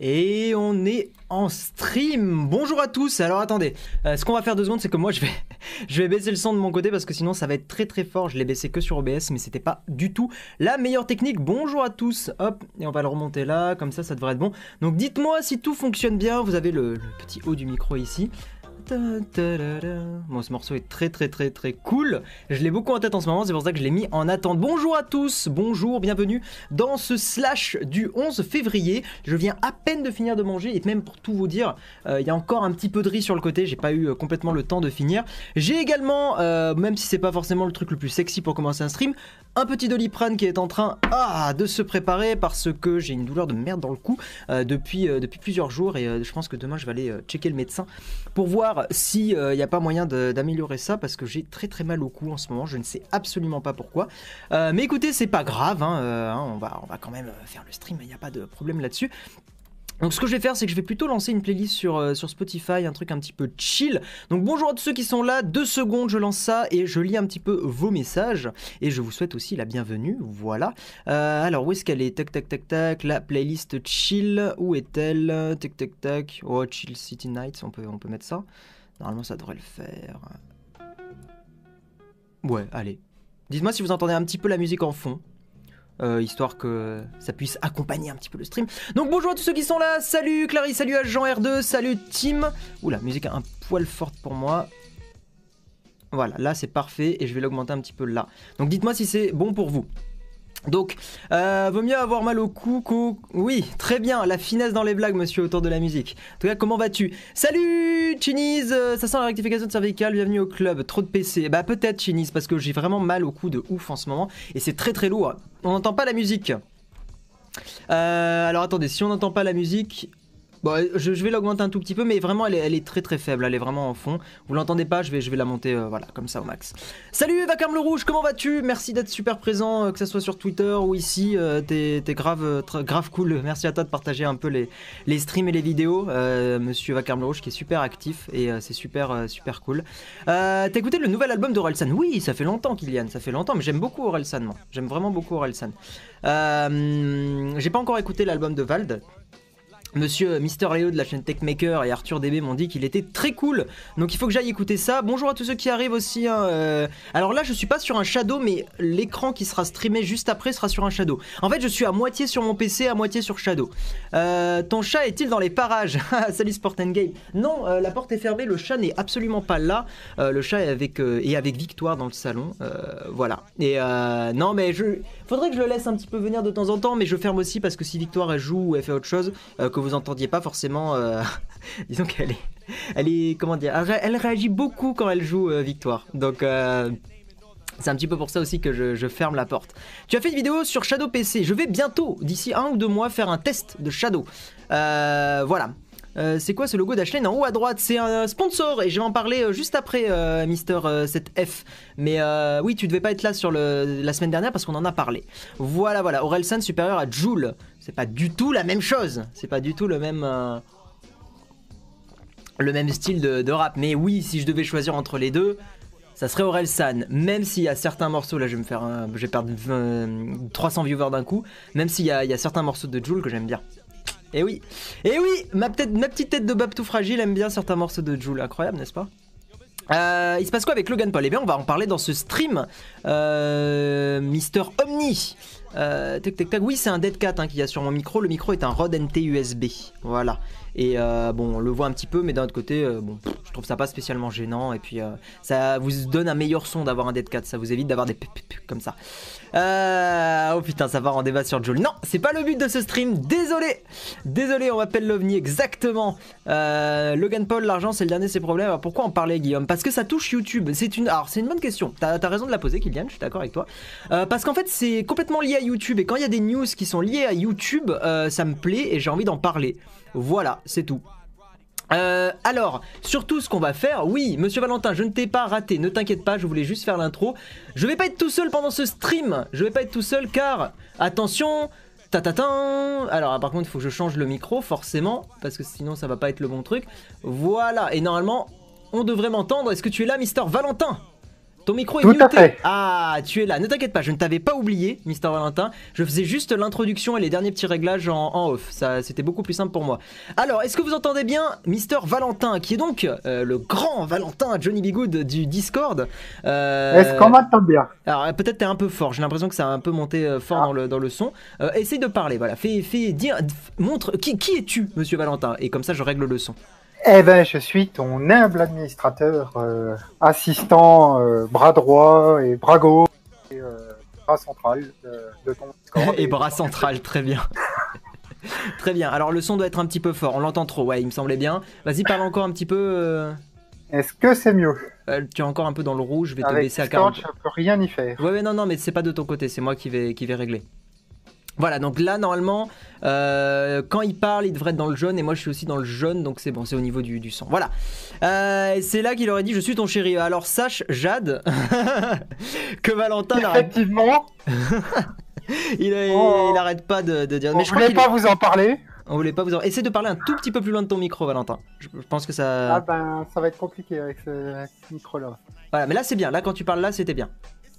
Et on est en stream. Bonjour à tous. Alors attendez, euh, ce qu'on va faire deux secondes, c'est que moi je vais, je vais baisser le son de mon côté parce que sinon ça va être très très fort. Je l'ai baissé que sur OBS, mais c'était pas du tout la meilleure technique. Bonjour à tous. Hop, et on va le remonter là, comme ça, ça devrait être bon. Donc dites-moi si tout fonctionne bien. Vous avez le, le petit haut du micro ici. Bon, ce morceau est très très très très cool. Je l'ai beaucoup en tête en ce moment, c'est pour ça que je l'ai mis en attente. Bonjour à tous, bonjour, bienvenue dans ce slash du 11 février. Je viens à peine de finir de manger et même pour tout vous dire, euh, il y a encore un petit peu de riz sur le côté. J'ai pas eu euh, complètement le temps de finir. J'ai également, euh, même si c'est pas forcément le truc le plus sexy pour commencer un stream, un petit doliprane qui est en train ah, de se préparer parce que j'ai une douleur de merde dans le cou depuis, depuis plusieurs jours et je pense que demain je vais aller checker le médecin pour voir s'il n'y a pas moyen d'améliorer ça parce que j'ai très très mal au cou en ce moment, je ne sais absolument pas pourquoi. mais écoutez, c'est pas grave, hein, hein, on, va, on va quand même faire le stream, il n'y a pas de problème là-dessus. Donc ce que je vais faire, c'est que je vais plutôt lancer une playlist sur, euh, sur Spotify, un truc un petit peu chill. Donc bonjour à tous ceux qui sont là, deux secondes, je lance ça et je lis un petit peu vos messages. Et je vous souhaite aussi la bienvenue, voilà. Euh, alors où est-ce qu'elle est? Tac tac tac tac, la playlist chill, où est-elle? Tac tac tac, oh chill City Nights, on peut, on peut mettre ça. Normalement ça devrait le faire. Ouais, allez. Dites-moi si vous entendez un petit peu la musique en fond. Euh, histoire que ça puisse accompagner un petit peu le stream. Donc bonjour à tous ceux qui sont là, salut Clarisse, salut à Jean R2, salut Tim. Oula, musique un poil forte pour moi. Voilà, là c'est parfait et je vais l'augmenter un petit peu là. Donc dites-moi si c'est bon pour vous. Donc, euh, vaut mieux avoir mal au cou qu'au... Oui, très bien, la finesse dans les blagues, monsieur, autour de la musique. En tout cas, comment vas-tu? Salut, Chinese euh, Ça sent la rectification de cervicale, bienvenue au club. Trop de PC. Bah peut-être, Chinese, parce que j'ai vraiment mal au cou de ouf en ce moment. Et c'est très très lourd. On n'entend pas la musique. Euh, alors attendez, si on n'entend pas la musique, Bon, je, vais l'augmenter un tout petit peu, mais vraiment, elle est, très très faible. Elle est vraiment en fond. Vous l'entendez pas Je vais, je vais la monter, euh, voilà, comme ça au max. Salut Vacarme le Rouge, comment vas-tu? Merci d'être super présent, euh, que ce soit sur Twitter ou ici. Euh, t'es grave, grave cool. Merci à toi de partager un peu les, les streams et les vidéos. Monsieur Vacarme le Rouge qui est super actif et c'est super, super cool. T'as écouté le nouvel album d'Orelsan? Oui, ça fait longtemps, Kylian, ça fait longtemps, mais j'aime beaucoup Orelsan. J'aime vraiment beaucoup Orelsan. J'ai pas encore écouté l'album de Vald. Monsieur Mister Léo de la chaîne Techmaker et Arthur DB m'ont dit qu'il était très cool, donc il faut que j'aille écouter ça. Bonjour à tous ceux qui arrivent aussi. Hein, euh. Alors là, je suis pas sur un Shadow, mais l'écran qui sera streamé juste après sera sur un Shadow. En fait, je suis à moitié sur mon PC, à moitié sur Shadow. Euh, ton chat est-il dans les parages? Salut Sport Game. Non, euh, la porte est fermée, le chat n'est absolument pas là. le chat est avec, est avec Victoire dans le salon. voilà. Et non, mais je faudrait que je le laisse un petit peu venir de temps en temps, mais je ferme aussi parce que si Victoire elle joue ou elle fait autre chose, que vous entendiez pas forcément. Euh, disons qu'elle est, elle est, comment dire, elle, réagit beaucoup quand elle joue euh, Victoire. Donc euh, c'est un petit peu pour ça aussi que je, ferme la porte. Tu as fait une vidéo sur Shadow PC. Je vais bientôt, d'ici un ou deux mois, faire un test de Shadow. voilà. C'est quoi ce logo d'Ashley? En haut à droite C'est un sponsor et je vais en parler juste après Mister 7F. Mais oui, tu devais pas être là la semaine dernière parce qu'on en a parlé. Voilà, voilà. Orelsan supérieur à Joule c'est pas du tout la même chose. C'est pas du tout le même. Euh, le même style de, rap. Mais oui, si je devais choisir entre les deux, ça serait Aurel San. Même s'il y a certains morceaux, là je vais me faire je vais perdre 300 viewers d'un coup. Même s'il y, a certains morceaux de Joule que j'aime bien. Et oui, et oui, ma, petite tête de Bab tout fragile aime bien certains morceaux de Joule. Incroyable, n'est-ce pas? Euh, il se passe quoi avec Logan Paul? Eh bien, on va en parler dans ce stream. Euh, Mister Omni. Euh, tac, tac, tac. Oui, c'est un Dead Cat hein, qui a sur mon micro. Le micro est un Rode NT USB. Voilà. Et bon, on le voit un petit peu, mais d'un autre côté, bon, je trouve ça pas spécialement gênant. Et puis, ça vous donne un meilleur son d'avoir un Dead Cat. Ça vous évite d'avoir des comme ça. Oh putain, ça va en débat sur Joule. Non, c'est pas le but de ce stream. Désolé. Désolé, on m'appelle l'OVNI exactement. Logan Paul, l'argent, c'est le dernier de ses problèmes. Alors pourquoi en parler, Guillaume? Parce que ça touche YouTube. C'est une, alors c'est une bonne question. T'as as raison de la poser, Kylian. Je suis d'accord avec toi. parce qu'en fait, c'est complètement lié à YouTube. Et quand il y a des news qui sont liées à YouTube, ça me plaît et j'ai envie d'en parler. Voilà, c'est tout. Euh, alors, surtout ce qu'on va faire, oui, Monsieur Valentin, je ne t'ai pas raté, ne t'inquiète pas, je voulais juste faire l'intro. Je vais pas être tout seul pendant ce stream, je vais pas être tout seul car, attention, ta ta ta Alors, par contre, il faut que je change le micro, forcément, parce que sinon ça va pas être le bon truc. Voilà, et normalement, on devrait m'entendre. Est-ce que tu es là, Mister Valentin? Ton micro est Tout à muté. fait. Ah, tu es là. Ne t'inquiète pas, je ne t'avais pas oublié, Mister Valentin. Je faisais juste l'introduction et les derniers petits réglages en, en off. Ça, c'était beaucoup plus simple pour moi. Alors, est-ce que vous entendez bien Mister Valentin, qui est donc euh, le grand Valentin Johnny Bigood du Discord? Euh, Est-ce qu'on m'entend bien? Alors peut-être t'es un peu fort, j'ai l'impression que ça a un peu monté euh, fort Ah. dans, le, dans le son. Euh, essaye de parler, voilà, fais, fais dire, montre, qui, qui es-tu, monsieur Valentin? Et comme ça je règle le son. Eh ben, je suis ton humble administrateur, euh, assistant, euh, bras droit et bras gauche et euh, bras central de, ton Discord. Et bras central, très bien. très bien, alors le son doit être un petit peu fort, on l'entend trop, ouais, il me semblait bien. Vas-y, parle encore un petit peu. Est-ce que c'est mieux? Tu es encore un peu dans le rouge, je vais te baisser à Discord, 40. je peux rien y faire. Ouais, ouais, non, non, mais c'est pas de ton côté, c'est moi qui vais, qui vais régler. Voilà, donc là, normalement, euh, quand il parle, il devrait être dans le jaune, et moi je suis aussi dans le jaune, donc c'est bon, c'est au niveau du, du son. Voilà. Euh, c'est là qu'il aurait dit Je suis ton chéri. Alors sache, Jade, que Valentin n'arrête Effectivement, il, Oh. il arrête pas de, de dire. on Mais je crois voulait qu'il pas vous en parler. on voulait pas vous en... Essaie de parler un tout petit peu plus loin de ton micro, Valentin. Je, je pense que ça. Ah ben, ça va être compliqué avec ce, ce micro-là. Voilà, mais là c'est bien. Là, quand tu parles là, c'était bien.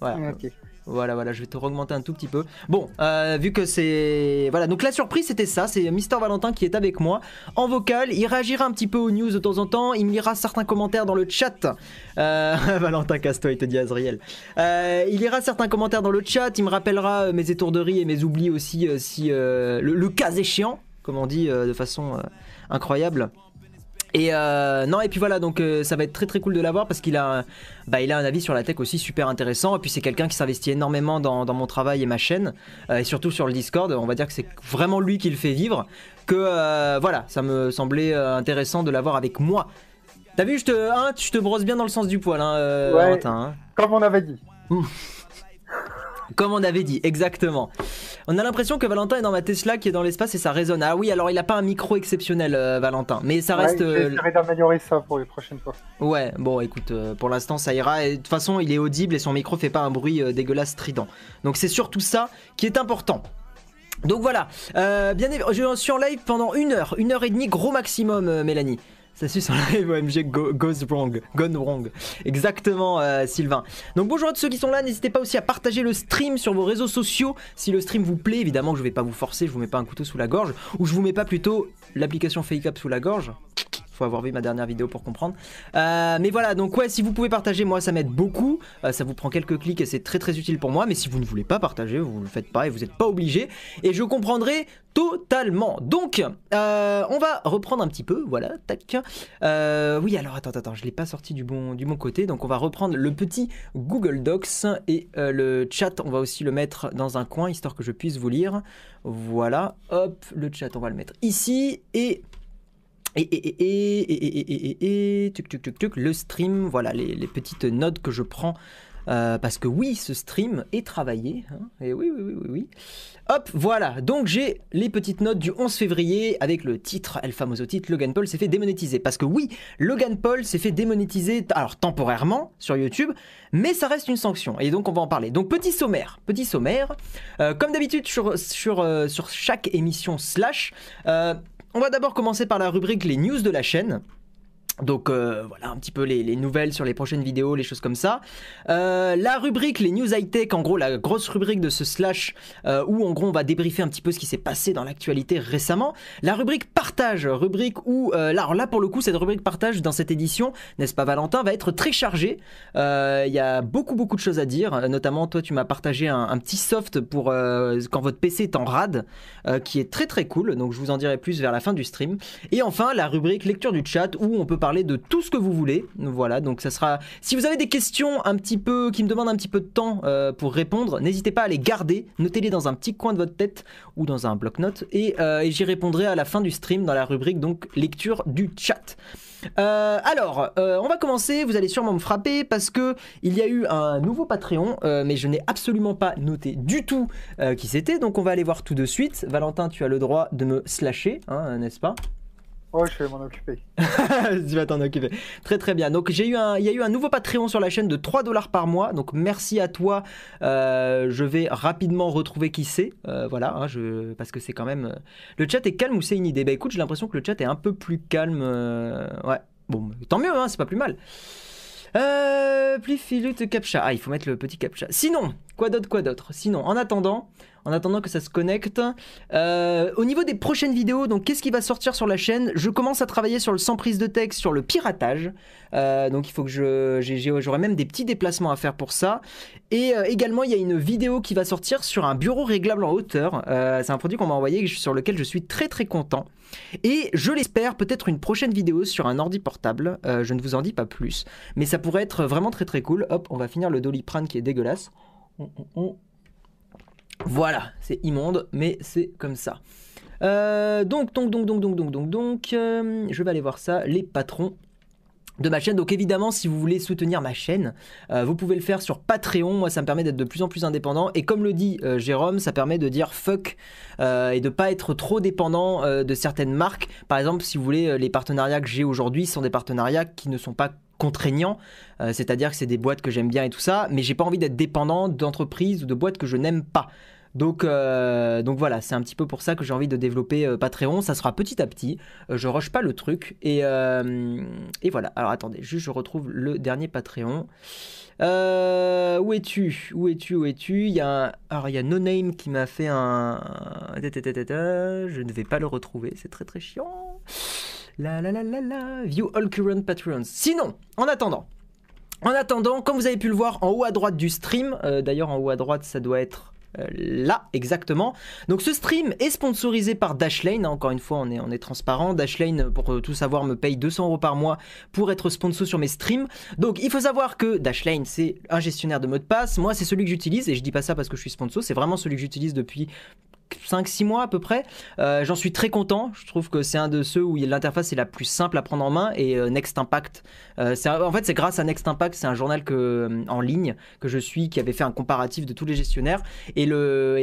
Voilà. Ok. Voilà, voilà, je vais te augmenter un tout petit peu. Bon, euh, vu que c'est... Voilà, donc la surprise c'était ça, c'est Mister Valentin qui est avec moi en vocal. Il réagira un petit peu aux news de temps en temps, il me lira certains commentaires dans le chat. Euh, Valentin Casto, il te dit Azriel. Euh, il lira certains commentaires dans le chat, il me rappellera mes étourderies et mes oublis aussi si le, le cas échéant, comme on dit de façon incroyable. Et euh, non et puis voilà donc euh, ça va être très très cool de l'avoir parce qu'il a bah, il a un avis sur la tech aussi super intéressant et puis c'est quelqu'un qui s'investit énormément dans, dans mon travail et ma chaîne euh, et surtout sur le Discord on va dire que c'est vraiment lui qui le fait vivre que voilà ça me semblait intéressant de l'avoir avec moi t'as vu je te hein, je te brosse bien dans le sens du poil hein, Ouais. Valentin, hein. Comme on avait dit. Comme on avait dit exactement on a l'impression que Valentin est dans ma Tesla qui est dans l'espace et ça résonne ah oui alors il a pas un micro exceptionnel euh, Valentin mais ça Ouais, reste euh, J'essaierai d'améliorer ça pour les prochaines fois. Ouais, bon, écoute, euh, pour l'instant ça ira. Et de toute façon, il est audible et son micro fait pas un bruit euh, dégueulasse strident. Donc c'est surtout ça qui est important. Donc voilà, euh, bien je suis en live pendant une heure, une heure et demie, gros maximum, euh, Mélanie. Ça suit sur live OMG go- goes wrong, gone wrong. Exactement, euh, Sylvain. Donc bonjour à tous ceux qui sont là. N'hésitez pas aussi à partager le stream sur vos réseaux sociaux. Si le stream vous plaît, évidemment que je vais pas vous forcer, je vous mets pas un couteau sous la gorge, ou je vous mets pas plutôt l'application Fake Up sous la gorge. Faut avoir vu ma dernière vidéo pour comprendre. Euh, mais voilà, donc ouais, si vous pouvez partager, moi ça m'aide beaucoup. Euh, ça vous prend quelques clics et c'est très très utile pour moi. Mais si vous ne voulez pas partager, vous le faites pas et vous n'êtes pas obligé. Et je comprendrai totalement. Donc, euh, on va reprendre un petit peu. Voilà, tac. Oui, alors attends, attends, je l'ai pas sorti du bon, du bon côté. Donc on va reprendre le petit Google Docs et le chat. On va aussi le mettre dans un coin histoire que je puisse vous lire. Voilà, hop, le chat, on va le mettre ici et et, et, et, tuc, tuc, tuc, tuc, le stream, voilà les, les petites notes que je prends. Euh, parce que oui, ce stream est travaillé. Hein, et oui, oui, oui, oui, oui, Hop, voilà. Donc j'ai les petites notes du 11 février avec le titre, le famoso titre, Logan Paul s'est fait démonétiser. Parce que oui, Logan Paul s'est fait démonétiser, alors temporairement sur YouTube, mais ça reste une sanction. Et donc on va en parler. Donc petit sommaire, petit sommaire. Euh, comme d'habitude sur, sur, euh, sur chaque émission slash. Euh, on va d'abord commencer par la rubrique les news de la chaîne. Donc euh, voilà un petit peu les, les nouvelles sur les prochaines vidéos, les choses comme ça. Euh, la rubrique les news high tech, en gros la grosse rubrique de ce slash euh, où en gros on va débriefer un petit peu ce qui s'est passé dans l'actualité récemment. La rubrique partage, rubrique où là, alors là pour le coup cette rubrique partage dans cette édition, n'est-ce pas Valentin, va être très chargée. Il y a beaucoup beaucoup de choses à dire, notamment toi tu m'as partagé un, petit soft pour quand votre PC est en rade, qui est très très cool. Donc je vous en dirai plus vers la fin du stream. Et enfin, la rubrique lecture du chat où on peut parler de tout ce que vous voulez. Voilà, donc ça sera. Si vous avez des questions un petit peu qui me demandent un petit peu de temps euh, pour répondre, n'hésitez pas à les garder, notez-les dans un petit coin de votre tête ou dans un bloc-notes et, euh, j'y répondrai à la fin du stream dans la rubrique donc lecture du chat. Euh, alors, on va commencer. Vous allez sûrement me frapper parce que il y a eu un nouveau Patreon, mais je n'ai absolument pas noté du tout qui c'était. Donc, on va aller voir tout de suite. Valentin, tu as le droit de me slasher, hein, n'est-ce pas? Oh, je vais m'en occuper. tu vas t'en occuper. Très très bien. Donc j'ai eu un, il y a eu un nouveau Patreon sur la chaîne de 3 dollars par mois. Donc merci à toi. Euh, je vais rapidement retrouver qui c'est. Euh, voilà, hein, je, parce que c'est quand même. euh, Le chat est calme ou c'est une idée? Bah écoute, j'ai l'impression que le chat est un peu plus calme. Ouais. Bon, tant mieux, hein, c'est pas plus mal. Euh, plus captcha. Ah, il faut mettre le petit captcha. Sinon, quoi d'autre, quoi d'autre? Sinon, en attendant, en attendant que ça se connecte, euh, au niveau des prochaines vidéos, donc qu'est-ce qui va sortir sur la chaîne? Je commence à travailler sur le sans prise de texte, sur le piratage. Euh, donc il faut que je, j'aurai même des petits déplacements à faire pour ça. Et euh, également, il y a une vidéo qui va sortir sur un bureau réglable en hauteur. C'est un produit qu'on m'a envoyé sur lequel je suis très très content. Et je l'espère, peut-être une prochaine vidéo sur un ordi portable. Je ne vous en dis pas plus. Mais ça pourrait être vraiment très très cool. Hop, on va finir le Doliprane qui est dégueulasse. Voilà, c'est immonde, mais c'est comme ça. donc, donc, donc, donc, donc, donc, donc, donc, je vais aller voir ça. Les patrons de ma chaîne. Donc évidemment, si vous voulez soutenir ma chaîne, euh, vous pouvez le faire sur Patreon. Moi, ça me permet d'être de plus en plus indépendant. Et comme le dit euh, Jérôme, ça permet de dire fuck euh, et de pas être trop dépendant de certaines marques. Par exemple, si vous voulez, les partenariats que j'ai aujourd'hui sont des partenariats qui ne sont pas contraignants, c'est-à-dire que c'est des boîtes que j'aime bien et tout ça, mais j'ai pas envie d'être dépendant d'entreprises ou de boîtes que je n'aime pas. Donc, euh, donc voilà, c'est un petit peu pour ça que j'ai envie de développer euh, Patreon. Ça sera petit à petit. Euh, je rush pas le truc. Et, et voilà. Alors attendez, juste je retrouve le dernier Patreon. où es-tu? Où es-tu? Où es-tu? Il y a alors il y a No Name qui m'a fait un. Je ne vais pas le retrouver. C'est très très chiant. La la la la la. View all current Patreons. Sinon, en attendant. En attendant, comme vous avez pu le voir en haut à droite du stream, d'ailleurs en haut à droite ça doit être euh, là exactement. Donc ce stream est sponsorisé par Dashlane, hein, encore une fois on est, on est transparent, Dashlane pour euh, tout savoir me paye 200 euros par mois pour être sponsor sur mes streams. Donc il faut savoir que Dashlane c'est un gestionnaire de mots de passe, moi c'est celui que j'utilise et je dis pas ça parce que je suis sponsor, c'est vraiment celui que j'utilise depuis 5-6 mois à peu près. Euh, j'en suis très content. Je trouve que c'est un de ceux où l'interface est la plus simple à prendre en main. Et euh, Next Impact, euh, en fait, c'est grâce à Next Impact, c'est un journal en ligne que je suis qui avait fait un comparatif de tous les gestionnaires. Et,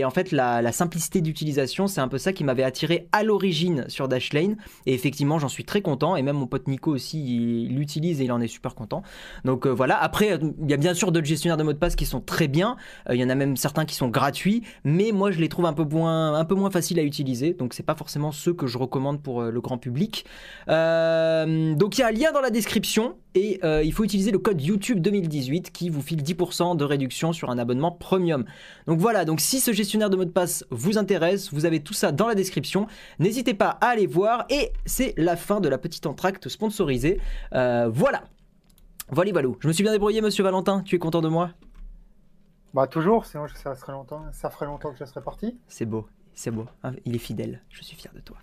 en fait, la, simplicité d'utilisation, c'est un peu ça qui m'avait attiré à l'origine sur Dashlane. Et effectivement, j'en suis très content. Et même mon pote Nico aussi, il l'utilise et il en est super content. Donc voilà. Après, il y a bien sûr d'autres gestionnaires de mots de passe qui sont très bien. Il y en a même certains qui sont gratuits. Mais moi, je les trouve un peu moins un peu moins facile à utiliser, donc c'est pas forcément ceux que je recommande pour euh, le grand public. Euh, donc il y a un lien dans la description et euh, il faut utiliser le code YouTube 2018 qui vous file 10% de réduction sur un abonnement premium. Donc voilà, donc si ce gestionnaire de mot de passe vous intéresse, vous avez tout ça dans la description. N'hésitez pas à aller voir et c'est la fin de la petite entracte sponsorisée. voilà. Voilà, voilà. Je me suis bien débrouillé, monsieur Valentin. Tu es content de moi? Bah toujours, sinon ça serait longtemps, ça ferait longtemps que je serais parti. C'est beau. C'est beau, ah, il est fidèle, je suis fier de toi.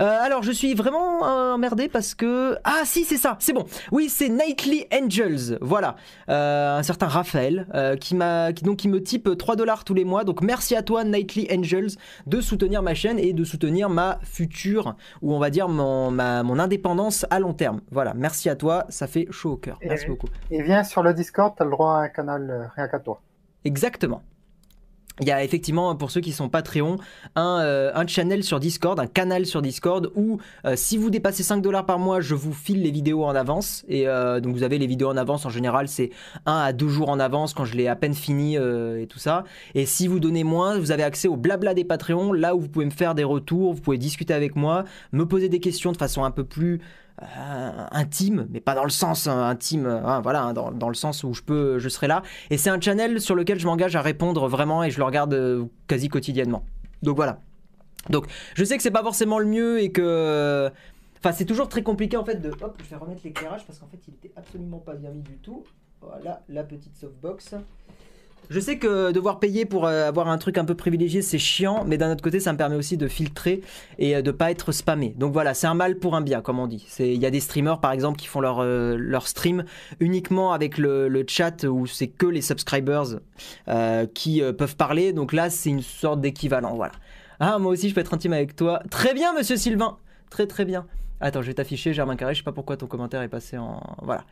Euh, alors, je suis vraiment emmerdé parce que... Ah si, c'est ça, c'est bon. Oui, c'est Nightly Angels, voilà. Euh, un certain Raphaël euh, qui, m'a, qui, donc, qui me type 3 dollars tous les mois. Donc merci à toi, Nightly Angels, de soutenir ma chaîne et de soutenir ma future, ou on va dire mon, ma, mon indépendance à long terme. Voilà, merci à toi, ça fait chaud au cœur. Merci beaucoup. Et viens sur le Discord, tu as le droit à un canal rien qu'à toi. Exactement. Il y a effectivement, pour ceux qui sont Patreon, un, euh, channel sur Discord, un canal sur Discord où euh, si vous dépassez 5 dollars par mois, je vous file les vidéos en avance. Et euh, donc vous avez les vidéos en avance, en général c'est 1 à 2 jours en avance quand je l'ai à peine fini et tout ça. Et si vous donnez moins, vous avez accès au blabla des Patreons, là où vous pouvez me faire des retours, vous pouvez discuter avec moi, me poser des questions de façon un peu plus intime, mais pas dans le sens euh, intime, hein, voilà, hein, dans, dans, le sens où je peux, je serai là. Et c'est un channel sur lequel je m'engage à répondre vraiment et je le regarde euh, quasi quotidiennement. Donc voilà. Donc je sais que c'est pas forcément le mieux et que, enfin c'est toujours très compliqué en fait de, hop, je vais remettre l'éclairage parce qu'en fait il était absolument pas bien mis du tout. Voilà la petite softbox. Je sais que devoir payer pour euh, avoir un truc un peu privilégié, c'est chiant, mais d'un autre côté, ça me permet aussi de filtrer et euh, de pas être spammé. Donc voilà, c'est un mal pour un bien, comme on dit. Il y a des streamers, par exemple, qui font leur, euh, stream uniquement avec le, le chat où c'est que les subscribers qui peuvent parler. Donc là, c'est une sorte d'équivalent. Voilà. Ah, moi aussi, je peux être intime avec toi. Très bien, monsieur Sylvain. Très, très bien. Attends, je vais t'afficher, Germain Carré. Je sais pas pourquoi ton commentaire est passé en. Voilà.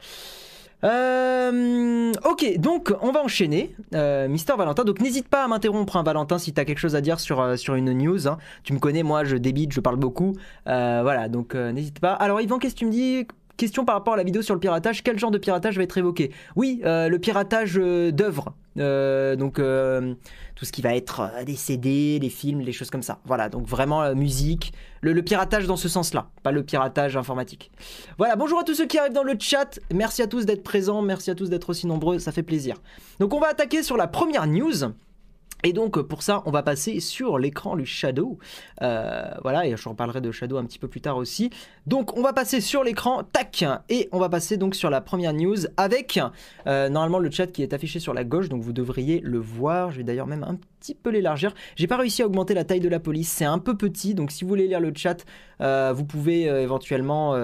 Euh, ok, donc on va enchaîner, euh, Mister Valentin. Donc n'hésite pas à m'interrompre, hein, Valentin, si tu as quelque chose à dire sur, euh, une news. Hein. Tu me connais, moi je débite, je parle beaucoup. voilà, donc n'hésite pas. Alors Yvan, qu'est-ce que tu me dis? Question par rapport à la vidéo sur le piratage. Quel genre de piratage va être évoqué Oui, euh, le piratage euh, d'œuvres. Euh, donc tout ce qui va être des CD, des films, des choses comme ça. Voilà, donc vraiment euh, musique, le, piratage dans ce sens-là, pas le piratage informatique. Voilà, bonjour à tous ceux qui arrivent dans le chat. Merci à tous d'être présents, merci à tous d'être aussi nombreux, ça fait plaisir. Donc on va attaquer sur la première news. Et donc pour ça, on va passer sur l'écran du Shadow. Voilà, et je reparlerai de Shadow un petit peu plus tard aussi. Donc on va passer sur l'écran, tac, et on va passer donc sur la première news avec euh, normalement le chat qui est affiché sur la gauche, donc vous devriez le voir. Je vais d'ailleurs même un petit peu l'élargir. J'ai pas réussi à augmenter la taille de la police, c'est un peu petit, donc si vous voulez lire le chat, euh, vous pouvez euh, éventuellement,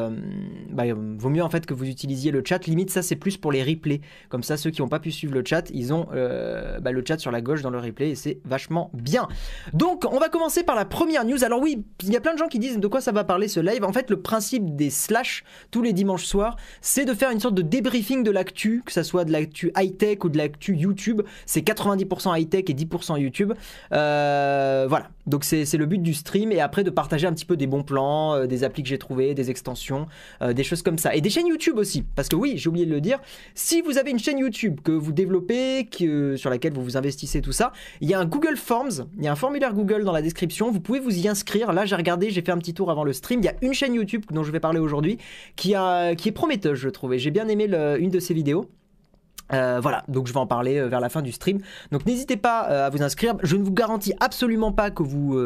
bah, vaut mieux en fait que vous utilisiez le chat. Limite ça c'est plus pour les replays, comme ça ceux qui n'ont pas pu suivre le chat, ils ont bah, le chat sur la gauche dans le replay et c'est vachement bien. Donc on va commencer par la première news. Alors oui, il y a plein de gens qui disent de quoi ça va parler ce live. En fait le principe des slash tous les dimanches soirs, c'est de faire une sorte de débriefing de l'actu, que ça soit de l'actu high-tech ou de l'actu YouTube. C'est 90% high-tech et 10% YouTube. Euh, voilà, donc c'est le but du stream et après de partager un petit peu des bons plans, euh, des applis que j'ai trouvés, des extensions, euh, des choses comme ça. Et des chaînes YouTube aussi, parce que oui, j'ai oublié de le dire, si vous avez une chaîne YouTube que vous développez, que, sur laquelle vous vous investissez tout ça, il y a un Google Forms, il y a un formulaire Google dans la description, vous pouvez vous y inscrire. Là j'ai regardé, j'ai fait un petit tour avant le stream, il y a une chaîne YouTube dont je vais parler aujourd'hui qui, est prometteuse je trouve, et j'ai bien aimé une de ses vidéos. Euh, voilà, donc je vais en parler euh, vers la fin du stream. Donc n'hésitez pas euh, à vous inscrire. Je ne vous garantis absolument pas que vous,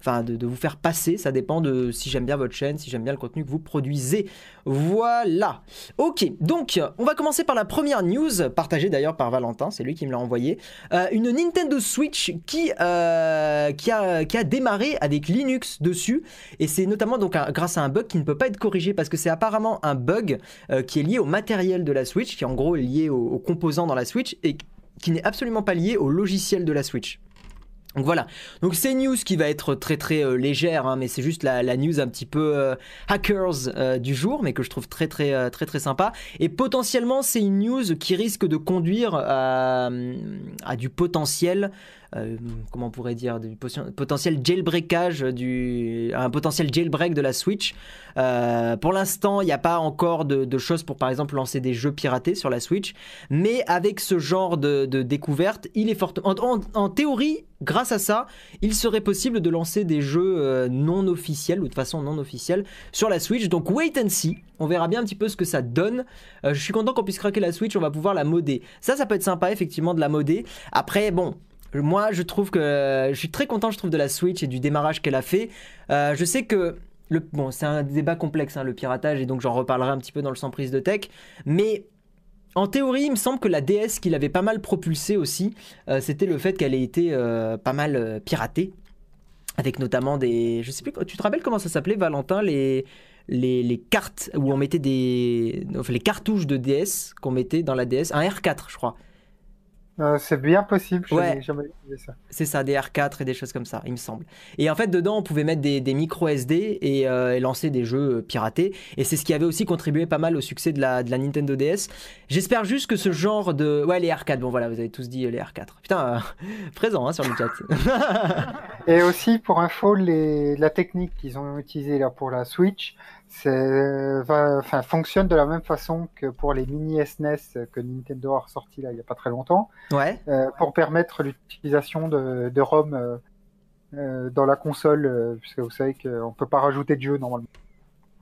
enfin, de, vous faire passer. Ça dépend de si j'aime bien votre chaîne, si j'aime bien le contenu que vous produisez. Voilà. Ok, donc on va commencer par la première news, partagée d'ailleurs par Valentin, c'est lui qui me l'a envoyé. Euh, une Nintendo Switch qui, euh, qui, a, qui a démarré avec Linux dessus, et c'est notamment donc grâce à un bug qui ne peut pas être corrigé parce que c'est apparemment un bug euh, qui est lié au matériel de la Switch, qui est en gros lié aux, aux composants dans la Switch et qui n'est absolument pas lié au logiciel de la Switch. Donc voilà, donc c'est une news qui va être très très euh, légère, hein, mais c'est juste la, news un petit peu euh, hackers euh, du jour, mais que je trouve très très très très sympa. Et potentiellement c'est une news qui risque de conduire à, à du potentiel, euh, comment on pourrait dire, du potentiel jailbreakage, du, un potentiel jailbreak de la Switch. Euh, pour l'instant, il n'y a pas encore de, choses pour par exemple lancer des jeux piratés sur la Switch, mais avec ce genre de, découverte, il est fort. En, théorie, grâce à ça, il serait possible de lancer des jeux euh, non officiels ou de façon non officielle sur la Switch. Donc wait and see. On verra bien un petit peu ce que ça donne. Je suis content qu'on puisse craquer la Switch. On va pouvoir la modder. Ça, ça peut être sympa effectivement de la modder. Après, bon. Moi, je trouve que je suis très content, je trouve, de la Switch et du démarrage qu'elle a fait. Euh, je sais que le, bon, c'est un débat complexe, hein, le piratage, et donc j'en reparlerai un petit peu dans le sans prise de tech. Mais en théorie, il me semble que la DS qui l'avait pas mal propulsée aussi, euh, c'était le fait qu'elle ait été euh, pas mal piratée. Avec notamment des. Je sais plus. Tu te rappelles comment ça s'appelait, Valentin les, les, cartes où on mettait des. Les cartouches de DS qu'on mettait dans la DS. Un R4, je crois. Euh, c'est bien possible, je Ouais. jamais utilisé ça. C'est ça, des R4 et des choses comme ça, il me semble. Et en fait, dedans, on pouvait mettre des, des micro SD et, euh, et lancer des jeux euh, piratés. Et c'est ce qui avait aussi contribué pas mal au succès de la, de la Nintendo DS. J'espère juste que ce genre de. Ouais, les R4, bon voilà, vous avez tous dit les R4. Putain, euh, présent hein, sur le chat. Et aussi, pour info, les... la technique qu'ils ont utilisée là pour la Switch. Enfin, fonctionne de la même façon que pour les mini SNES que Nintendo a ressorti là il y a pas très longtemps, ouais, euh, pour permettre l'utilisation de, de ROM euh, euh, dans la console, euh, puisque vous savez qu'on peut pas rajouter de jeu normalement.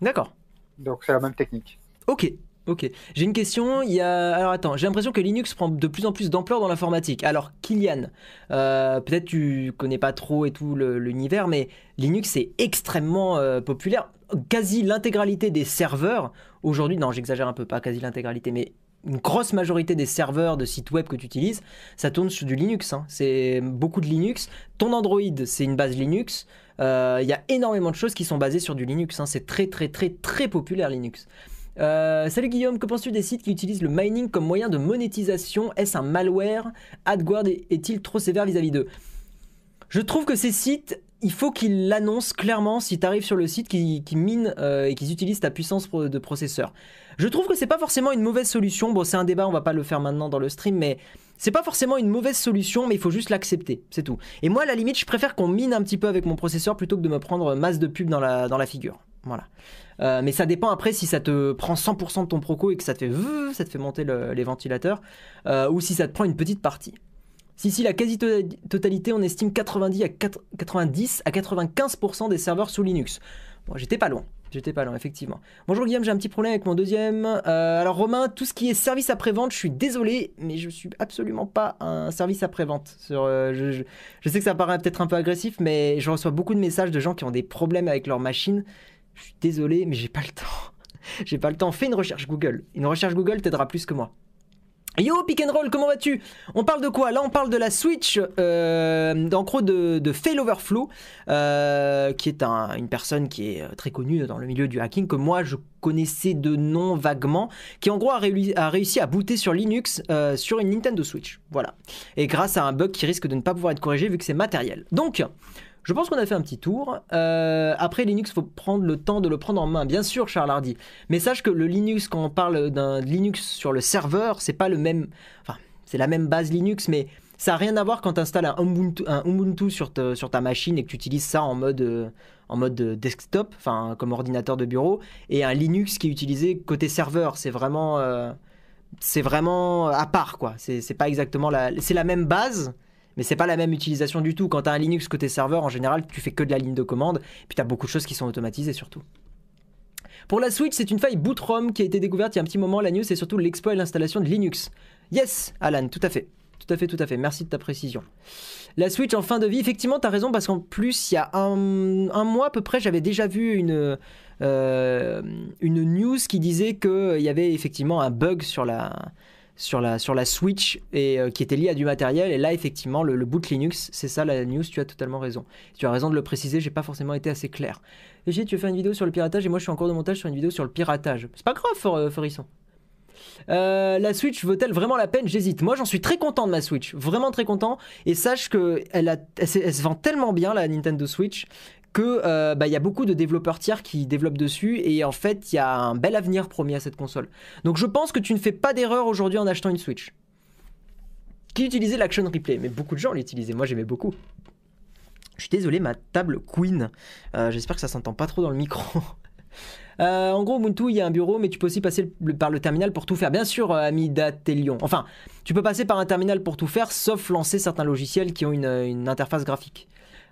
d'accord. Donc c'est la même technique. Ok, ok. J'ai une question. Il y a. Alors attends, j'ai l'impression que Linux prend de plus en plus d'ampleur dans l'informatique. Alors, Kylian, euh, peut-être tu connais pas trop et tout l'univers, mais Linux est extrêmement euh, populaire. Quasi l'intégralité des serveurs aujourd'hui, non, j'exagère un peu, pas quasi l'intégralité, mais une grosse majorité des serveurs de sites web que tu utilises, ça tourne sur du Linux. hein. C'est beaucoup de Linux. Ton Android, c'est une base Linux. Euh, Il y a énormément de choses qui sont basées sur du Linux. hein. C'est très très très très populaire Linux. Euh, salut Guillaume, que penses-tu des sites qui utilisent le mining comme moyen de monétisation? Est-ce un malware? AdGuard est-il trop sévère vis-à-vis d'eux? Je trouve que ces sites, il faut qu'ils l'annoncent clairement si tu arrives sur le site qui, qui mine euh, et qu'ils utilisent ta puissance de processeur. Je trouve que c'est pas forcément une mauvaise solution. Bon, c'est un débat, on va pas le faire maintenant dans le stream, mais c'est pas forcément une mauvaise solution, mais il faut juste l'accepter, c'est tout. Et moi, à la limite, je préfère qu'on mine un petit peu avec mon processeur plutôt que de me prendre masse de pub dans la, figure. Voilà. Euh, mais ça dépend après si ça te prend 100% de ton proco et que ça te fait, ça te fait monter les ventilateurs, euh, ou si ça te prend une petite partie. Si, si, la quasi-totalité, on estime 90 à 90 à 95% des serveurs sous Linux. Bon, j'étais pas loin. J'étais pas loin, effectivement. Bonjour Guillaume, j'ai un petit problème avec mon deuxième. Euh, alors Romain, tout ce qui est service après-vente, je suis désolé, mais je suis absolument pas un service après-vente. je, je, sais que ça paraît peut-être un peu agressif, mais je reçois beaucoup de messages de gens qui ont des problèmes avec leur machine. Je suis désolé, mais j'ai pas le temps. j'ai pas le temps. Fais une recherche Google. Une recherche Google t'aidera plus que moi. Yo Pick Roll, comment vas-tu? On parle de quoi? Là on parle de la Switch, euh, en gros de, de Fail Overflow, euh, qui est une personne qui est très connue dans le milieu du hacking, que moi je connaissais de nom vaguement, qui en gros a, réussi à booter sur Linux euh, sur une Nintendo Switch. Voilà. Et grâce à un bug qui risque de ne pas pouvoir être corrigé vu que c'est matériel. Donc, je pense qu'on a fait un petit tour. Euh, après Linux, faut prendre le temps de le prendre en main. Bien sûr, Charles Hardy. Mais sache que le Linux, quand on parle d'un Linux sur le serveur, c'est pas le même. Enfin, c'est la même base Linux, mais ça n'a rien à voir quand tu installes un Ubuntu, un Ubuntu sur, ta machine et que tu utilises ça en mode, euh, en mode desktop, enfin comme ordinateur de bureau, et un Linux qui est utilisé côté serveur. C'est vraiment, euh, c'est vraiment à part quoi. C'est pas exactement la, c'est la même base, mais c'est pas la même utilisation du tout. Quand tu un Linux côté serveur, en général, tu fais que de la ligne de commande, puis tu as beaucoup de choses qui sont automatisées surtout. Pour la Switch, c'est une faille bootrom qui a été découverte il y a un petit moment. La news, c'est surtout l'exploit et l'installation de Linux. Yes, Alan, tout à fait. Tout à fait, tout à fait. Merci de ta précision. La Switch en fin de vie, effectivement, tu as raison, parce qu'en plus, il y a un, mois à peu près, j'avais déjà vu une, euh, une news qui disait qu'il y avait effectivement un bug sur la, sur la, sur la Switch et euh, qui était lié à du matériel. Et là, effectivement, le, boot Linux, c'est ça la news, tu as totalement raison. Tu as raison de le préciser, j'ai pas forcément été assez clair. Et j'ai tu veux une vidéo sur le piratage? Et moi je suis en cours de montage sur une vidéo sur le piratage. C'est pas grave, For, euh, Forisson. Euh, la Switch vaut-elle vraiment la peine? J'hésite. Moi, j'en suis très content de ma Switch, vraiment très content. Et sache que elle, elle, se vend tellement bien la Nintendo Switch que euh, bah, y a beaucoup de développeurs tiers qui développent dessus et en fait il y a un bel avenir promis à cette console. Donc je pense que tu ne fais pas d'erreur aujourd'hui en achetant une Switch. Qui utilisait l'Action Replay? Mais beaucoup de gens l'utilisaient, moi j'aimais beaucoup. Je suis désolé, ma table Queen. Euh, j'espère que ça s'entend pas trop dans le micro. Euh, en gros, Ubuntu, il y a un bureau, mais tu peux aussi passer par le terminal pour tout faire. Bien sûr, Amida Telion. Enfin, tu peux passer par un terminal pour tout faire, sauf lancer certains logiciels qui ont une interface graphique.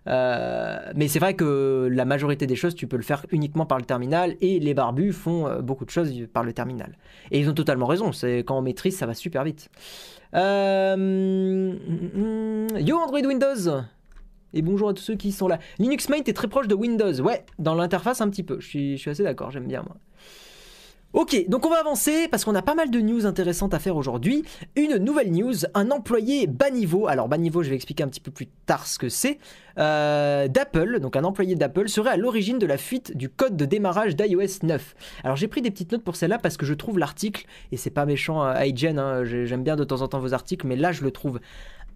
Euh, mais c'est vrai que la majorité des choses, tu peux le faire uniquement par le terminal et les barbus font euh, beaucoup de choses par le terminal. Et ils ont totalement raison, c'est quand on maîtrise, ça va super vite. Euh, yo Android Windows et bonjour à tous ceux qui sont là. Linux Mint est très proche de Windows. Ouais, dans l'interface un petit peu. Je suis, je suis assez d'accord, j'aime bien moi. Ok, donc on va avancer parce qu'on a pas mal de news intéressantes à faire aujourd'hui. Une nouvelle news, un employé bas niveau, alors bas niveau je vais expliquer un petit peu plus tard ce que c'est, euh, d'Apple, donc un employé d'Apple serait à l'origine de la fuite du code de démarrage d'iOS 9. Alors j'ai pris des petites notes pour celle-là parce que je trouve l'article, et c'est pas méchant à euh, hein, j'aime bien de temps en temps vos articles, mais là je le trouve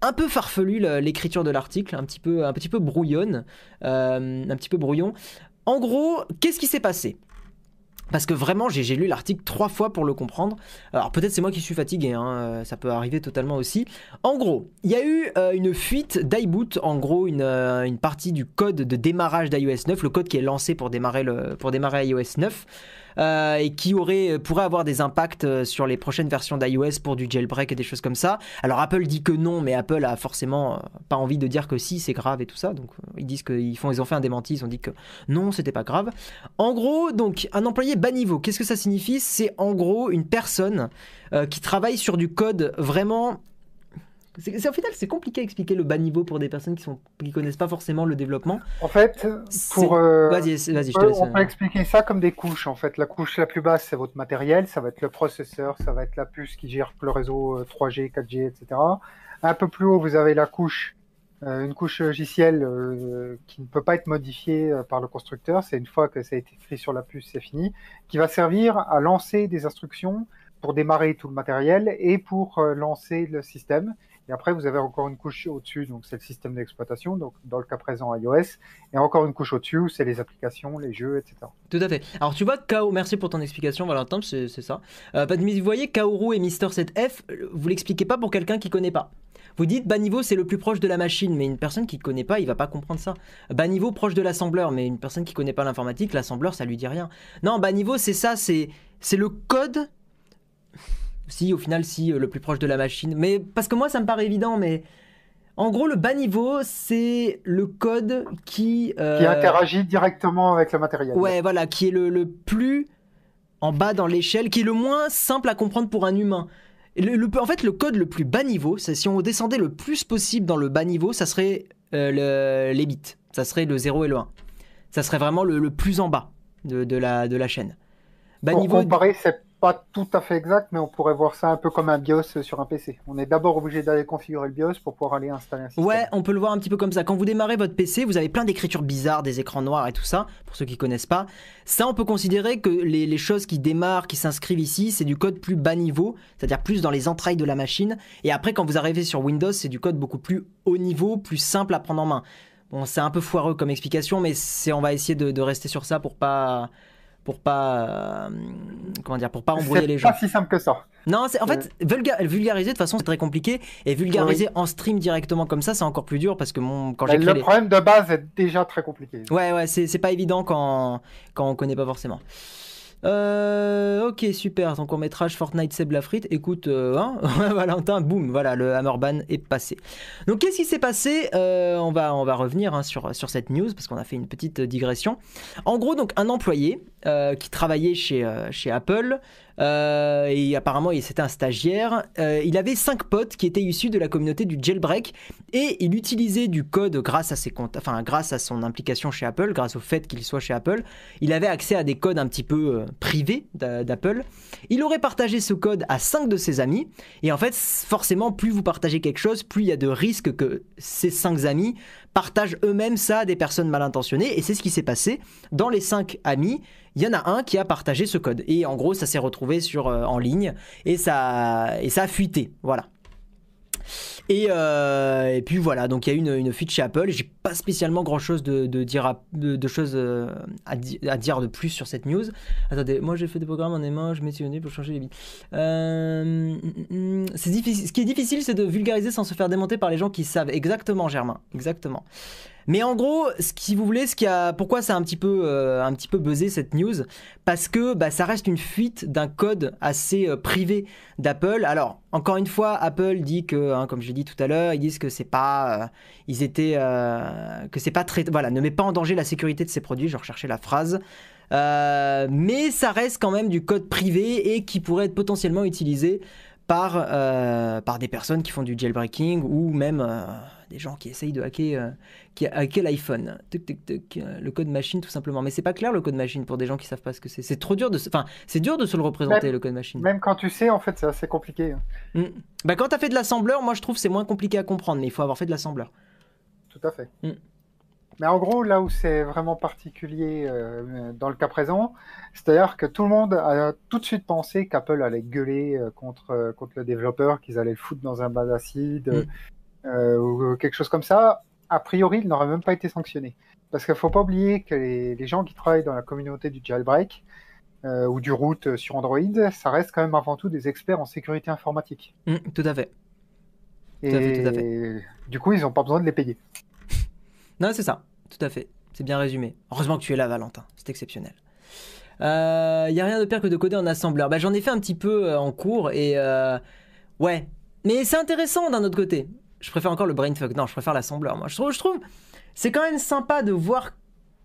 un peu farfelu l'écriture de l'article, un petit peu, un petit peu brouillonne, euh, un petit peu brouillon. En gros, qu'est-ce qui s'est passé? Parce que vraiment, j'ai lu l'article trois fois pour le comprendre. Alors peut-être c'est moi qui suis fatigué, hein, euh, ça peut arriver totalement aussi. En gros, il y a eu euh, une fuite d'iBoot, en gros une, euh, une, partie du code de démarrage d'iOS 9, le code qui est lancé pour démarrer iOS 9. Euh, et qui aurait, pourrait avoir des impacts euh, sur les prochaines versions d'iOS pour du jailbreak et des choses comme ça. Alors Apple dit que non, mais Apple a forcément euh, pas envie de dire que si, c'est grave et tout ça. Donc ils disent qu'ils font, ils ont fait un démenti, ils ont dit que non, c'était pas grave. En gros, donc un employé bas niveau, qu'est-ce que ça signifie? C'est en gros une personne qui travaille sur du code vraiment c'est, au final, c'est compliqué à expliquer le bas niveau pour des personnes qui sont qui connaissent pas forcément le développement. En fait, pour euh, vas-y, vas-y, je te laisse. On peut expliquer ça comme des couches. En fait, la couche la plus basse, c'est votre matériel, ça va être le processeur, ça va être la puce qui gère le réseau 3G, 4G, etc. Un peu plus haut, vous avez la couche, euh, une couche logicielle euh, qui ne peut pas être modifiée par le constructeur. C'est une fois que ça a été écrit sur la puce, c'est fini, qui va servir à lancer des instructions pour démarrer tout le matériel et pour lancer le système. Et après, vous avez encore une couche au-dessus, donc c'est le système d'exploitation, donc dans le cas présent iOS. Et encore une couche au-dessus, c'est les applications, les jeux, etc. Tout à fait. Alors tu vois, Kao, merci pour ton explication, Valentin, c'est ça. Euh, vous voyez, Kaoru et Mister 7F, vous l'expliquez pas pour quelqu'un qui connaît pas. Vous dites bas niveau, c'est le plus proche de la machine, mais une personne qui ne connaît pas, il va pas comprendre ça. Bas niveau, proche de l'assembleur, mais une personne qui connaît pas l'informatique, l'assembleur, ça lui dit rien. Non, bas niveau, c'est ça, c'est le code. Si, au final, si, euh, le plus proche de la machine. Mais parce que moi, ça me paraît évident, mais en gros, le bas niveau, c'est le code qui. euh, Qui interagit directement avec le matériel. Ouais, voilà, qui est le, le plus en bas dans l'échelle, qui est le moins simple à comprendre pour un humain. Le- le- en fait, le code le plus bas niveau, c'est si on descendait le plus possible dans le bas niveau, ça serait euh, le- les bits. Ça serait le 0 et le 1. Ça serait vraiment le, le plus en bas de, de la, de la chaîne. Bas Pour niveau, comparer, c'est pas tout à fait exact, mais on pourrait voir ça un peu comme un BIOS sur un PC. On est d'abord obligé d'aller configurer le BIOS pour pouvoir aller installer un système. Ouais, on peut le voir un petit peu comme ça. Quand vous démarrez votre PC, vous avez plein d'écritures bizarres, des écrans noirs et tout ça, pour ceux qui connaissent pas. Ça, on peut considérer que les, choses qui démarrent, qui s'inscrivent ici, c'est du code plus bas niveau, c'est-à-dire plus dans les entrailles de la machine. Et après, quand vous arrivez sur Windows, c'est du code beaucoup plus haut niveau, plus simple à prendre en main. Bon, c'est un peu foireux comme explication, mais on va essayer de rester sur ça pour pas, pour pas, euh, comment dire, pour pas embrouiller C'est les gens. pas si simple que ça. Non, c'est en fait vulga- vulgariser de toute façon c'est très compliqué et vulgariser en stream directement comme ça c'est encore plus dur parce que mon quand j'écris le les... problème de base est déjà très compliqué. Ouais ouais c'est c'est pas évident quand quand on connaît pas forcément. Euh, ok super. Ton court métrage Fortnite Seb la frite écoute euh, hein Valentin boum voilà le Hammerban est passé. Donc qu'est-ce qui s'est passé Euh, on va on va revenir hein, sur sur cette news parce qu'on a fait une petite digression. En gros donc un employé euh, qui travaillait chez chez Apple euh, et apparemment c'était un stagiaire euh, il avait cinq potes qui étaient issus de la communauté du jailbreak et il utilisait du code grâce à ses comptes enfin grâce à son implication chez Apple grâce au fait qu'il soit chez Apple il avait accès à des codes un petit peu euh, privés d'a- d'Apple. Il aurait partagé ce code à 5 de ses amis. Et en fait, forcément, plus vous partagez quelque chose, plus il y a de risques que ces 5 amis partagent eux-mêmes ça à des personnes mal intentionnées. Et c'est ce qui s'est passé. Dans les 5 amis, il y en a un qui a partagé ce code. Et en gros, ça s'est retrouvé sur, euh, en ligne et ça, et ça a fuité. Voilà. Et, euh, et puis voilà, donc il y a une, une fuite chez Apple. J'ai pas spécialement grand chose de, dire à- de, choses euh, à, di- à dire de plus sur cette news. Attendez, moi j'ai fait des programmes en aimant, je m'ai sillonné pour changer les bits. Euh, difficile. Ce qui est difficile, c'est de vulgariser sans se faire démonter par les gens qui savent. Exactement, Germain. Exactement. Mais en gros, ce qui vous voulez, ce a, pourquoi ça a un petit peu, euh, un petit peu buzzé cette news, parce que bah, ça reste une fuite d'un code assez euh, privé d'Apple. Alors, encore une fois, Apple dit que, hein, comme je l'ai dit tout à l'heure, ils disent que c'est pas, euh, ils étaient, que c'est pas très, voilà, ne met pas en danger la sécurité de ses produits. Je recherchais la phrase. Mais ça reste quand même du code privé et qui pourrait être potentiellement utilisé par, des personnes qui font du jailbreaking ou même des gens qui essayent de hacker, euh, qui hacker l'iPhone. Euh, le code machine tout simplement. Mais c'est pas clair le code machine pour des gens qui savent pas ce que c'est. C'est trop dur de, se- enfin, c'est dur de se le représenter Même- le code machine. Même quand tu sais, en fait, c'est assez compliqué. hein. Mm. Bah quand t'as fait de l'assembleur, moi je trouve que c'est moins compliqué à comprendre, mais il faut avoir fait de l'assembleur. Tout à fait. Mm. Mais en gros, là où c'est vraiment particulier euh, dans le cas présent, c'est-à-dire que tout le monde a tout de suite pensé qu'Apple allait gueuler euh, contre, euh, contre le développeur, qu'ils allaient le foutre dans un bain d'acide Mm. Ou quelque chose comme ça. A priori, il n'aurait même pas été sanctionné. Parce qu'il ne faut pas oublier que les, les gens qui travaillent dans la communauté du jailbreak euh, ou du root sur Android, ça reste quand même avant tout des experts en sécurité informatique. Mm, tout à fait. Et Tout à fait, tout à fait. du coup, ils n'ont pas besoin de les payer. Non, c'est ça, tout à fait. C'est bien résumé. Heureusement que tu es là, Valentin. C'est exceptionnel. Il n'y a rien de pire que de coder en assembleur. Bah, J'en ai fait un petit peu euh, en cours et euh, ouais. Mais c'est intéressant d'un autre côté. Je préfère encore le brainfuck. Non, je préfère l'assembleur. Moi, je trouve, c'est quand même sympa de voir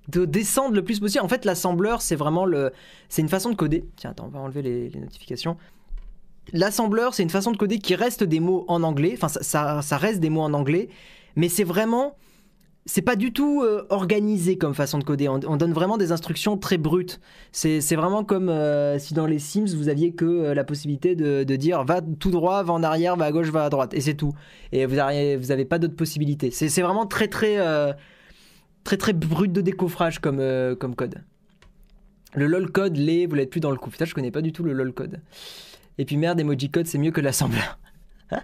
de descendre le plus possible. En fait, l'assembleur, c'est vraiment le, c'est une façon de coder. Tiens, attends, on va enlever les, notifications. L'assembleur, c'est une façon de coder qui reste des mots en anglais. Enfin, ça, ça reste des mots en anglais, mais c'est vraiment c'est pas du tout euh, organisé comme façon de coder. On, on donne vraiment des instructions très brutes. C'est vraiment comme euh, si dans les Sims vous aviez que euh, la possibilité de, dire va tout droit, va en arrière, va à gauche, va à droite, et c'est tout. Et vous avez, vous avez pas d'autres possibilités. C'est vraiment très très très très brut de décoffrage comme comme code. Le lol code, les, vous l'êtes plus dans le coup. Putain, je connais pas du tout le lol code. Et puis merde, emoji code, c'est mieux que l'assembleur.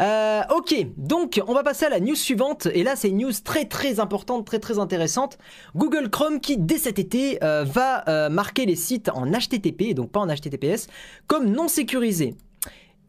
Euh, ok, donc on va passer à la news suivante. Et là, c'est une news très très importante, très très intéressante. Google Chrome qui, dès cet été, euh, va euh, marquer les sites en HTTP, donc pas en HTTPS, comme non sécurisés.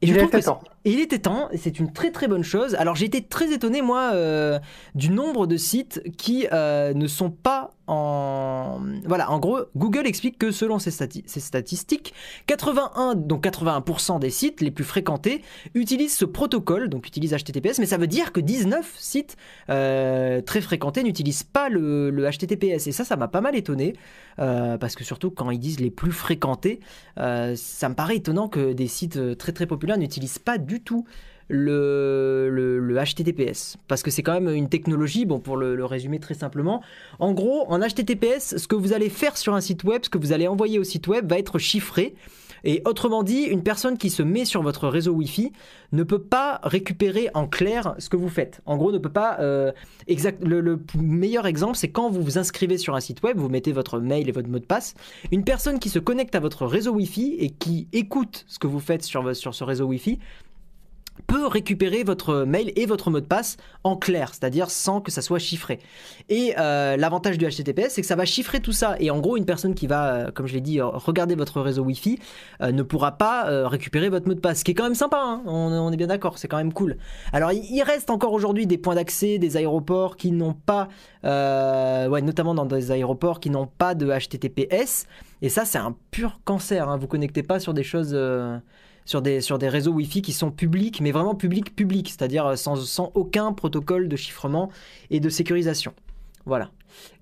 Et je Il était que temps. et il était temps, et c'est une très très bonne chose. Alors j'ai été très étonné moi euh, du nombre de sites qui euh, ne sont pas en... Voilà, en gros, Google explique que selon ses, stati- ses statistiques, 81, donc 81% des sites les plus fréquentés utilisent ce protocole, donc utilisent HTTPS, mais ça veut dire que 19 sites euh, très fréquentés n'utilisent pas le, le HTTPS. Et ça, ça m'a pas mal étonné, parce que surtout quand ils disent les plus fréquentés, ça me paraît étonnant que des sites très très populaires n'utilisent pas du tout le, HTTPS. Parce que c'est quand même une technologie, bon pour le résumer très simplement, en gros en HTTPS, ce que vous allez faire sur un site web, ce que vous allez envoyer au site web va être chiffré. Et autrement dit, une personne qui se met sur votre réseau Wi-Fi ne peut pas récupérer en clair ce que vous faites. En gros, ne peut pas. euh, exact. Le, le meilleur exemple, c'est quand vous vous inscrivez sur un site web, vous mettez votre mail et votre mot de passe. Une personne qui se connecte à votre réseau Wi-Fi et qui écoute ce que vous faites sur, sur ce réseau Wi-Fi peut récupérer votre mail et votre mot de passe en clair, c'est-à-dire sans que ça soit chiffré. Et euh, l'avantage du HTTPS, c'est que ça va chiffrer tout ça. Et en gros, une personne qui va, euh, comme je l'ai dit, euh, regarder votre réseau Wi-Fi ne pourra pas récupérer votre mot de passe, ce qui est quand même sympa. hein. on, est bien d'accord, c'est quand même cool. Alors, il, reste encore aujourd'hui des points d'accès, des aéroports qui n'ont pas, ouais, notamment dans des aéroports qui n'ont pas de HTTPS. Et ça, c'est un pur cancer. Hein. Vous connectez pas sur des choses. Euh, sur des, sur des réseaux Wi-Fi qui sont publics, mais vraiment publics, publics, c'est-à-dire sans, sans aucun protocole de chiffrement et de sécurisation. Voilà.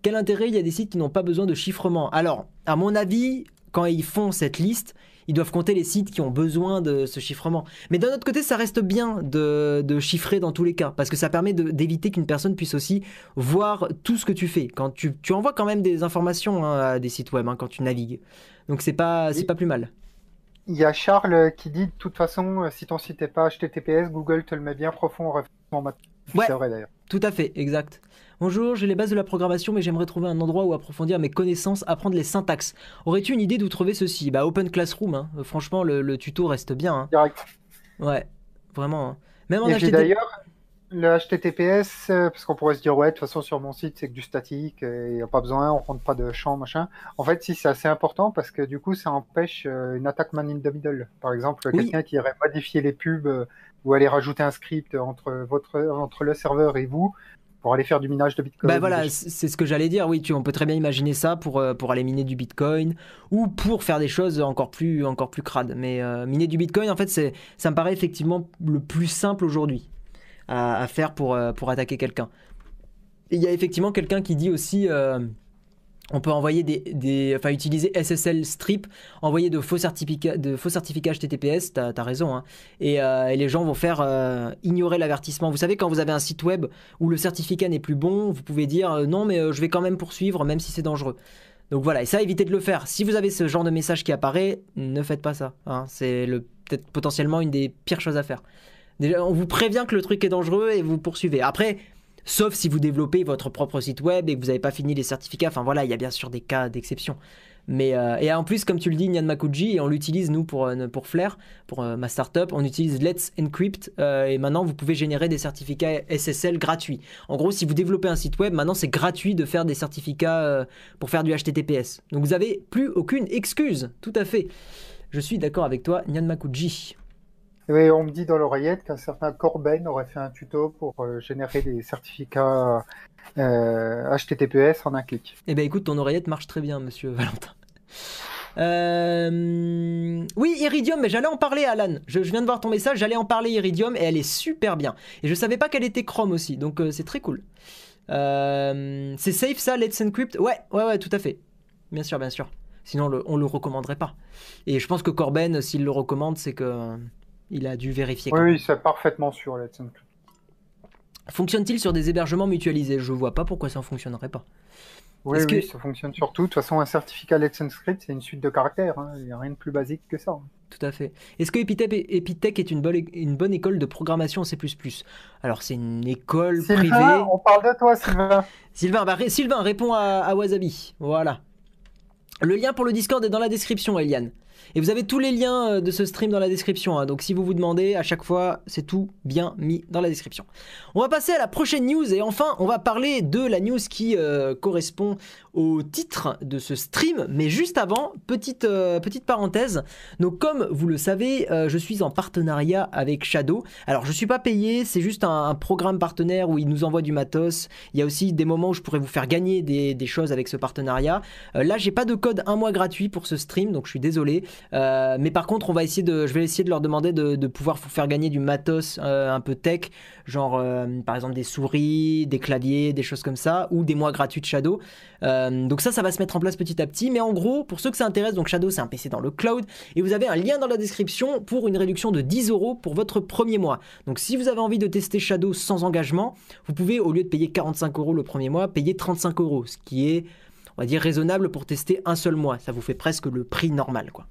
Quel intérêt il y a des sites qui n'ont pas besoin de chiffrement? Alors, à mon avis, quand ils font cette liste, ils doivent compter les sites qui ont besoin de ce chiffrement. Mais d'un autre côté, ça reste bien de, de chiffrer dans tous les cas, parce que ça permet d'éviter qu'une personne puisse aussi voir tout ce que tu fais. Quand tu, tu envoies quand même des informations hein, à des sites web hein, quand tu navigues. Donc c'est pas, Oui. pas plus mal. Il y a Charles qui dit de toute façon, euh, si ton site n'est pas HTTPS, Google te le met bien profond en référencement maintenant. Ouais. Vrai d'ailleurs. Tout à fait, exact. Bonjour, j'ai les bases de la programmation, mais j'aimerais trouver un endroit où approfondir mes connaissances, apprendre les syntaxes. Aurais-tu une idée d'où trouver ceci? Bah, Open Classroom, hein. Franchement, le, le tuto reste bien. hein. Direct. Ouais, vraiment. hein. Même en HTTP. d'ailleurs le HTTPS, euh, parce qu'on pourrait se dire, ouais, de toute façon, sur mon site, c'est que du statique, il n'y a pas besoin, on rentre pas de champ, machin. En fait, si, c'est assez important parce que du coup, ça empêche euh, une attaque man in the middle. Par exemple, Oui. quelqu'un qui irait modifier les pubs euh, ou aller rajouter un script entre, votre, entre le serveur et vous pour aller faire du minage de Bitcoin. Bah voilà, c'est ce que j'allais dire. Oui, tu, on peut très bien imaginer ça pour, pour aller miner du Bitcoin ou pour faire des choses encore plus, encore plus crades. Mais euh, miner du Bitcoin, en fait, ça me paraît effectivement le plus simple aujourd'hui à, faire pour, euh, pour attaquer quelqu'un. Il y a effectivement quelqu'un qui dit aussi. euh, on peut envoyer des, des- enfin utiliser SSL strip, envoyer de faux certificats, de faux certificats HTTPS. T'as as raison. hein. Et, euh, et les gens vont faire ignorer l'avertissement. Vous savez quand vous avez un site web où le certificat n'est plus bon, vous pouvez dire non mais je vais quand même poursuivre même si c'est dangereux. Donc voilà, et ça évitez de le faire. Si vous avez ce genre de message qui apparaît, ne faites pas ça. hein. C'est peut-être potentiellement une des pires choses à faire. On vous prévient que le truc est dangereux et vous poursuivez. Après, sauf si vous développez votre propre site web et que vous n'avez pas fini les certificats. Enfin voilà, il y a bien sûr des cas d'exception. Mais euh, et en plus, comme tu le dis, Nyan Makuji, on l'utilise nous pour, euh, pour Flair, pour euh, ma startup, on utilise Let's Encrypt et maintenant vous pouvez générer des certificats SSL gratuits. En gros, si vous développez un site web, maintenant c'est gratuit de faire des certificats pour faire du HTTPS. Donc vous n'avez plus aucune excuse, tout à fait. Je suis d'accord avec toi, Nyan Makuji. Oui, on me dit dans l'oreillette qu'un certain Corben aurait fait un tuto pour euh, générer des certificats euh, HTTPS en un clic. Eh ben écoute, ton oreillette marche très bien, monsieur Valentin. Euh, Oui, Iridium, mais j'allais en parler, Alan. Je, je viens de voir ton message, j'allais en parler, Iridium, et elle est super bien. Et je savais pas qu'elle était Chrome aussi, donc euh, c'est très cool. Euh, C'est safe ça, Let's Encrypt? Ouais, ouais, ouais, tout à fait. Bien sûr, bien sûr. Sinon, le- on le recommanderait pas. Et je pense que Corben, s'il le recommande, c'est que euh, il a dû vérifier. Oui, oui, c'est parfaitement sûr, Let's Encrypt. Fonctionne-t-il sur des hébergements mutualisés? Je vois pas pourquoi ça ne fonctionnerait pas. Oui, Est-ce oui, que- ça fonctionne surtout. De toute façon, un certificat Let's Encrypt, c'est une suite de caractères. hein. Il n'y a rien de plus basique que ça. Tout à fait. Est-ce que Epitech, est une bonne, une bonne école de programmation en C++ Alors, c'est une école privée. Sylvain, on parle de toi, Sylvain. Sylvain, bah, ré- Sylvain, réponds à, à Wasabi. Voilà. Le lien pour le Discord est dans la description, Eliane. Et vous avez tous les liens euh, de ce stream dans la description. hein. Donc si vous vous demandez, à chaque fois, c'est tout bien mis dans la description. On va passer à la prochaine news et enfin, on va parler de la news qui euh, correspond au titre de ce stream. Mais juste avant, petite, euh, petite parenthèse. Donc comme vous le savez, je suis en partenariat avec Shadow. Alors je suis pas payé, c'est juste un, un programme partenaire où il nous envoie du matos. Il y a aussi des moments où je pourrais vous faire gagner des, des choses avec ce partenariat. Là, j'ai pas de code un mois gratuit pour ce stream, donc je suis désolé. Euh, mais par contre, on va essayer de, je vais essayer de leur demander de, pouvoir vous faire gagner du matos euh, un peu tech, genre euh, par exemple des souris, des claviers, des choses comme ça, ou des mois gratuits de Shadow. Donc ça, ça va se mettre en place petit à petit. Mais en gros, pour ceux que ça intéresse, donc Shadow, c'est un PC dans le cloud, et vous avez un lien dans la description pour une réduction de 10 euros pour votre premier mois. Donc si vous avez envie de tester Shadow sans engagement, vous pouvez au lieu de payer 45 euros le premier mois, payer 35 euros, ce qui est on va dire raisonnable pour tester un seul mois. Ça vous fait presque le prix normal, quoi.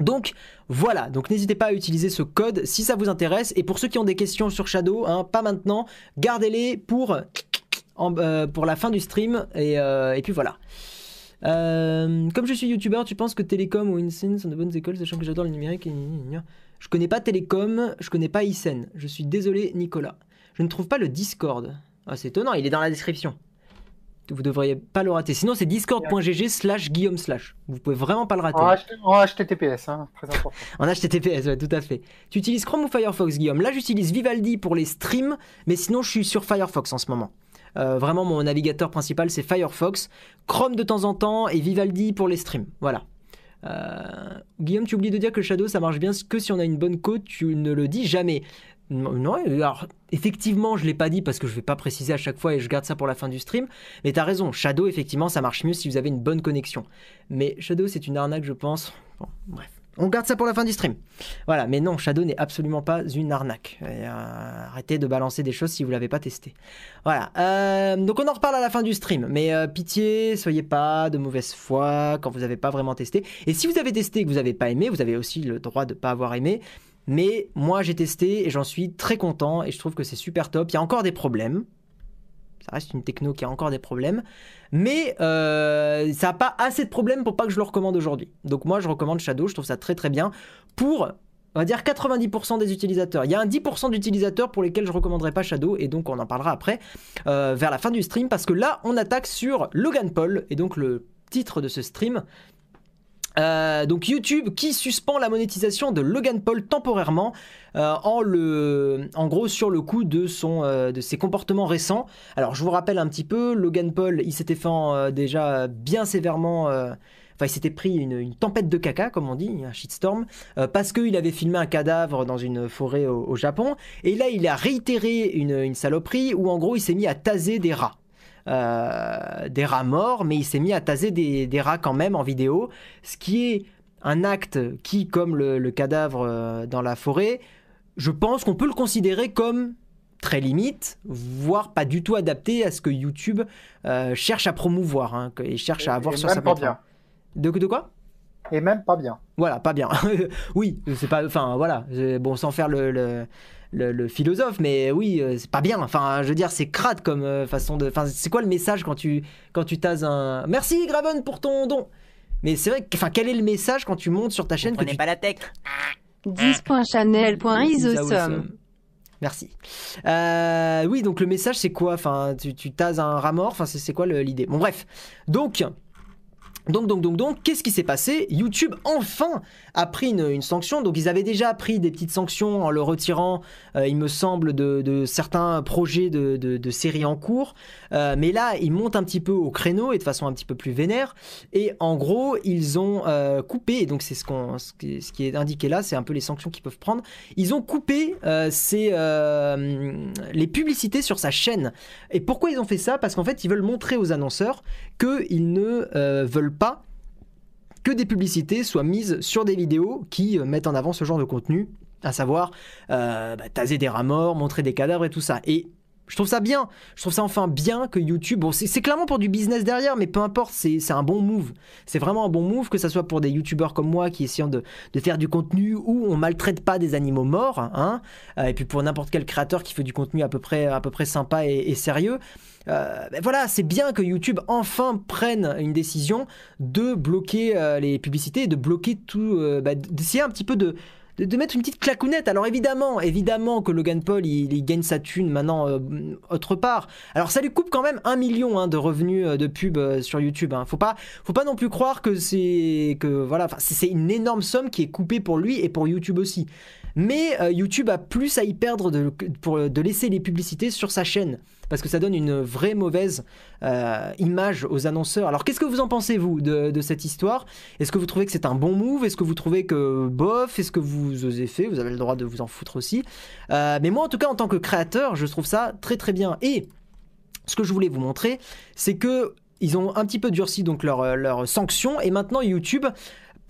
Donc voilà, donc n'hésitez pas à utiliser ce code si ça vous intéresse. Et pour ceux qui ont des questions sur Shadow, hein, pas maintenant, gardez-les euh, pour la fin du stream. Et, euh, puis voilà. Euh, comme je suis youtubeur, tu penses que Télécom ou Incen sont de bonnes écoles, sachant que j'adore le numérique et... Je connais pas Télécom, je connais pas Isen. Je suis désolé, Nicolas. Je ne trouve pas le Discord. Ah, c'est étonnant, il est dans la description. Vous devriez pas le rater. Sinon, c'est discord.gg slash guillaume slash. Vous pouvez vraiment pas le rater. En, HT en HTTPS, hein, très important. En HTTPS, ouais, tout à fait. Tu utilises Chrome ou Firefox, Guillaume? Là, j'utilise Vivaldi pour les streams, mais sinon, je suis sur Firefox en ce moment. Euh, vraiment, mon navigateur principal, c'est Firefox. Chrome de temps en temps et Vivaldi pour les streams. Voilà. Euh, Guillaume, tu oublies de dire que Shadow, ça marche bien que si on a une bonne côte, tu ne le dis jamais. Non, non, alors effectivement, je l'ai pas dit parce que je vais pas préciser à chaque fois et je garde ça pour la fin du stream. Mais t'as raison, Shadow, effectivement, ça marche mieux si vous avez une bonne connexion. Mais Shadow, c'est une arnaque, je pense. Bon, bref. On garde ça pour la fin du stream. Voilà, mais non, Shadow n'est absolument pas une arnaque. Euh, arrêtez de balancer des choses si vous l'avez pas testé. Voilà. Euh, donc on en reparle à la fin du stream. Mais euh, pitié, soyez pas de mauvaise foi quand vous n'avez pas vraiment testé. Et si vous avez testé et que vous n'avez pas aimé, vous avez aussi le droit de pas avoir aimé. Mais moi j'ai testé et j'en suis très content et je trouve que c'est super top. Il y a encore des problèmes. Ça reste une techno qui a encore des problèmes. Mais euh, ça n'a pas assez de problèmes pour pas que je le recommande aujourd'hui. Donc moi je recommande Shadow, je trouve ça très très bien. Pour, on va dire 90% des utilisateurs. Il y a un 10% d'utilisateurs pour lesquels je recommanderais pas Shadow et donc on en parlera après euh, vers la fin du stream parce que là on attaque sur Logan Paul et donc le titre de ce stream euh, donc YouTube qui suspend la monétisation de Logan Paul temporairement euh, en, gros sur le coup de, son, euh, de ses comportements récents. Alors je vous rappelle un petit peu, Logan Paul il s'était fait déjà bien sévèrement... Enfin, il s'était pris une, tempête de caca, comme on dit, un shitstorm, parce qu'il avait filmé un cadavre dans une forêt au, au Japon. Et là, il a réitéré une, une saloperie où, en gros, il s'est mis à taser des rats. Euh, des rats morts, mais il s'est mis à taser des, des rats quand même en vidéo, ce qui est un acte qui, comme le, le cadavre euh, dans la forêt, je pense qu'on peut le considérer comme très limite, voire pas du tout adapté à ce que YouTube euh, cherche à promouvoir hein, et cherche à avoir Et sur même sa pas plateforme. bien. De, de quoi? Et même pas bien. Voilà, pas bien. oui, c'est pas. Enfin, voilà. Bon, sans faire le, le, le- le philosophe, mais oui, euh, c'est pas bien. Enfin, je veux dire, c'est crade comme euh, façon de. Enfin, c'est quoi le message quand tu quand tu tases un. Merci Graven pour ton don. Mais c'est vrai. que- Enfin, quel est le message quand tu montes sur ta chaîne que tu pas la tech. 10.chanel.isosum. Merci. Euh, oui, donc le message c'est quoi? Enfin, tu, tu tases un rat mort. Enfin, c'est c'est quoi l'idée? Bon, bref. Donc. Donc, donc, donc, donc, qu'est-ce qui s'est passé? YouTube, enfin, a pris une, sanction. Donc, ils avaient déjà pris des petites sanctions en le retirant, euh, il me semble, de, certains projets de, de, séries en cours. Euh, mais là, ils montent un petit peu au créneau et de façon un petit peu plus vénère. Et en gros, ils ont euh, coupé, et donc c'est ce, qui, est indiqué là, c'est un peu les sanctions qu'ils peuvent prendre. Ils ont coupé les publicités sur sa chaîne. Et pourquoi ils ont fait ça? Parce qu'en fait, ils veulent montrer aux annonceurs qu'ils ne veulent pas que des publicités soient mises sur des vidéos qui euh, mettent en avant ce genre de contenu, à savoir euh, bah, taser des rats morts, montrer des cadavres et tout ça. Et Je trouve ça bien. Je trouve ça enfin bien que YouTube. Bon, c'est clairement pour du business derrière, mais peu importe, c'est un bon move. C'est vraiment un bon move, que ce soit pour des YouTubeurs comme moi qui essayent de, faire du contenu où on maltraite pas des animaux morts, hein, euh, et puis pour n'importe quel créateur qui fait du contenu à peu près, à peu près sympa et, sérieux. Euh, ben voilà, c'est bien que YouTube enfin prenne une décision de bloquer euh, les publicités, de bloquer tout, ben, d'essayer un petit peu de de, mettre une petite clacounette. Alors évidemment, évidemment que Logan Paul, il, gagne sa thune maintenant euh, autre part. Alors ça lui coupe quand même un million hein, de revenus euh, de pub euh, sur YouTube. Hein. Faut pas, faut pas non plus croire que c'est que voilà, c'est une énorme somme qui est coupée pour lui et pour YouTube aussi. Mais YouTube a plus à y perdre de, pour, de laisser les publicités sur sa chaîne parce que ça donne une vraie mauvaise euh, image aux annonceurs. Alors qu'est-ce que vous en pensez, vous, de, cette histoire? Est-ce que vous trouvez que c'est un bon move? Est-ce que vous trouvez que bof? Est-ce que vous osez faire Vous avez le droit de vous en foutre aussi. Euh, mais moi, en tout cas, en tant que créateur, je trouve ça très très bien. Et ce que je voulais vous montrer, c'est que ils ont un petit peu durci donc leurs leur sanctions et maintenant YouTube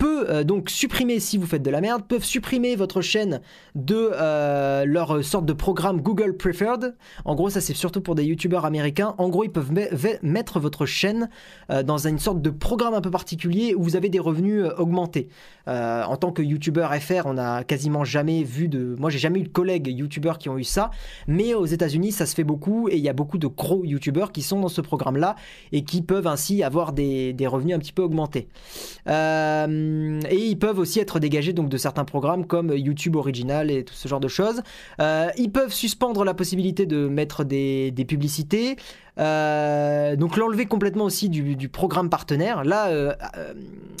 peut euh, donc supprimer, si vous faites de la merde, peuvent supprimer votre chaîne de euh, leur sorte de programme Google Preferred. En gros, ça c'est surtout pour des youtubeurs américains. En gros, ils peuvent mettre votre chaîne euh, dans une sorte de programme un peu particulier où vous avez des revenus augmentés. en tant que youtubeur FR, on n'a quasiment jamais vu de. Moi, j'ai jamais eu de collègues youtubeurs qui ont eu ça, mais aux États-Unis, ça se fait beaucoup et il y a beaucoup de gros youtubeurs qui sont dans ce programme-là et qui peuvent ainsi avoir des, des revenus un petit peu augmentés. Euh, et ils peuvent aussi être dégagés donc de certains programmes comme YouTube Original et tout ce genre de choses. Euh, ils peuvent suspendre la possibilité de mettre des, des publicités. Euh, donc l'enlever complètement aussi du, programme partenaire. Là, euh, euh,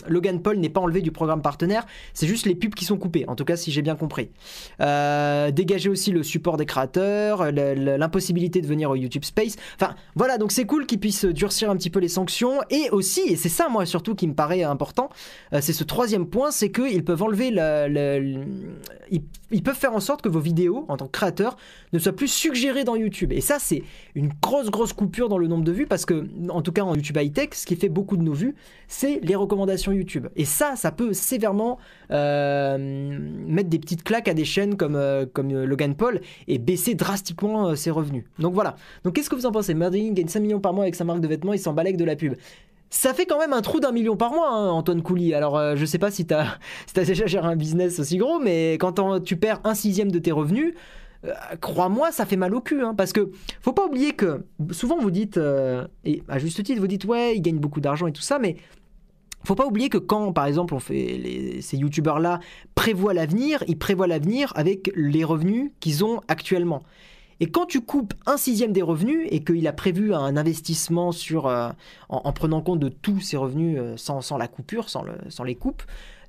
Logan Paul n'est pas enlevé du programme partenaire, c'est juste les pubs qui sont coupées, en tout cas si j'ai bien compris. dégager aussi le support des créateurs, l'impossibilité de venir au YouTube Space. Enfin voilà, donc c'est cool qu'ils puissent durcir un petit peu les sanctions. Et aussi, et c'est ça moi surtout qui me paraît important, c'est ce troisième point, c'est qu'ils peuvent enlever le, ils, peuvent faire en sorte que vos vidéos en tant que créateur ne soient plus suggérées dans YouTube. Et ça c'est une grosse grosse coupure dans le nombre de vues parce que, en tout cas en YouTube high tech, ce qui fait beaucoup de nos vues, c'est les recommandations YouTube. Et ça, ça peut sévèrement euh, mettre des petites claques à des chaînes comme, euh, comme Logan Paul et baisser drastiquement euh, ses revenus. Donc voilà. Donc qu'est-ce que vous en pensez? Murdering gagne 5 millions par mois avec sa marque de vêtements, il s'en balèque de la pub. Ça fait quand même un trou d'un million par mois, hein, Antoine Couli. Alors, je sais pas si t'as si déjà géré un business aussi gros, mais quand tu perds un sixième de tes revenus, euh, crois-moi, ça fait mal au cul. Hein, parce que faut pas oublier que souvent vous dites, euh, et à juste titre, vous dites ouais, ils gagnent beaucoup d'argent et tout ça, mais faut pas oublier que quand, par exemple, on fait ces youtubeurs-là prévoient l'avenir, ils prévoient l'avenir avec les revenus qu'ils ont actuellement. Et quand tu coupes un sixième des revenus et qu'il a prévu un investissement sur, euh, en, prenant compte de tous ses revenus sans, sans, la coupure, sans, le, sans les coupes,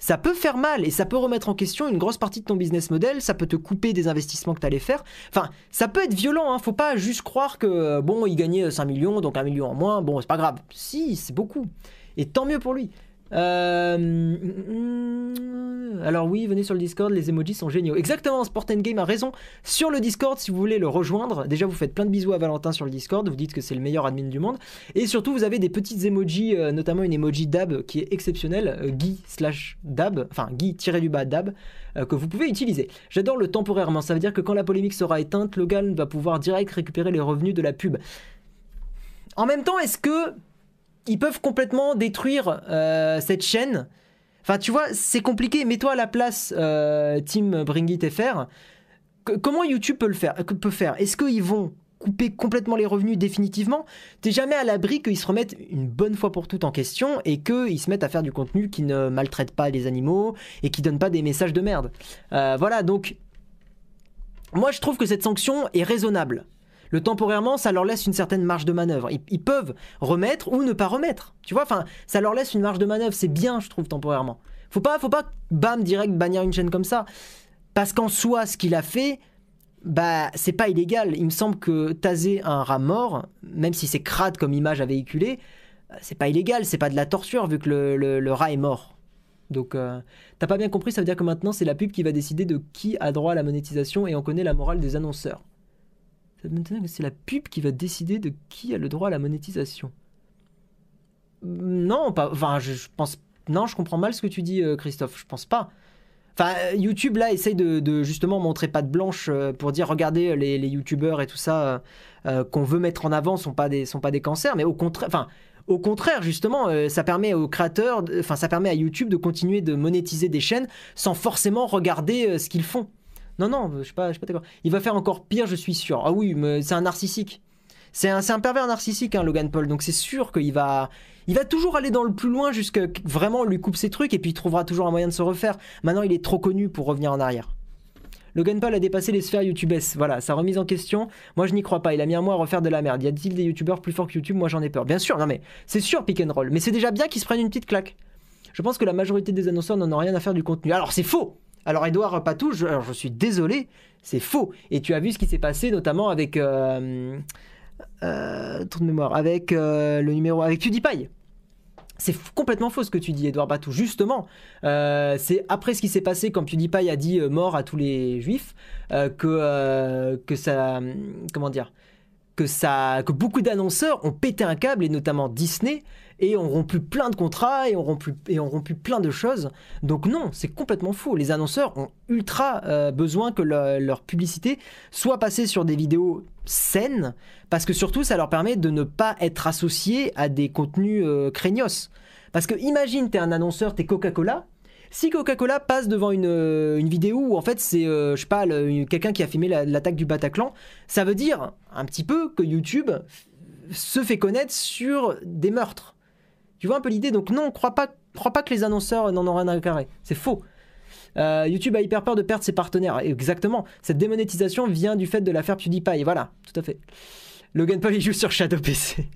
ça peut faire mal et ça peut remettre en question une grosse partie de ton business model, ça peut te couper des investissements que tu allais faire. Enfin, ça peut être violent, hein. faut pas juste croire que, bon, il gagnait 5 millions, donc 1 million en moins, bon, c'est pas grave. Si, c'est beaucoup. Et tant mieux pour lui. Euh, alors oui, venez sur le Discord, les emojis sont géniaux. Exactement, Sport Game a raison. Sur le Discord, si vous voulez le rejoindre, déjà vous faites plein de bisous à Valentin sur le Discord, vous dites que c'est le meilleur admin du monde. Et surtout, vous avez des petites emojis, euh, notamment une emoji dab qui est exceptionnelle, euh, Guy slash dab, enfin Guy tiré du bas dab, que vous pouvez utiliser. J'adore le temporairement, ça veut dire que quand la polémique sera éteinte, Logan va pouvoir direct récupérer les revenus de la pub. En même temps, est-ce que ils peuvent complètement détruire euh, cette chaîne. Enfin, tu vois, c'est compliqué. Mets-toi à la place, euh, Team Bring It FR. comment YouTube peut le faire Peut faire? Est-ce qu'ils vont couper complètement les revenus définitivement? T'es jamais à l'abri qu'ils se remettent une bonne fois pour toutes en question et qu'ils se mettent à faire du contenu qui ne maltraite pas les animaux et qui donne pas des messages de merde. Euh, voilà, donc moi je trouve que cette sanction est raisonnable le temporairement, ça leur laisse une certaine marge de manœuvre. Ils, peuvent remettre ou ne pas remettre. Tu vois, enfin, ça leur laisse une marge de manœuvre. C'est bien, je trouve, temporairement. Faut pas, faut pas, bam, direct bannir une chaîne comme ça. Parce qu'en soi, ce qu'il a fait, bah, c'est pas illégal. Il me semble que taser un rat mort, même si c'est crade comme image à véhiculer, euh, c'est pas illégal, c'est pas de la torture vu que le, rat est mort. Donc, euh, t'as pas bien compris, ça veut dire que maintenant c'est la pub qui va décider de qui a droit à la monétisation et on connaît la morale des annonceurs c'est la pub qui va décider de qui a le droit à la monétisation. Non, pas. Enfin, je, pense. Non, je comprends mal ce que tu dis, euh, Christophe. Je pense pas. Enfin, YouTube là essaye de, justement montrer pas de blanche pour dire regardez les, les youtubeurs et tout ça qu'on veut mettre en avant sont pas des sont pas des cancers, mais au contraire, enfin au contraire, justement, ça permet aux créateurs, enfin, ça permet à YouTube de continuer de monétiser des chaînes sans forcément regarder ce qu'ils font. Non, non, je suis pas, je suis pas d'accord. Il va faire encore pire, je suis sûr. Ah oui, mais c'est un narcissique. C'est un, pervers narcissique, hein, Logan Paul. Donc c'est sûr qu'il va, il va toujours aller dans le plus loin jusqu'à vraiment lui coupe ses trucs et puis il trouvera toujours un moyen de se refaire. Maintenant, il est trop connu pour revenir en arrière. Logan Paul a dépassé les sphères YouTube Voilà, sa remise en question, moi je n'y crois pas. Il a mis un mois à refaire de la merde. Y a-t-il des youtubeurs plus forts que YouTube? Moi j'en ai peur. Bien sûr, non mais c'est sûr pick and roll. Mais c'est déjà bien qu'ils se prennent une petite claque. Je pense que la majorité des annonceurs n'en ont rien à faire du contenu. Alors c'est faux alors Edouard Patou, je, suis désolé, c'est faux. Et tu as vu ce qui s'est passé notamment avec... Euh, euh, de mémoire, avec euh, le numéro... avec PewDiePie. C'est complètement faux ce que tu dis, Edouard Patou. Justement, euh, c'est après ce qui s'est passé quand PewDiePie a dit mort à tous les juifs que, que ça. Comment dire que, ça, que beaucoup d'annonceurs ont pété un câble, et notamment Disney, et ont rompu plein de contrats et ont rompu, et plein de choses. Donc non, c'est complètement faux. Les annonceurs ont ultra euh, besoin que leur publicité soit passée sur des vidéos saines, parce que surtout ça leur permet de ne pas être associés à des contenus euh, craignos. Parce que imagine, es un annonceur, es Coca-Cola, si Coca-Cola passe devant une, euh, vidéo où en fait c'est, je sais pas, quelqu'un qui a filmé l'attaque du Bataclan, ça veut dire un petit peu que YouTube se fait connaître sur des meurtres. Tu vois un peu l'idée Donc non, crois pas, crois pas que les annonceurs n'en ont rien à carrer. C'est faux. Euh, YouTube a hyper peur de perdre ses partenaires. Exactement. Cette démonétisation vient du fait de l'affaire PewDiePie. Voilà, tout à fait. Logan Paul il joue sur Shadow PC.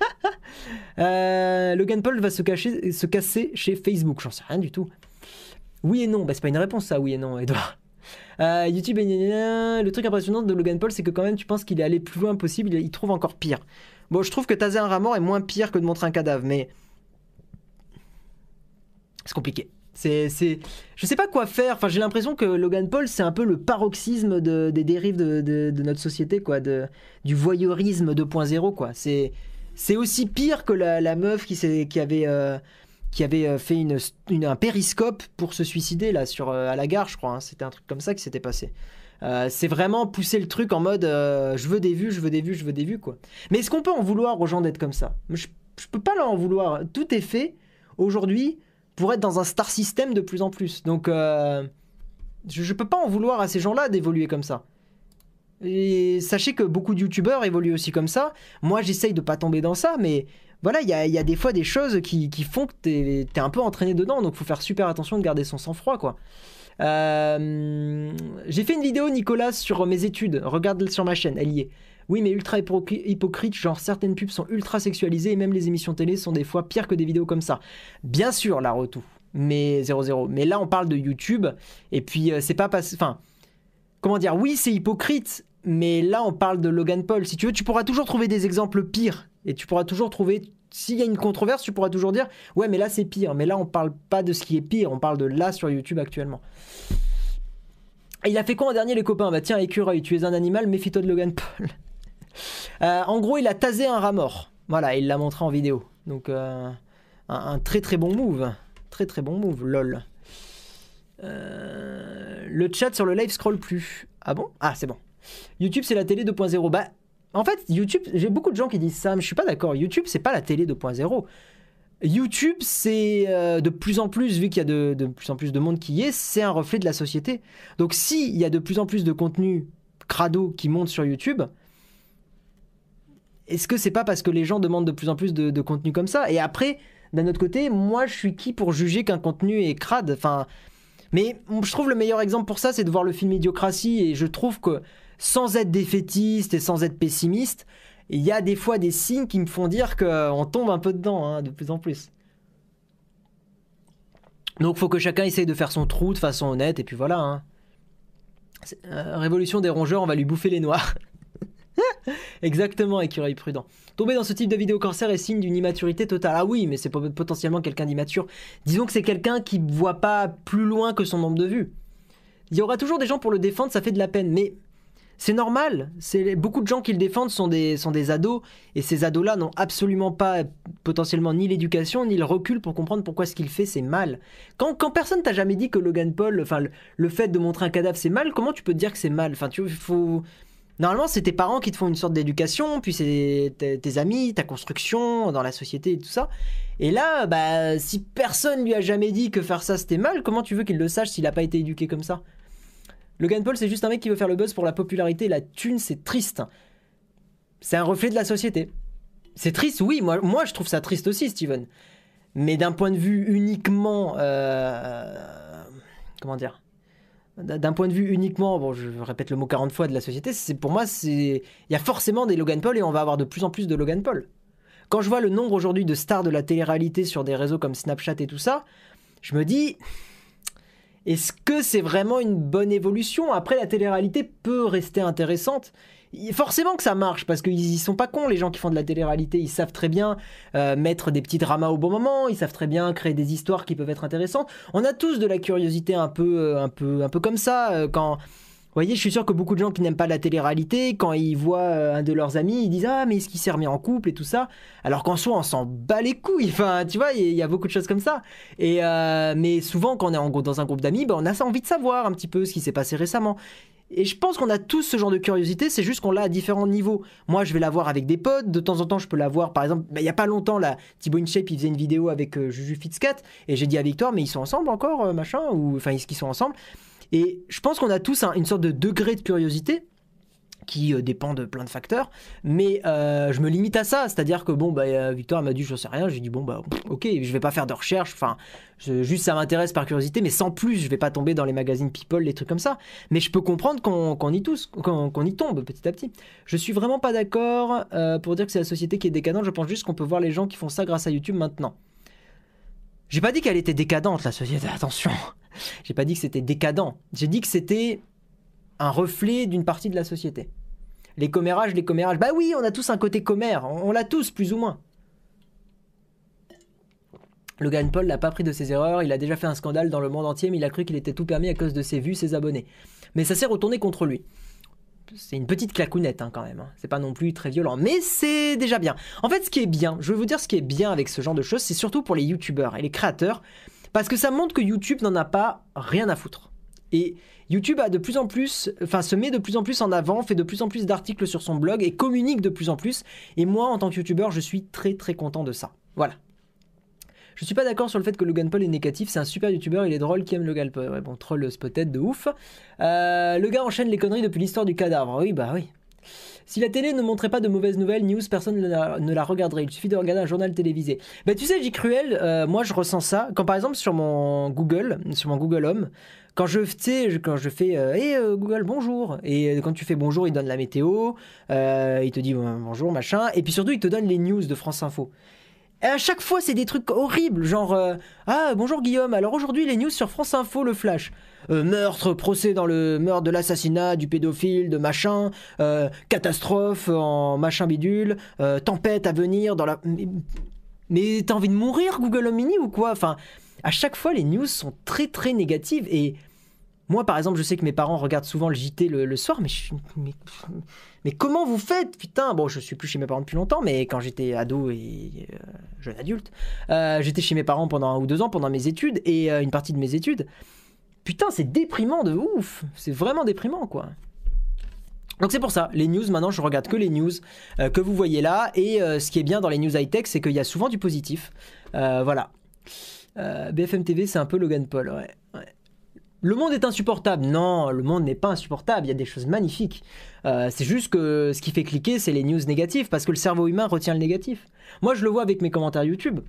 euh, Logan Paul va se, cacher, se casser chez Facebook. J'en sais rien du tout. Oui et non. Bah, c'est pas une réponse ça, oui et non, Edouard. Euh, YouTube, le truc impressionnant de Logan Paul, c'est que quand même tu penses qu'il est allé plus loin possible, il trouve encore pire. Bon, je trouve que taser un rat mort est moins pire que de montrer un cadavre, mais c'est compliqué. C'est, c'est, je sais pas quoi faire. Enfin, j'ai l'impression que Logan Paul, c'est un peu le paroxysme de, des dérives de, notre société, quoi, de, du voyeurisme 2.0, quoi. C'est, c'est aussi pire que la, la meuf qui, s'est, qui avait, euh, qui avait euh, fait une, un périscope pour se suicider là sur euh, à la gare, je crois. Hein. C'était un truc comme ça qui s'était passé. c'est vraiment pousser le truc en mode je veux des vues, je veux des vues, je veux des vues, quoi. Mais est-ce qu'on peut en vouloir aux gens d'être comme ça? Je, je peux pas leur en vouloir. Tout est fait aujourd'hui pour être dans un star system de plus en plus. Donc, euh, je, ne peux pas en vouloir à ces gens-là d'évoluer comme ça. Et sachez que beaucoup de youtubeurs évoluent aussi comme ça. Moi, j'essaye de pas tomber dans ça, mais voilà, il y a, des fois des choses qui, font que tu es, un peu entraîné dedans, donc faut faire super attention de garder son sang-froid, quoi. Euh, j'ai fait une vidéo, Nicolas, sur mes études. Regarde sur ma chaîne, elle y est. Oui, mais ultra hypocrite, genre certaines pubs sont ultra sexualisées et même les émissions télé sont des fois pires que des vidéos comme ça. Bien sûr, la retou, mais 0-0. Mais là, on parle de YouTube, et puis euh, c'est pas pas. Enfin, comment dire, oui, c'est hypocrite, mais là, on parle de Logan Paul. Si tu veux, tu pourras toujours trouver des exemples pires, et tu pourras toujours trouver. S'il y a une controverse, tu pourras toujours dire Ouais, mais là, c'est pire. Mais là, on parle pas de ce qui est pire, on parle de là sur YouTube actuellement. Il a fait quoi en dernier, les copains? Bah tiens, écureuil, tu es un animal, méfie-toi de Logan Paul. Euh, en gros, il a tasé un rat mort. Voilà, il l'a montré en vidéo. Donc, euh, un, très très bon move. Très très bon move, lol. Euh, le chat sur le live scroll plus. Ah bon? Ah, c'est bon. YouTube, c'est la télé 2.0. Bah, en fait, YouTube, j'ai beaucoup de gens qui disent ça, mais je suis pas d'accord. YouTube, c'est pas la télé 2.0. YouTube, c'est de plus en plus, vu qu'il y a de, de, plus en plus de monde qui y est, c'est un reflet de la société. Donc, s'il y a de plus en plus de contenu crado qui monte sur YouTube, est-ce que c'est pas parce que les gens demandent de plus en plus de, contenu comme ça? Et après, d'un autre côté, moi, je suis qui pour juger qu'un contenu est crade? Enfin, mais je trouve le meilleur exemple pour ça, c'est de voir le film Idiocratie, et je trouve que sans être défaitiste et sans être pessimiste, il y a des fois des signes qui me font dire qu'on tombe un peu dedans, hein, de plus en plus. Donc, faut que chacun essaye de faire son trou de façon honnête, et puis voilà. Hein. Euh, révolution des rongeurs, on va lui bouffer les noirs. Exactement, écureuil prudent. Tomber dans ce type de vidéo cancer est signe d'une immaturité totale. Ah oui, mais c'est potentiellement quelqu'un d'immature. Disons que c'est quelqu'un qui ne voit pas plus loin que son nombre de vues. Il y aura toujours des gens pour le défendre, ça fait de la peine. Mais C'est normal. C'est beaucoup de gens qui le défendent sont des sont des ados et ces ados-là n'ont absolument pas potentiellement ni l'éducation ni le recul pour comprendre pourquoi ce qu'il fait c'est mal. Quand, quand personne t'a jamais dit que Logan Paul, enfin le, le fait de montrer un cadavre c'est mal, comment tu peux te dire que c'est mal? Enfin tu faut Normalement, c'est tes parents qui te font une sorte d'éducation, puis c'est tes, amis, ta construction dans la société et tout ça. Et là, bah, si personne lui a jamais dit que faire ça c'était mal, comment tu veux qu'il le sache s'il a pas été éduqué comme ça? Logan Paul, c'est juste un mec qui veut faire le buzz pour la popularité, la thune, c'est triste. C'est un reflet de la société. C'est triste, oui, moi, moi je trouve ça triste aussi, Steven. Mais d'un point de vue uniquement. euh, comment dire? D'un point de vue uniquement, je répète le mot 40 fois de la société, c'est pour moi, il y a forcément des Logan Paul et on va avoir de plus en plus de Logan Paul. Quand je vois le nombre aujourd'hui de stars de la télé-réalité sur des réseaux comme Snapchat et tout ça, je me dis est-ce que c'est vraiment une bonne évolution? Après, la télé-réalité peut rester intéressante. Forcément que ça marche parce qu'ils ils sont pas cons les gens qui font de la télé-réalité, ils savent très bien euh, mettre des petits dramas au bon moment, ils savent très bien créer des histoires qui peuvent être intéressantes. On a tous de la curiosité un peu, euh, un peu, un peu comme ça. euh, Quand, vous voyez, je suis sûr que beaucoup de gens qui n'aiment pas la télé-réalité, quand ils voient un de leurs amis, ils disent ah mais est-ce qu'il s'est remis en couple et tout ça, alors qu'en soi on s'en bat les couilles. Enfin, tu vois, il y, y a beaucoup de choses comme ça. Et mais souvent quand on est dans un groupe d'amis, ben, on a envie de savoir un petit peu ce qui s'est passé récemment. Et je pense qu'on a tous ce genre de curiosité, c'est juste qu'on l'a à différents niveaux. Moi, je vais l'avoir avec des potes, de temps en temps, je peux l'avoir, par exemple, bah, il y a pas longtemps, là, Thibaut InShape, il faisait une vidéo avec euh, Juju Fitzcat, et j'ai dit à Victoire, mais ils sont ensemble encore, euh, machin, ou enfin, est-ce qu'ils sont ensemble? Et je pense qu'on a tous un- une sorte de degré de curiosité qui euh, dépend de plein de facteurs, mais euh, je me limite à ça, c'est-à-dire que bon, bah, euh, Victoire m'a dit je sais rien, j'ai dit bon bah ok, je vais pas faire de recherche, enfin juste ça m'intéresse par curiosité, mais sans plus, je vais pas tomber dans les magazines People, les trucs comme ça, mais je peux comprendre qu'on y tous, qu'on qu'on y tombe petit à petit. Je suis vraiment pas d'accord pour dire que c'est la société qui est décadente, je pense juste qu'on peut voir les gens qui font ça grâce à YouTube maintenant. J'ai pas dit qu'elle était décadente la société, attention. J'ai pas dit que c'était décadent. J'ai dit que c'était un reflet d'une partie de la société. Les commérages, les commérages. Bah oui, on a tous un côté commère. On, l'a tous, plus ou moins. Logan Paul n'a pas pris de ses erreurs. Il a déjà fait un scandale dans le monde entier, mais il a cru qu'il était tout permis à cause de ses vues, ses abonnés. Mais ça s'est retourné contre lui. C'est une petite clacounette hein, quand même. hein. C'est pas non plus très violent, mais c'est déjà bien. En fait, ce qui est bien, je vais vous dire ce qui est bien avec ce genre de choses, c'est surtout pour les youtubeurs et les créateurs, parce que ça montre que YouTube n'en a pas rien à foutre. Et YouTube a de plus en plus, enfin se met de plus en plus en avant, fait de plus en plus d'articles sur son blog et communique de plus en plus. Et moi, en tant que youtubeur, je suis très très content de ça. Voilà. Je suis pas d'accord sur le fait que Logan Paul est négatif, c'est un super youtubeur, il est drôle, qui aime Logan Paul. Ouais, bon, troll peut-être de ouf. Euh, le gars enchaîne les conneries depuis l'histoire du cadavre. Oui, bah oui. Si la télé ne montrait pas de mauvaises nouvelles, news, personne ne la, ne regarderait. Il suffit de regarder un journal télévisé. Bah tu sais, J. Cruel, euh, moi je ressens ça. Quand par exemple sur mon Google, sur mon Google Home, quand je, quand je fais euh, Hey, euh, Google, bonjour. Et euh, quand tu fais bonjour, il donne la météo, euh, il te dit bonjour, machin. Et puis surtout, il te donne les news de France Info. Et à chaque fois, c'est des trucs horribles, genre Ah, bonjour Guillaume, alors aujourd'hui, les news sur France Info, le flash. Meurtre, procès dans le meurtre de l'assassinat du pédophile, de machin, catastrophe en machin bidule, tempête à venir dans la. Mais, mais t'as envie de mourir, Google Home Mini ou quoi? Enfin, à chaque fois, les news sont très très négatives et. Moi, par exemple, je sais que mes parents regardent souvent le JT le, soir, mais, je mais, mais comment vous faites? Putain, bon, je suis plus chez mes parents depuis longtemps, mais quand j'étais ado et euh, jeune adulte, euh, j'étais chez mes parents pendant un ou deux ans, pendant mes études, et euh, une partie de mes études. Putain, c'est déprimant de ouf C'est vraiment déprimant, quoi. Donc c'est pour ça, les news, maintenant je regarde que les news que vous voyez là, et ce qui est bien dans les news high-tech, c'est qu'il y a souvent du positif. Voilà. Euh, BFM TV, c'est un peu Logan Paul. Le monde est insupportable. Non, le monde n'est pas insupportable. Il y a des choses magnifiques. Euh, c'est juste que ce qui fait cliquer, c'est les news négatives, parce que le cerveau humain retient le négatif. Moi, je le vois avec mes commentaires YouTube.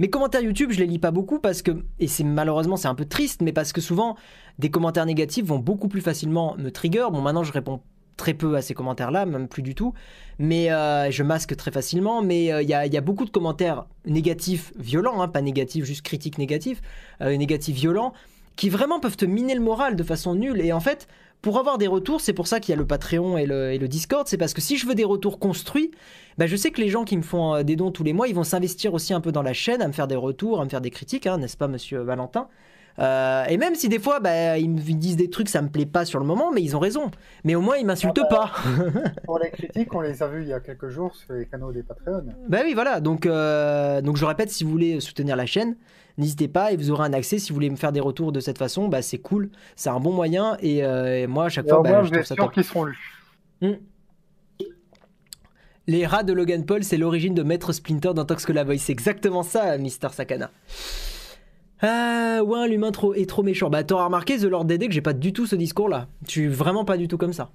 Mes commentaires YouTube, je les lis pas beaucoup parce que, et c'est malheureusement c'est un peu triste, mais parce que souvent des commentaires négatifs vont beaucoup plus facilement me trigger. Bon, maintenant je réponds très peu à ces commentaires-là, même plus du tout, mais euh, je masque très facilement. Mais euh, il y, a, beaucoup de commentaires négatifs, violents, hein, pas négatifs, juste critiques négatifs, euh, négatifs violents, qui vraiment peuvent te miner le moral de façon nulle. Et en fait, pour avoir des retours, c'est pour ça qu'il y a le Patreon et le, Discord, c'est parce que si je veux des retours construits, bah, je sais que les gens qui me font des dons tous les mois, ils vont s'investir aussi un peu dans la chaîne, à me faire des retours, à me faire des critiques, hein, n'est-ce pas, monsieur Valentin? Euh, et même si des fois, bah, ils me disent des trucs, ça me plaît pas sur le moment, mais ils ont raison. Mais au moins, ils m'insultent Ah bah, pas. Pour les critiques, on les a vus il y a quelques jours sur les canaux des Patreon. bah oui, voilà. Donc, euh, donc je répète, si vous voulez soutenir la chaîne, n'hésitez pas et vous aurez un accès. Si vous voulez me faire des retours de cette façon, bah, c'est cool. C'est un bon moyen. Et, euh, et moi, à chaque Et fois, bah, je trouve ça top. qu'ils seront lus. Les rats de Logan Paul, c'est l'origine de Maître Splinter dans Tox Voice. C'est exactement ça, Mister Sakana. Ah, ouais, l'humain trop, est trop méchant. Bah, t'auras remarqué, The Lord Dédé, que j'ai pas du tout ce discours-là. Je suis vraiment pas du tout comme ça.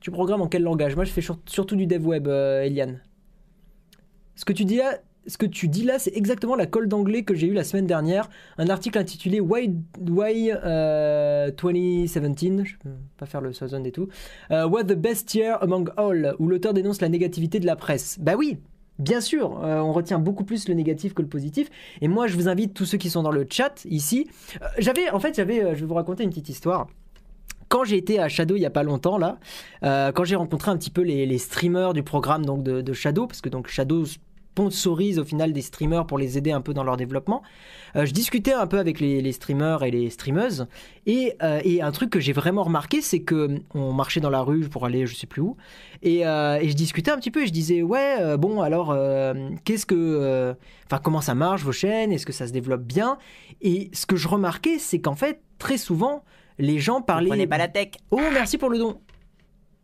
Tu programmes en quel langage? Moi, je fais sur- surtout du dev web, euh, Eliane. Ce que tu dis là, ce que tu dis là, c'est exactement la colle d'anglais que j'ai eu la semaine dernière. Un article intitulé Why, Why euh, 2017, je peux pas faire le Southern et tout. Euh, What the best year among all, où l'auteur dénonce la négativité de la presse. Bah oui, bien sûr, euh, on retient beaucoup plus le négatif que le positif. Et moi, je vous invite tous ceux qui sont dans le chat ici. Euh, j'avais, en fait, j'avais, euh, je vais vous raconter une petite histoire. Quand j'ai été à Shadow il y a pas longtemps là, quand j'ai rencontré un petit peu les, les streamers du programme donc de, de Shadow, parce que donc Shadow sponsorise au final des streamers pour les aider un peu dans leur développement. Euh, je discutais un peu avec les, les streamers et les streameuses et, euh, et un truc que j'ai vraiment remarqué, c'est que hum, on marchait dans la rue pour aller je sais plus où et, euh, et je discutais un petit peu et je disais ouais euh, bon alors euh, qu'est-ce que euh, enfin comment ça marche vos chaînes est-ce que ça se développe bien? Et ce que je remarquais c'est qu'en fait très souvent les gens parlaient pas la tech. oh merci pour le don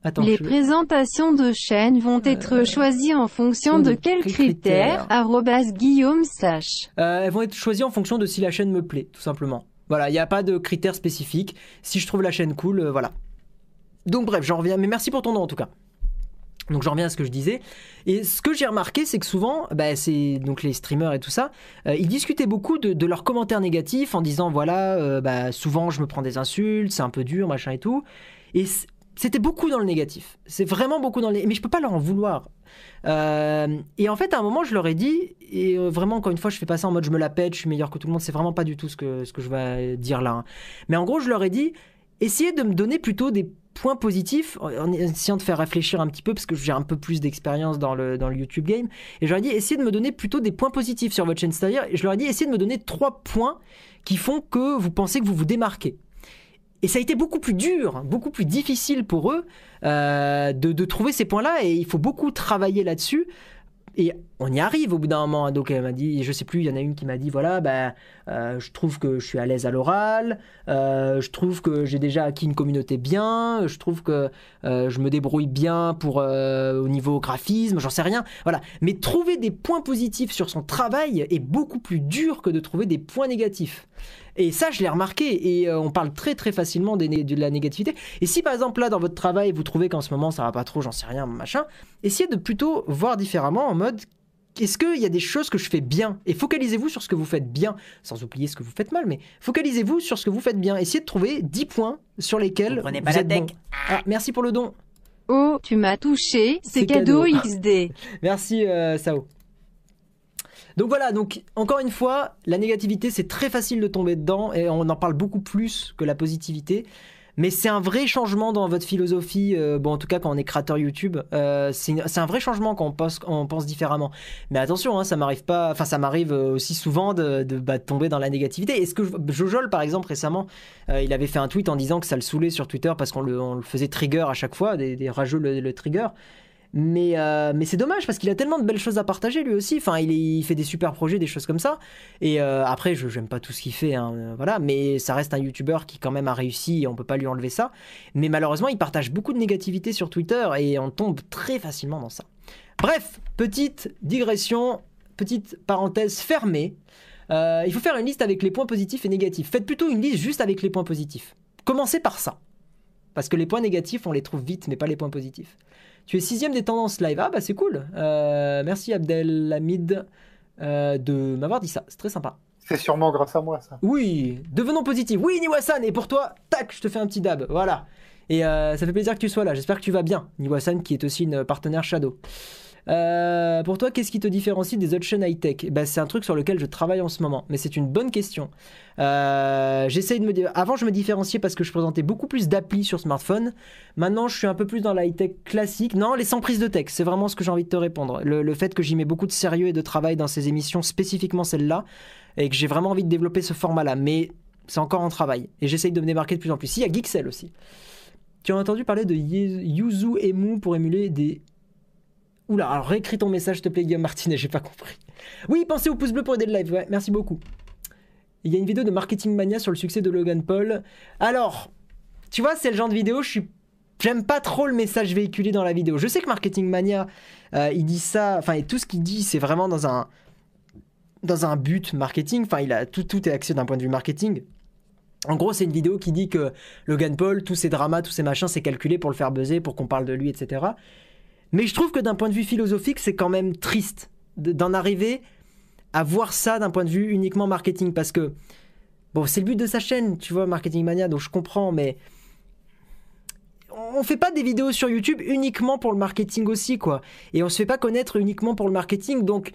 attends Les je- présentations de chaînes vont être choisies en fonction de quels quels critères critères Guillaume Sache. Euh, elles vont être choisies en fonction de si la chaîne me plaît, tout simplement. Voilà, il n'y a pas de critères spécifiques. Si je trouve la chaîne cool, euh, voilà. Donc bref, j'en reviens. Mais merci pour ton nom en tout cas. Donc j'en reviens à ce que je disais. Et ce que j'ai remarqué, c'est que souvent, bah, c'est donc les streamers et tout ça, euh, ils discutaient beaucoup de, de leurs commentaires négatifs en disant voilà, euh, bah, souvent je me prends des insultes, c'est un peu dur, machin et tout. Et c'était beaucoup dans le négatif. C'est vraiment beaucoup dans le. Mais je peux pas leur en vouloir. Euh, et en fait, à un moment, je leur ai dit, et euh, vraiment, encore une fois, je fais pas ça en mode je me la pète, je suis meilleur que tout le monde, c'est vraiment pas du tout ce que, ce que je vais dire là. hein. Mais en gros, je leur ai dit, essayez de me donner plutôt des points positifs, en essayant de faire réfléchir un petit peu, parce que j'ai un peu plus d'expérience dans le, dans le YouTube game. Et je leur ai dit, essayez de me donner plutôt des points positifs sur votre chaîne c'est-à-dire, je leur ai dit, essayez de me donner trois points qui font que vous pensez que vous vous démarquez. Et ça a été beaucoup plus dur, beaucoup plus difficile pour eux euh, de, trouver ces points-là et il faut beaucoup travailler là-dessus. Et on y arrive au bout d'un moment. Donc elle m'a dit, je sais plus, il y en a une qui m'a dit, voilà, bah, euh, je trouve que je suis à l'aise à l'oral, euh, je trouve que j'ai déjà acquis une communauté bien, je trouve que je me débrouille bien pour au niveau graphisme, j'en sais rien. Voilà. Mais trouver des points positifs sur son travail est beaucoup plus dur que de trouver des points négatifs. Et ça, je l'ai remarqué. Et euh, on parle très très facilement des de la négativité. Et si par exemple là dans votre travail vous trouvez qu'en ce moment ça va pas trop, j'en sais rien, machin, essayez de plutôt voir différemment en mode est-ce qu'il y a des choses que je fais bien? Et focalisez-vous sur ce que vous faites bien, sans oublier ce que vous faites mal, mais focalisez-vous sur ce que vous faites bien. Essayez de trouver 10 points sur lesquels Vous prenez pas la êtes tech. bon. Ah, merci pour le don. Oh, tu m'as touché, C'est c'est cadeau cadeau. XD. Merci euh, Sao. Donc voilà, donc encore une fois, la négativité c'est très facile de tomber dedans et on en parle beaucoup plus que la positivité. Mais c'est un vrai changement dans votre philosophie, euh, bon en tout cas quand on est créateur YouTube, euh, c'est un vrai changement quand on pense, différemment. Mais attention, hein, ça m'arrive pas, enfin ça m'arrive euh, aussi souvent bah, de tomber dans la négativité. Est-ce que Jojol par exemple récemment, il avait fait un tweet en disant que ça le saoulait sur Twitter parce qu'on le, faisait trigger à chaque fois, des, des rageux le, le trigger. Mais, euh, mais c'est dommage parce qu'il a tellement de belles choses à partager lui aussi. Enfin, il, fait des super projets, des choses comme ça. Et euh, après, je j'aime pas tout ce qu'il fait, hein, euh, voilà. Mais ça reste un YouTuber qui quand même a réussi et on peut pas lui enlever ça. Mais malheureusement, il partage beaucoup de négativité sur Twitter et on tombe très facilement dans ça. Bref, petite digression, petite parenthèse fermée. Il faut faire une liste avec les points positifs et négatifs. Faites plutôt une liste juste avec les points positifs. Commencez par ça. Parce que les points négatifs, on les trouve vite, mais pas les points positifs. Tu es sixième des tendances live. Ah bah c'est cool. Euh, merci Abdelhamid euh, de m'avoir dit ça. C'est très sympa. C'est sûrement grâce à moi, ça. Oui, devenons positifs. Oui, Niwasan, et pour toi, tac, je te fais un petit dab. Voilà. Et euh, ça fait plaisir que tu sois là. J'espère que tu vas bien. Niwasan, qui est aussi une partenaire Shadow. Euh, pour toi, qu'est-ce qui te différencie des autres chaînes high-tech? Eh ben, C'est un truc sur lequel je travaille en ce moment, mais c'est une bonne question. Euh, de me. Avant, je me différenciais parce que je présentais beaucoup plus d'applis sur smartphone. Maintenant, je suis un peu plus dans la high-tech classique. Non, les sans prise de texte, c'est vraiment ce que j'ai envie de te répondre. Le, fait que j'y mets beaucoup de sérieux et de travail dans ces émissions, spécifiquement celle-là, et que j'ai vraiment envie de développer ce format-là. Mais c'est encore en travail. Et j'essaye de me démarquer de plus en plus. Si, il y a Geeksel aussi. Tu as entendu parler de Yuzu Emu pour émuler des. Oula, alors réécris ton message, s'il te plaît, Guillaume Martinet, j'ai pas compris. Oui, pensez au pouce bleu pour aider le live, ouais, merci beaucoup. Il y a une vidéo de Marketing Mania sur le succès de Logan Paul. Alors, tu vois, c'est le genre de vidéo, je suis. J'aime pas trop le message véhiculé dans la vidéo. Je sais que Marketing Mania, euh, il dit ça, enfin, tout ce qu'il dit, c'est vraiment dans un. But marketing, enfin, il a tout, tout est axé d'un point de vue marketing. En gros, c'est une vidéo qui dit que Logan Paul, tous ces dramas, tous ces machins, c'est calculé pour le faire buzzer, pour qu'on parle de lui, etc. Mais je trouve que d'un point de vue philosophique, c'est quand même triste de- d'en arriver à voir ça d'un point de vue uniquement marketing. Parce que, bon, c'est le but de sa chaîne, tu vois, Marketing Mania, donc je comprends, mais on fait pas des vidéos sur YouTube uniquement pour le marketing aussi, quoi. Et on se fait pas connaître uniquement pour le marketing, donc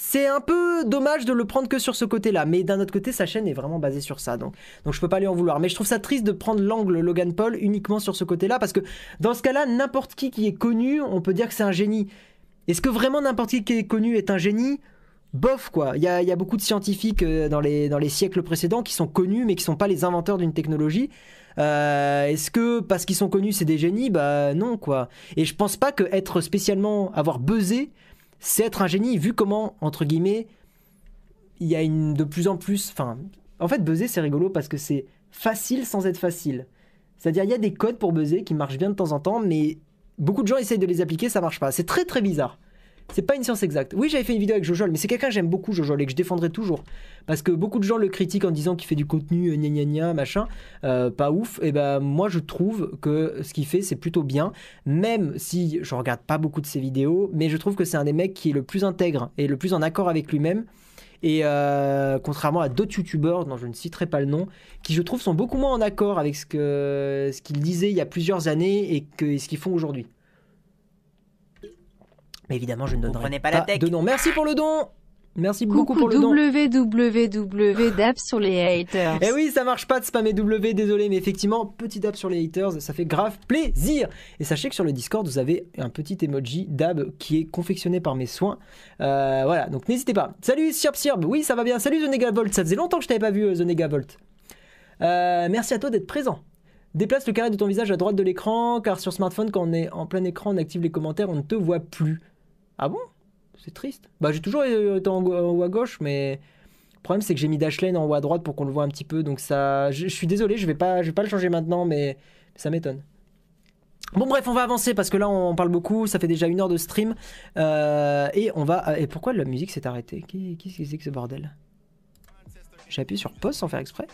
c'est un peu dommage de le prendre que sur ce côté-là. Mais d'un autre côté, sa chaîne est vraiment basée sur ça, donc, je peux pas lui en vouloir. Mais je trouve ça triste de prendre l'angle Logan Paul uniquement sur ce côté-là, parce que dans ce cas-là, n'importe qui qui est connu, on peut dire que c'est un génie. Est-ce que vraiment n'importe qui qui est connu est un génie? Bof, quoi. Il y a, beaucoup de scientifiques euh, dans les, siècles précédents qui sont connus, mais qui sont pas les inventeurs d'une technologie. Euh, Est-ce que parce qu'ils sont connus, c'est des génies? Bah non, quoi. Et je pense pas que être spécialement avoir buzzé, c'est être un génie, vu comment, entre guillemets, il y a une de plus en plus. Enfin, en fait, buzzer, c'est rigolo parce que c'est facile sans être facile. C'est-à-dire, il y a des codes pour buzzer qui marchent bien de temps en temps, mais beaucoup de gens essayent de les appliquer, ça marche pas. C'est très très bizarre. C'est pas une science exacte. Oui, j'avais fait une vidéo avec Jojol, mais c'est quelqu'un que j'aime beaucoup, Jojol, et que je défendrai toujours. Parce que beaucoup de gens le critiquent en disant qu'il fait du contenu euh, gna gna gna, machin, euh, pas ouf. Et ben moi, je trouve que ce qu'il fait, c'est plutôt bien. Même si je regarde pas beaucoup de ses vidéos, mais je trouve que c'est un des mecs qui est le plus intègre et le plus en accord avec lui-même. Et euh, contrairement à d'autres youtubeurs, dont je ne citerai pas le nom, qui je trouve sont beaucoup moins en accord avec ce que ce qu'ils disaient il y a plusieurs années et ce qu'ils font aujourd'hui. Mais évidemment, je ne donnerai pas la tech. de nom. Merci pour le don. Merci beaucoup Coucou pour le don. www sur les haters. Eh oui, ça marche pas de spammer W, désolé, mais effectivement, petit dab sur les haters, ça fait grave plaisir. Et sachez que sur le Discord, vous avez un petit emoji dab qui est confectionné par mes soins. Euh, voilà, donc n'hésitez pas. Salut Sirp Sirp, oui, ça va bien. Salut The Negavolt, ça faisait longtemps que je t'avais pas vu, euh, The Negavolt. Euh, merci à toi d'être présent. Déplace le carré de ton visage à droite de l'écran, car sur smartphone, quand on est en plein écran, on active les commentaires, on ne te voit plus. Ah bon? C'est triste. Bah, j'ai toujours été en, haut à gauche, mais le problème, c'est que j'ai mis Dashlane en haut à droite pour qu'on le voit un petit peu. Donc ça, je, suis désolé, je vais pas, je vais pas le changer maintenant, mais ça m'étonne. Bon bref, on va avancer parce que là on parle beaucoup, ça fait déjà une heure de stream Euh, et on va. Et pourquoi la musique s'est arrêtée? Qu'est- Qu'est-ce que c'est que ce bordel? J'ai appuyé sur pause sans faire exprès?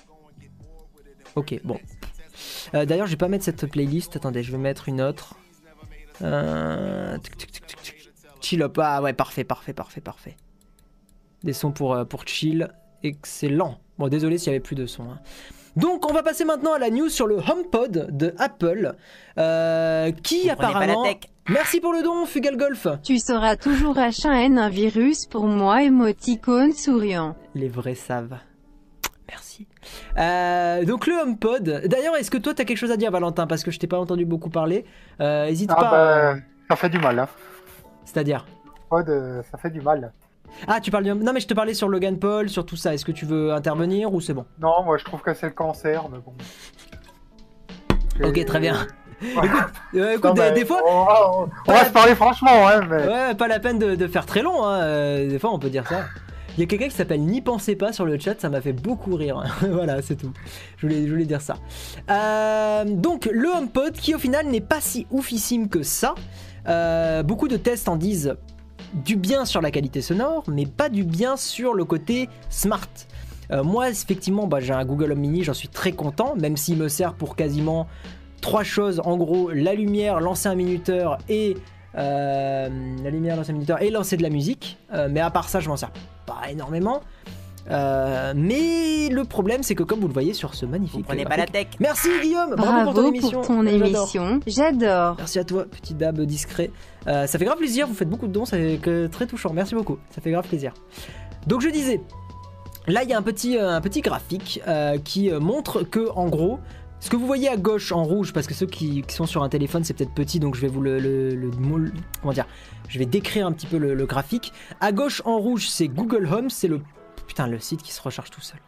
Ok, bon. Euh, D'ailleurs, je vais pas mettre cette playlist. Attendez, je vais mettre une autre. Euh... Chill up. Ah ouais, parfait, parfait, parfait, parfait. Des sons pour, euh, pour chill. Excellent. Bon, désolé s'il y avait plus de sons. hein. Donc, on va passer maintenant à la news sur le HomePod de Apple, euh, qui Vous pas la apparemment. tech. Merci pour le don, Fugal Golf. Tu seras toujours H1N un virus pour moi, émoticône souriant. Les vrais savent. Merci. Euh, donc le HomePod. D'ailleurs, est-ce que toi, t'as quelque chose à dire, Valentin? Parce que je t'ai pas entendu beaucoup parler. Euh, Hésite Ah pas. bah, ça fait du mal. Hein. C'est-à-dire. Pod, euh, ça fait du mal. Ah, tu parles du... Non, mais je te parlais sur Logan Paul, sur tout ça. Est-ce que tu veux intervenir ou c'est bon Non, moi je trouve que c'est le cancer, mais bon. Ok, très bien. Ouais. Euh, écoute, Non, des, fois, On va, on- se parler franchement, hein, mais. ouais, pas la peine de, de faire très long. Hein. euh, Des fois, on peut dire ça. Il y a quelqu'un qui s'appelle N'y pensez pas sur le chat, ça m'a fait beaucoup rire. voilà, c'est tout. Je voulais, je voulais dire ça. Euh, donc, le HomePod qui au final n'est pas si oufissime que ça. Euh, beaucoup de tests en disent du bien sur la qualité sonore, mais pas du bien sur le côté smart. Euh, moi, effectivement, bah, j'ai un Google Home Mini, j'en suis très content, même s'il me sert pour quasiment trois choses. En gros, la lumière, lancer un minuteur et euh, la lumière, lancer un minuteur et lancer de la musique. Mais à part ça, je m'en sers pas énormément. Euh, mais le problème, c'est que comme vous le voyez sur ce magnifique. Vous prenez euh, pas la tech. Merci Guillaume, bravo, Bravo pour ton émission. pour ton J'adore. émission. J'adore. Merci à toi, petit dab discret. Euh, ça fait grave plaisir, vous faites beaucoup de dons, c'est très touchant. Merci beaucoup, ça fait grave plaisir. Donc je disais, là il y a un petit, euh, un petit graphique euh, qui montre que en gros, ce que vous voyez à gauche en rouge, parce que ceux qui, qui sont sur un téléphone c'est peut-être petit, donc je vais vous le, le- le- comment dire, je vais décrire un petit peu le, le graphique. À gauche en rouge c'est Google Home, c'est le Putain, le site qui se recharge tout seul.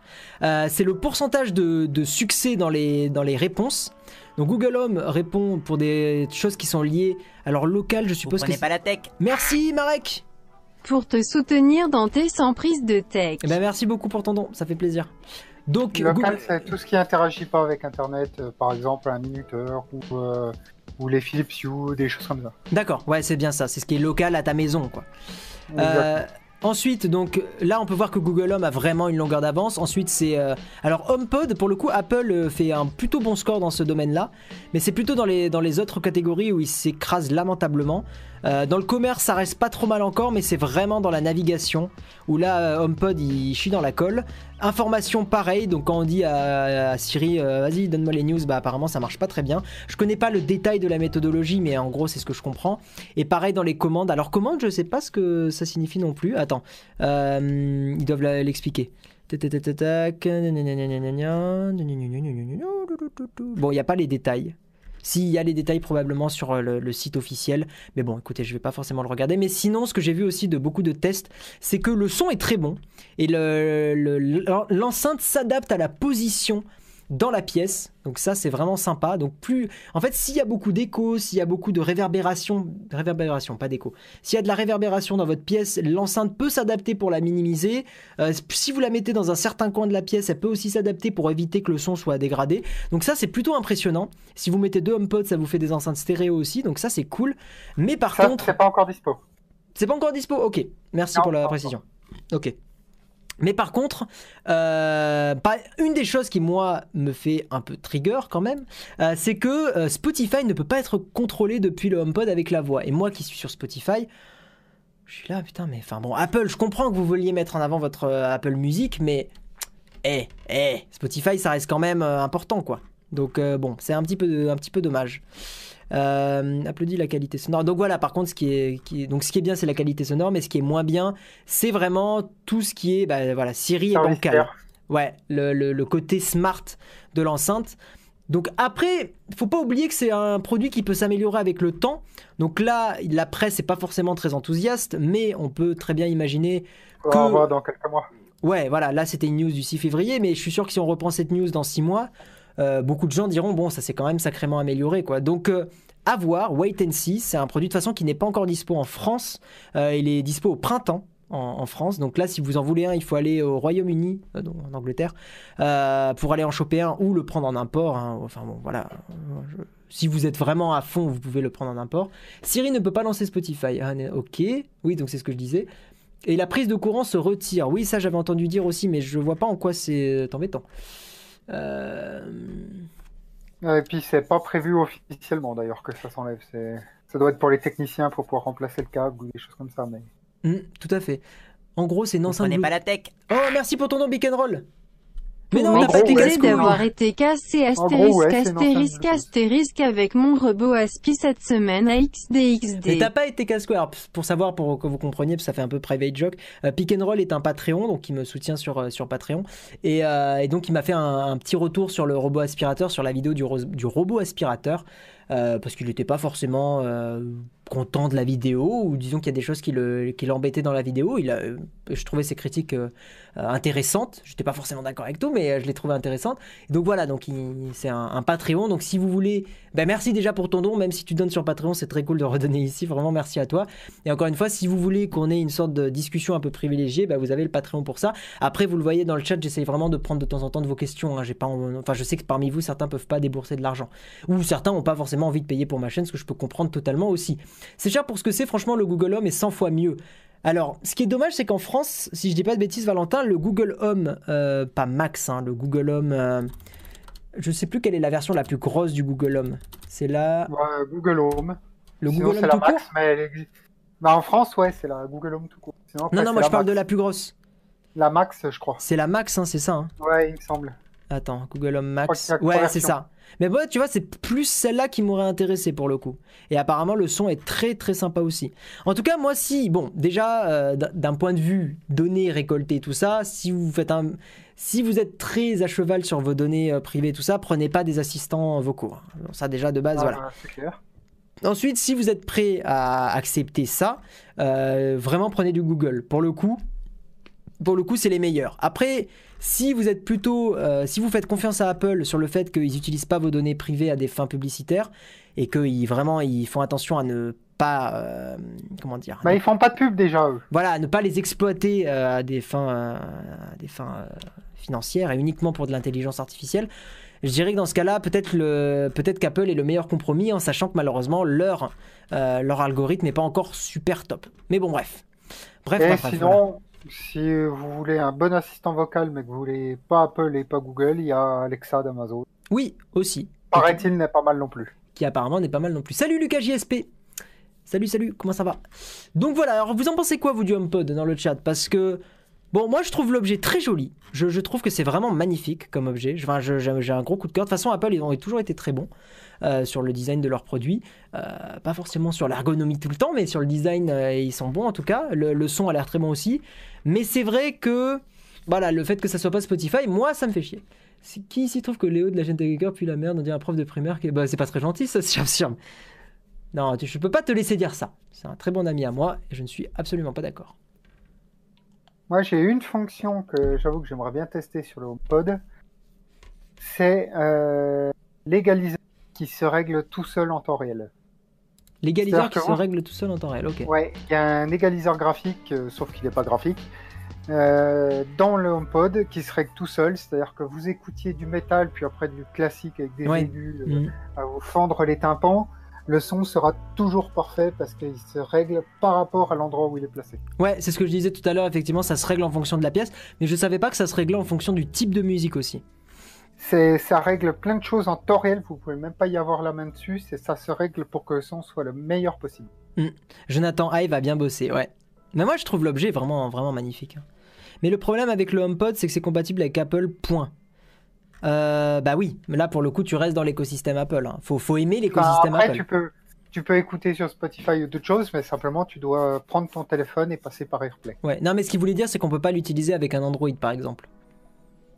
Euh, c'est le pourcentage de, de succès dans les, dans les réponses. Donc Google Home répond pour des choses qui sont liées à leur local, je Vous suppose que prenez c'est- pas la tech. Merci Marek Pour te soutenir dans tes sans prise de tech. Eh ben, Merci beaucoup pour ton don, ça fait plaisir. Donc Local, Google- c'est tout ce qui interagit pas avec Internet, euh, par exemple un minuteur ou, euh, ou les Philips Hue, des choses comme ça. D'accord, ouais c'est bien ça, c'est ce qui est local à ta maison quoi. Euh, ensuite, donc là, on peut voir que Google Home a vraiment une longueur d'avance. Ensuite, c'est euh, alors HomePod. Pour le coup, Apple euh, fait un plutôt bon score dans ce domaine-là, mais c'est plutôt dans les dans les autres catégories où il s'écrase lamentablement. Euh, dans le commerce, ça reste pas trop mal encore, mais c'est vraiment dans la navigation où là, euh, HomePod il chie dans la colle. Information pareil, donc quand on dit à, Siri, euh, vas-y, donne-moi les news, bah apparemment ça marche pas très bien. Je connais pas le détail de la méthodologie, mais en gros c'est ce que je comprends. Et pareil dans les commandes. Alors commande, je sais pas ce que ça signifie non plus. Attends, ils doivent l'expliquer. Bon, il n'y a pas les détails. S'il y a les détails probablement sur euh, le, site officiel, mais bon, écoutez, je vais pas forcément le regarder. Mais sinon, ce que j'ai vu aussi de beaucoup de tests, c'est que le son est très bon et le- le- l'enceinte s'adapte à la position dans la pièce. Donc ça, c'est vraiment sympa. Donc plus, en fait, s'il y a beaucoup d'écho, s'il y a beaucoup de réverbération, réverbération, pas d'écho. S'il y a de la réverbération dans votre pièce, l'enceinte peut s'adapter pour la minimiser. Euh, si vous la mettez dans un certain coin de la pièce, elle peut aussi s'adapter pour éviter que le son soit dégradé. Donc ça, c'est plutôt impressionnant. Si vous mettez deux HomePod, ça vous fait des enceintes stéréo aussi. Donc ça, c'est cool. Mais par Ça, contre, c'est pas encore dispo. c'est pas encore dispo? Ok, merci Non, pour la précision. Ok. Mais par contre, euh, une des choses qui moi me fait un peu trigger quand même, euh, c'est que euh, Spotify ne peut pas être contrôlé depuis le HomePod avec la voix. Et moi qui suis sur Spotify, je suis là, putain, mais enfin bon, Apple, je comprends que vous vouliez mettre en avant votre Apple Music, mais eh, eh, Spotify, ça reste quand même important, quoi. Donc bon, c'est un petit peu dommage. Euh, applaudit la qualité sonore. Donc voilà, par contre, ce qui est, qui est- donc ce qui est bien, c'est la qualité sonore, mais ce qui est moins bien, c'est vraiment tout ce qui est, bah, voilà, Siri et bancal. Ouais, le, le- le côté smart de l'enceinte. Donc après, faut pas oublier que c'est un produit qui peut s'améliorer avec le temps. Donc là, la presse n'est pas forcément très enthousiaste, mais on peut très bien imaginer On Que- va dans quelques mois. Ouais, voilà, là c'était une news du 6 février, mais je suis sûr que si on reprend cette news dans 6 mois, euh, beaucoup de gens diront bon, ça s'est quand même sacrément amélioré, quoi. Donc, euh, à voir, wait and see. C'est un produit de toute façon qui n'est pas encore dispo en France. Euh, il est dispo au printemps. En, France, donc là, si vous en voulez un, il faut aller au Royaume-Uni, euh, en Angleterre, pour aller en choper un ou le prendre en import. hein. Enfin bon, voilà. Si vous êtes vraiment à fond, vous pouvez le prendre en import. Siri ne peut pas lancer Spotify. Ah, ok, oui, donc c'est ce que je disais. Et la prise de courant se retire. Oui, ça j'avais entendu dire aussi, mais je vois pas en quoi c'est embêtant. Euh, Et puis c'est pas prévu officiellement d'ailleurs que ça s'enlève. C'est... Ça doit être pour les techniciens pour pouvoir remplacer le câble ou des choses comme ça. Mais hmm, tout à fait. En gros, c'est une enceinte. Bluetooth- pas la tech. Oh, merci pour ton nom, and Roll. Mais non, t'as pas été casse-couille. d'avoir été cassé astérisque gros, ouais, astérisque astérisque avec mon robot aspi cette semaine à Mais XDXD. t'as pas été casse-couille. Alors, Pour savoir, pour que vous compreniez, parce que ça fait un peu private joke, euh, Pick and Roll est un Patreon, donc il me soutient sur, euh, sur Patreon. Et, euh, et donc il m'a fait un, un petit retour sur le robot aspirateur, sur la vidéo du, ro- du robot aspirateur, euh, parce qu'il n'était pas forcément euh, content de la vidéo, ou disons qu'il y a des choses qui le- qui l'embêtaient dans la vidéo. Il a, euh, je trouvais ses critiques intéressantes. J'étais pas forcément d'accord avec tout, mais je les trouvais intéressantes. Donc voilà, donc c'est un, Patreon. Donc si vous voulez, ben merci déjà pour ton don, même si tu donnes sur Patreon, c'est très cool de redonner ici. Vraiment merci à toi. Et encore une fois, si vous voulez qu'on ait une sorte de discussion un peu privilégiée, bah, vous avez le Patreon pour ça. Après, vous le voyez dans le chat, j'essaye vraiment de prendre de temps en temps de vos questions. hein. J'ai pas, en- enfin, je sais que parmi vous, certains peuvent pas débourser de l'argent, ou certains n'ont pas forcément envie de payer pour ma chaîne, ce que je peux comprendre totalement aussi. C'est cher pour ce que c'est. Franchement, le Google Home est 100 fois mieux. Alors, ce qui est dommage, c'est qu'en France, si je dis pas de bêtises, Valentin, le Google Home, euh, pas Max, hein, le Google Home, euh, je sais plus quelle est la version la plus grosse du Google Home. C'est la, Ouais, Google Home. le Sinon, Google Home la tout court. Max, mais elle existe. Bah, en France, ouais, c'est la Google Home tout court. Sinon, après, Non, non, moi je parle de la plus grosse. La Max, je crois. C'est la Max, hein, c'est ça. hein. Ouais, il me semble. Attends, Google Home Max. Ouais, c'est ça. Mais bon, tu vois, c'est plus celle-là qui m'aurait intéressé pour le coup. Et apparemment, le son est très très sympa aussi. En tout cas, moi, si, bon, déjà, euh, d'un point de vue données récoltées, tout ça, si vous faites un. Si vous êtes très à cheval sur vos données euh, privées, tout ça, prenez pas des assistants vocaux. hein. Ça, déjà, de base, Ah, voilà. clair. Ensuite, si vous êtes prêt à accepter ça, euh, vraiment prenez du Google. Pour le coup, pour le coup, c'est les meilleurs. Après, si vous êtes plutôt, euh, si vous faites confiance à Apple sur le fait qu'ils n'utilisent pas vos données privées à des fins publicitaires et qu'ils vraiment ils font attention à ne pas, euh, comment dire, Bah, ils font pas de pub déjà, eux. voilà, à ne pas les exploiter euh, à des fins, à des fins financières et uniquement pour de l'intelligence artificielle. Je dirais que dans ce cas-là, peut-être le, peut-être qu'Apple est le meilleur compromis, en sachant que malheureusement leur, leur algorithme n'est pas encore super top. Mais bon, bref. Bref, Et bref, bref, sinon, voilà. Si vous voulez un bon assistant vocal, mais que vous voulez pas Apple et pas Google, il y a Alexa d'Amazon. oui, aussi, Paraît-il, n'est pas mal non plus. qui apparemment n'est pas mal non plus. Salut Lucas JSP. Salut, salut, comment ça va? Donc voilà, alors vous en pensez quoi vous du HomePod dans le chat? Parce que, bon, moi je trouve l'objet très joli. Je, trouve que c'est vraiment magnifique comme objet. J'ai un gros coup de cœur. De toute façon, Apple, ils ont toujours été très bons euh, sur le design de leurs produits. Euh, pas forcément sur l'ergonomie tout le temps, mais sur le design, euh, ils sont bons en tout cas. Le, son a l'air très bon aussi. Mais c'est vrai que, voilà, le fait que ça soit pas Spotify, moi, ça me fait chier. Qui ici trouve que Léo de la chaîne puis la merde, on dirait un prof de primaire qui... Bah, c'est pas très gentil, ça. Non, je peux pas te laisser dire ça. C'est un très bon ami à moi et je ne suis absolument pas d'accord. Moi, j'ai une fonction que j'avoue que j'aimerais bien tester sur le HomePod. C'est euh, l'égaliseur qui se règle tout seul en temps réel. L'égaliseur qui se règle tout seul en temps réel, ok. Ouais, il y a un égaliseur graphique, euh, sauf qu'il n'est pas graphique, euh, dans le HomePod qui se règle tout seul. C'est-à-dire que vous écoutiez du métal, puis après du classique avec des Ouais. aigus Mm. à vous fendre les tympans. Le son sera toujours parfait parce qu'il se règle par rapport à l'endroit où il est placé. Ouais, c'est ce que je disais tout à l'heure, effectivement, ça se règle en fonction de la pièce, mais je savais pas que ça se réglait en fonction du type de musique aussi. Ça règle plein de choses en temps réel, vous pouvez même pas y avoir la main dessus, ça se règle pour que le son soit le meilleur possible. Jonathan Hive a bien bossé, ouais. Mais moi, je trouve l'objet vraiment, vraiment magnifique. hein. Mais le problème avec le HomePod, c'est que c'est compatible avec Apple, point. Euh, bah oui, mais là, pour le coup, tu restes dans l'écosystème Apple. hein. Faut, faut aimer Enfin, l'écosystème après, Apple. tu peux, tu peux écouter sur Spotify ou d'autres choses, mais simplement tu dois prendre ton téléphone et passer par AirPlay. Ouais, non, mais ce qu'il voulait dire, c'est qu'on peut pas l'utiliser avec un Android, par exemple.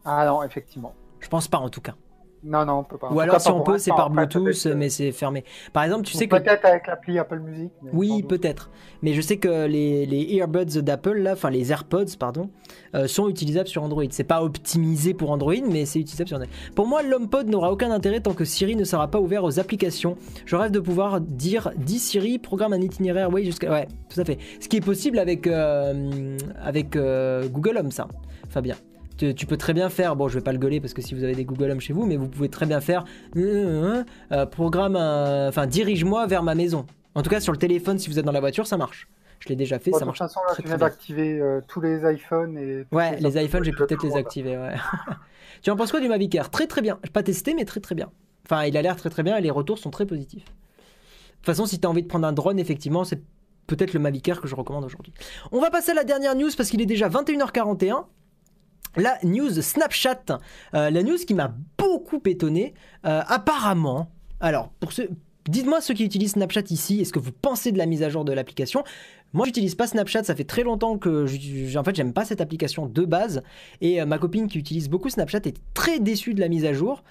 Ah non, effectivement. Je pense pas, en tout cas. Non, non, on peut pas. Ou alors, cas, si on peut, c'est par Bluetooth, mais c'est fermé. Par exemple, tu sais que. Peut-être avec l'appli Apple Music. Oui, peut-être. Mais je sais que les, les earbuds d'Apple, là, enfin les AirPods, pardon, euh, sont utilisables sur Android. C'est pas optimisé pour Android, mais c'est utilisable sur Android. Pour moi, l'HomePod n'aura aucun intérêt tant que Siri ne sera pas ouvert aux applications. Je rêve de pouvoir dire dis Siri, programme un itinéraire, oui, jusqu'à. Ouais, tout à fait. Ce qui est possible avec, euh, avec euh, Google Home, ça, Fabien. Tu, tu peux très bien faire, bon, je vais pas le gueuler parce que si vous avez des Google Home chez vous, mais vous pouvez très bien faire euh, euh, programme, un- enfin, dirige-moi vers ma maison. En tout cas, sur le téléphone, si vous êtes dans la voiture, ça marche. Je l'ai déjà fait, ça de toute marche. façon, là, très, tu viens d'activer euh, tous les iPhones et. Ouais, les iPhones, j'ai peut-être les activer, ouais. tu en penses quoi du Mavic Air? Très très bien. J'ai pas testé, mais très très bien. Enfin, il a l'air très très bien et les retours sont très positifs. De toute façon, si t'as envie de prendre un drone, effectivement, c'est peut-être le Mavic Air que je recommande aujourd'hui. On va passer à la dernière news parce qu'il est déjà 21h41. La news Snapchat, Euh, la news qui m'a beaucoup étonné. Euh, apparemment, alors dites-moi ceux qui utilisent Snapchat ici, est-ce que vous pensez de la mise à jour de l'application? Moi, j'utilise pas Snapchat, ça fait très longtemps que, en fait, j'aime pas cette application de base. Et euh, ma copine qui utilise beaucoup Snapchat est très déçue de la mise à jour.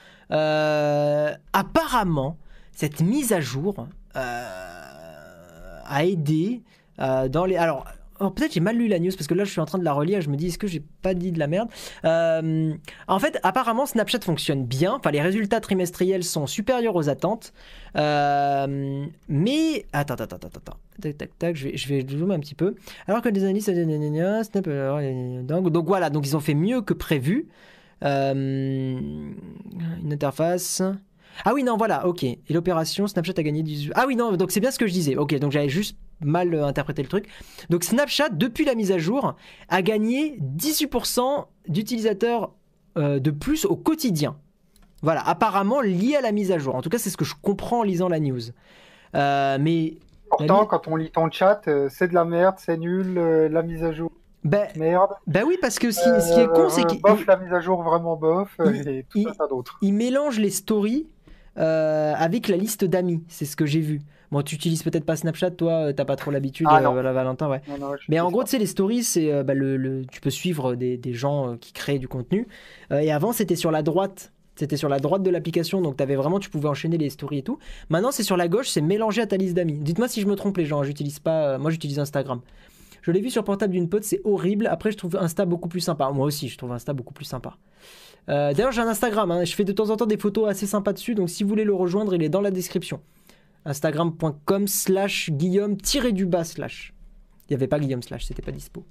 Apparemment, cette mise à jour a aidé dans les. Alors, oh, peut-être j'ai mal lu la news parce que là je suis en train de la relire. Je me dis, est-ce que j'ai pas dit de la merde? Euh, En fait, apparemment, Snapchat fonctionne bien. Enfin, les résultats trimestriels sont supérieurs aux attentes. Euh, mais. Attends, attends, attends, attends. Tac, tac, tac. Je vais, je vais zoomer un petit peu. Alors que les analystes. Euh, donc voilà, donc ils ont fait mieux que prévu. Euh, une interface. Ah oui, non, voilà, ok. Et l'opération, Snapchat a gagné 18. Ah oui, non, donc c'est bien ce que je disais. Ok, donc j'avais juste mal interprété le truc. Donc Snapchat, depuis la mise à jour, a gagné 18% d'utilisateurs euh, de plus au quotidien. Voilà, apparemment lié à la mise à jour. En tout cas, c'est ce que je comprends en lisant la news. Euh, mais Pourtant, quand on lit ton chat, euh, c'est de la merde, c'est nul, euh, la mise à jour, ben, merde. ben oui, parce que ce qui, ce qui est con, c'est qu'il bof, la mise à jour vraiment bof, il- et tout il- mélange les stories avec la liste d'amis. C'est ce que j'ai vu. Bon, tu utilises peut-être pas Snapchat, toi, euh, t'as pas trop l'habitude, Ah, euh, Valentin, ouais. Non, non, je Mais en gros, tu sais, les stories, c'est euh, bah, le, le- tu peux suivre des, des gens euh, qui créent du contenu. Et avant, c'était sur la droite. C'était sur la droite de l'application, donc avais vraiment, tu pouvais enchaîner les stories et tout. Maintenant, c'est sur la gauche, c'est mélangé à ta liste d'amis. Dites-moi si je me trompe, les gens. J'utilise pas, moi, j'utilise Instagram. Je l'ai vu sur portable d'une pote, c'est horrible. Après, je trouve Insta beaucoup plus sympa. Moi aussi, je trouve Insta beaucoup plus sympa. Euh, D'ailleurs, j'ai un Instagram. hein. Je fais de temps en temps des photos assez sympas dessus. Donc, si vous voulez le rejoindre, il est dans la description. Instagram.com slash Guillaume tiré du bas slash. Il n'y avait pas Guillaume slash, c'était pas dispo.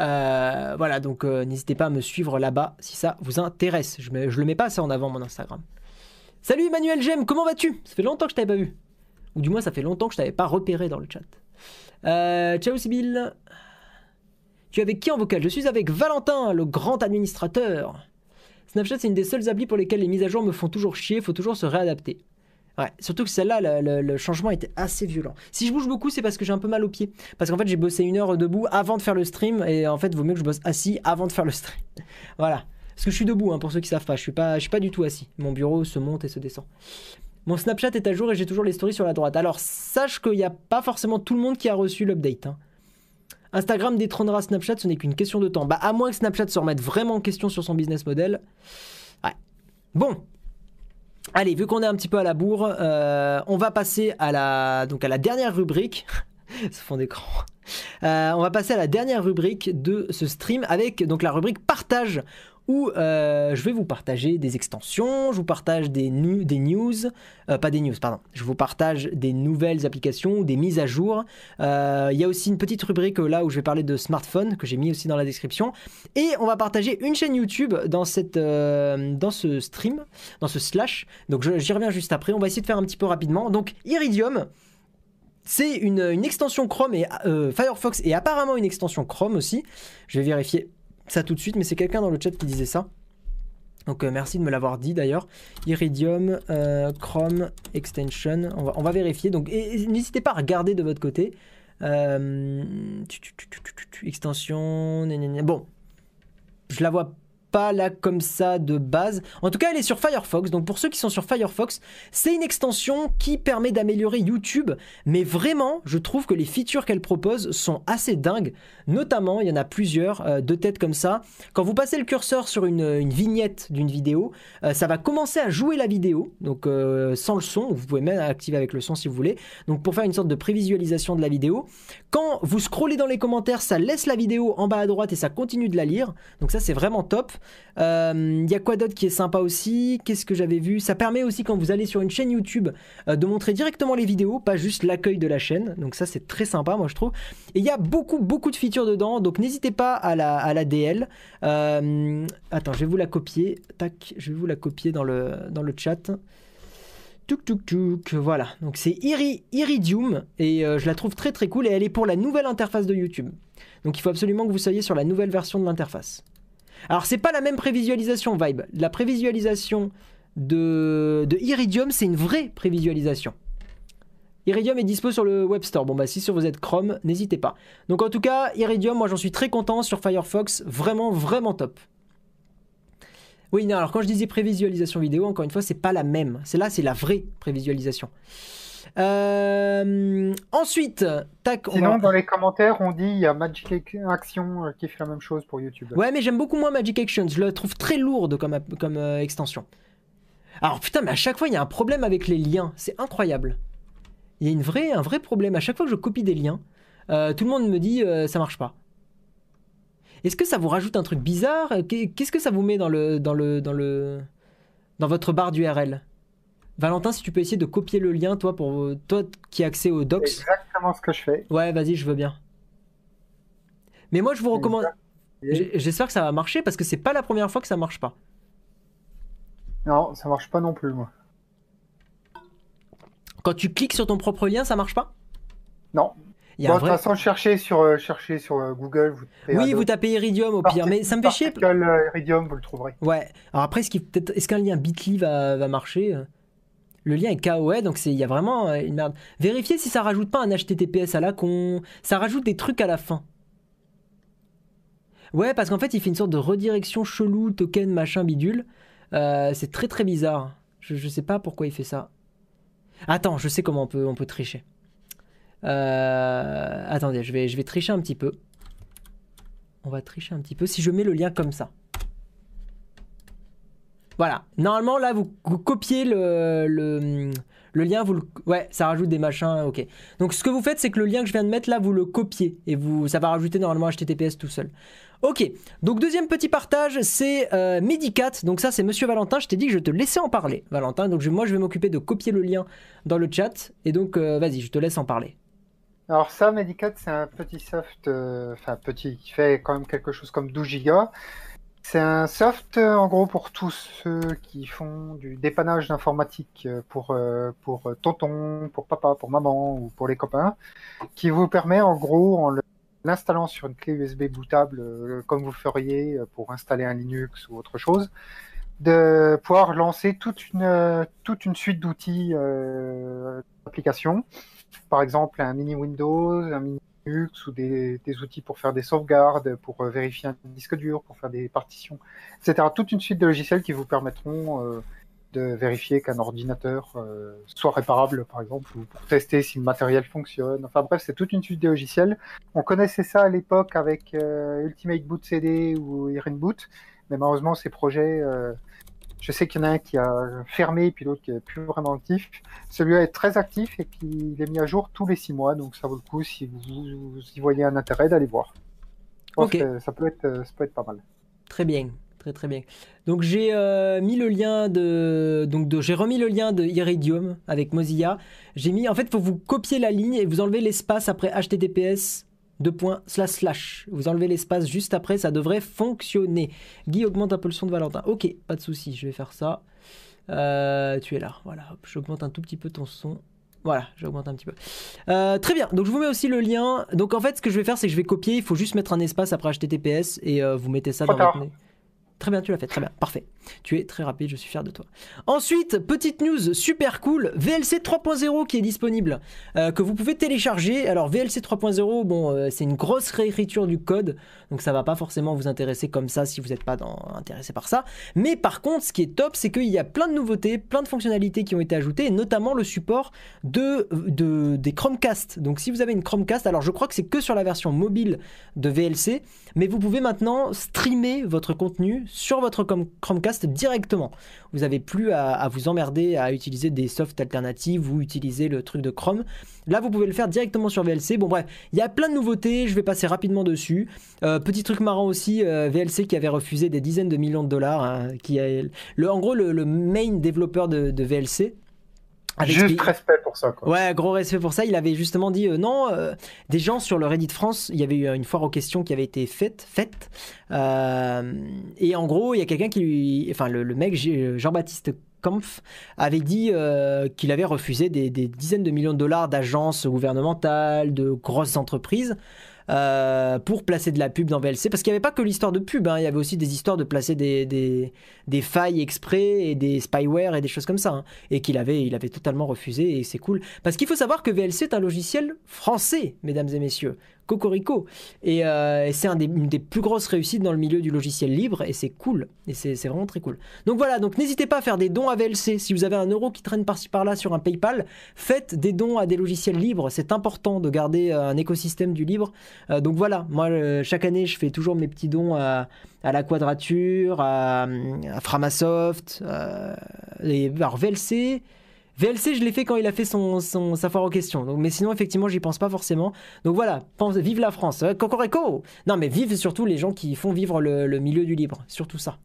Euh, voilà, donc euh, n'hésitez pas à me suivre là-bas si ça vous intéresse. Je, je le mets pas ça en avant mon Instagram. Salut Emmanuel Gem, comment vas-tu? Ça fait longtemps que je t'avais pas vu. Ou du moins, ça fait longtemps que je t'avais pas repéré dans le chat. Euh, ciao Sibyl. Tu es avec qui en vocal? Je suis avec Valentin, le grand administrateur. Snapchat, c'est une des seules applis pour lesquelles les mises à jour me font toujours chier, faut toujours se réadapter. Ouais, surtout que celle-là, le, changement était assez violent. Si je bouge beaucoup, c'est parce que j'ai un peu mal aux pieds. Parce qu'en fait, j'ai bossé une heure debout avant de faire le stream, et en fait, vaut mieux que je bosse assis avant de faire le stream. voilà. Parce que je suis debout, hein, pour ceux qui savent pas. Je suis pas, je suis pas du tout assis. Mon bureau se monte et se descend. Mon Snapchat est à jour et j'ai toujours les stories sur la droite. Alors, sache qu'il n'y a pas forcément tout le monde qui a reçu l'update. hein. Instagram détrônera Snapchat, ce n'est qu'une question de temps. Bah, à moins que Snapchat se remette vraiment en question sur son business model. Ouais. Bon. Allez, vu qu'on est un petit peu à la bourre, euh, on va passer à la, donc à la dernière rubrique. ce fond d'écran. Euh, on va passer à la dernière rubrique de ce stream avec donc la rubrique partage où euh, je vais vous partager des extensions, je vous partage des, news, euh, pas des news, pardon, je vous partage des nouvelles applications des mises à jour. Euh, Il y a aussi une petite rubrique là où je vais parler de smartphone que j'ai mis aussi dans la description. Et on va partager une chaîne YouTube dans, cette, dans ce stream, dans ce slash. Donc j'y reviens juste après. On va essayer de faire un petit peu rapidement. Donc Iridium, c'est une, une extension Chrome et Firefox et apparemment une extension Chrome aussi. Je vais vérifier ça tout de suite, mais c'est quelqu'un dans le chat qui disait ça. Donc euh, merci de me l'avoir dit d'ailleurs. Iridium euh, Chrome Extension. On va, on va vérifier. Donc n'hésitez pas à regarder de votre côté. Extension. Bon, je la vois là comme ça de base. En tout cas, elle est sur Firefox. Donc pour ceux qui sont sur Firefox, c'est une extension qui permet d'améliorer YouTube. Mais vraiment, je trouve que les features qu'elle propose sont assez dingues. Notamment, il y en a plusieurs, euh, de tête comme ça. Quand vous passez le curseur sur une, une vignette d'une vidéo, euh, ça va commencer à jouer la vidéo. Donc euh, sans le son, vous pouvez même activer avec le son si vous voulez. Donc pour faire une sorte de prévisualisation de la vidéo. Quand vous scrollez dans les commentaires, ça laisse la vidéo en bas à droite et ça continue de la lire. Donc ça c'est vraiment top. Euh, Il y a quoi d'autre qui est sympa aussi? Qu'est-ce que j'avais vu? Ça permet aussi quand vous allez sur une chaîne YouTube euh, de montrer directement les vidéos, pas juste l'accueil de la chaîne. Donc ça c'est très sympa moi je trouve. Et il y a beaucoup beaucoup de features dedans, donc n'hésitez pas à la, à la DL. Euh, attends, je vais vous la copier. Tac, je vais vous la copier dans le, dans le chat. Touk touk touk, voilà. Donc c'est Iri, Iridium et euh, je la trouve très très cool et elle est pour la nouvelle interface de YouTube. Donc il faut absolument que vous soyez sur la nouvelle version de l'interface. Alors c'est pas la même prévisualisation Vibe. La prévisualisation de, Iridium, c'est une vraie prévisualisation. Iridium est dispo sur le Web Store. Bon bah si sur vous êtes Chrome, n'hésitez pas. Donc en tout cas, Iridium, moi j'en suis très content sur Firefox, vraiment vraiment top. Oui, non, alors quand je disais prévisualisation vidéo, encore une fois, c'est pas la même. C'est là, c'est la vraie prévisualisation. Euh, ensuite, tac, on Sinon, va- dans les commentaires, on dit il y a Magic Action euh, qui fait la même chose pour YouTube. Ouais, mais j'aime beaucoup moins Magic Actions. Je la trouve très lourde comme, comme euh, extension. Alors putain, mais à chaque fois, il y a un problème avec les liens. C'est incroyable. Il y a une vraie, un vrai problème. À chaque fois que je copie des liens, euh, tout le monde me dit ça marche pas. Est-ce que ça vous rajoute un truc bizarre? Qu'est- Qu'est-ce que ça vous met dans le, dans le, dans le, dans votre barre d'URL Valentin, si tu peux essayer de copier le lien, toi, pour toi qui as accès aux C'est docs. exactement ce que je fais. Ouais, vas-y, je veux bien. Mais moi, je vous recommande. J'espère que ça va marcher parce que c'est pas la première fois que ça marche pas. Non, ça marche pas non plus, moi. Quand tu cliques sur ton propre lien, ça marche pas? Non. Il Bon, de toute vrai... façon, cherchez sur, euh, cherchez sur euh, Google. Vous tapez Oui, vous tapez Iridium au pire, mais ça me fait chier. Euh, Iridium, vous le trouverez. Ouais. Alors après, est-ce qu'un lien Bitly va, va marcher? Le lien est KOE, donc il y a vraiment euh, une merde. Vérifiez si ça rajoute pas un HTTPS à la con. Ça rajoute des trucs à la fin. Ouais, parce qu'en fait, il fait une sorte de redirection chelou, token, machin, bidule. Euh, c'est très très bizarre. Je, je sais pas pourquoi il fait ça. Attends, je sais comment on peut, peut tricher. Euh, attendez, je vais, je vais tricher un petit peu. On va tricher un petit peu. Si je mets le lien comme ça. Voilà. Normalement, là, vous, copiez le, lien, vous le... Ouais, ça rajoute des machins, ok. Donc, ce que vous faites, c'est que le lien que je viens de mettre, là, vous le copiez. Et vous, ça va rajouter normalement HTTPS tout seul. Ok. Donc, deuxième petit partage, c'est euh, Medicat. Donc, ça, c'est Monsieur Valentin. Je t'ai dit que je te laissais en parler, Valentin. Donc, moi, je vais m'occuper de copier le lien dans le chat. Et donc, euh, vas-y, je te laisse en parler. Alors ça, Medicat, c'est un petit soft, euh, enfin petit, qui fait quand même quelque chose comme 12 gigas. C'est un soft, euh, en gros, pour tous ceux qui font du dépannage d'informatique euh, pour, euh, pour euh, tonton, pour papa, pour maman ou pour les copains, qui vous permet, en gros, en l'installant sur une clé USB bootable, comme vous feriez pour installer un Linux ou autre chose, de pouvoir lancer toute une, toute une suite d'outils d'applications. Par exemple un mini Windows, un mini Ou des, outils pour faire des sauvegardes, pour euh, vérifier un disque dur, pour faire des partitions, etc. Toute une suite de logiciels qui vous permettront euh, de vérifier qu'un ordinateur euh, soit réparable, par exemple, ou pour tester si le matériel fonctionne. Enfin bref, c'est toute une suite de logiciels. On connaissait ça à l'époque avec Ultimate Boot CD ou Iron Boot, mais malheureusement ces projets, je sais qu'il y en a un qui a fermé, puis l'autre qui est plus vraiment actif. Celui-là est très actif et puis il est mis à jour tous les six mois, donc ça vaut le coup si vous, vous y voyez un intérêt d'aller voir. Je pense Ok. que ça peut être, ça peut être pas mal. Très bien, très très bien. Donc j'ai euh, mis le lien de, donc de, j'ai remis le lien de Iridium avec Mozilla. J'ai mis, en fait, faut vous copier la ligne et vous enlevez l'espace après HTTPS. Deux points slash slash. Vous enlevez l'espace juste après, ça devrait fonctionner. Guy augmente un peu le son de Valentin. Ok, pas de souci, je vais faire ça. Euh, tu es là, voilà. J'augmente un tout petit peu ton son. Voilà, j'augmente un petit peu. Euh, très bien, donc je vous mets aussi le lien. Donc en fait, ce que je vais faire, c'est que je vais copier. Il faut juste mettre un espace après HTTPS et euh, vous mettez ça dans votre. Très bien, tu l'as fait, très bien, parfait. Tu es très rapide, je suis fier de toi. Ensuite, petite news super cool, VLC 3.0 qui est disponible, euh, que vous pouvez télécharger. Alors VLC 3.0, bon, euh, c'est une grosse réécriture du code, donc ça va pas forcément vous intéresser comme ça si vous n'êtes pas intéressé par ça. Mais par contre, ce qui est top, c'est qu'il y a plein de nouveautés, plein de fonctionnalités qui ont été ajoutées, notamment le support de, de- des Chromecast. Donc si vous avez une Chromecast, alors je crois que c'est que sur la version mobile de VLC, mais vous pouvez maintenant streamer votre contenu sur votre com- Directement. Vous n'avez plus à, vous emmerder à utiliser des softs alternatives ou utiliser le truc de Chrome. Là, vous pouvez le faire directement sur VLC. Bon, bref, il y a plein de nouveautés. Je vais passer rapidement dessus. Euh, petit truc marrant aussi, euh, VLC qui avait refusé des dizaines de millions de dollars, hein, qui est le, en gros le, main développeur de VLC. Juste respect pour ça. Quoi. Ouais, gros respect pour ça. Il avait justement dit euh, non. euh, des gens sur le Reddit France, il y avait eu une foire aux questions qui avait été faite, faite. euh, et en gros, il y a quelqu'un qui lui, enfin le, le mec Jean- Jean-Baptiste Kampf avait dit qu'il avait refusé des, des dizaines de millions de dollars d'agences gouvernementales, de grosses entreprises. Euh, pour placer de la pub dans VLC, parce qu'il n'y avait pas que l'histoire de pub, hein, il y avait aussi des histoires de placer des, failles exprès et des spyware et des choses comme ça, hein, et qu'il avait, avait totalement refusé, et c'est cool. Parce qu'il faut savoir que VLC est un logiciel français, mesdames et messieurs. Cocorico. Et, euh, c'est une des plus grosses réussites dans le milieu du logiciel libre, et c'est cool. Et c'est vraiment très cool. Donc voilà, donc n'hésitez pas à faire des dons à VLC. Si vous avez un euro qui traîne par-ci par-là sur un PayPal, faites des dons à des logiciels libres. C'est important de garder euh, un écosystème du libre. Euh, donc voilà, moi, chaque année, je fais toujours mes petits dons à, la Quadrature, à, Framasoft, et, alors VLC. VLC, je l'ai fait quand il a fait son, son- sa foire aux questions. Donc, mais sinon, effectivement, j'y pense pas forcément. Donc voilà, pense, vive la France. Euh, Cocorico Non, mais vive surtout les gens qui font vivre le, le milieu du libre. Surtout ça.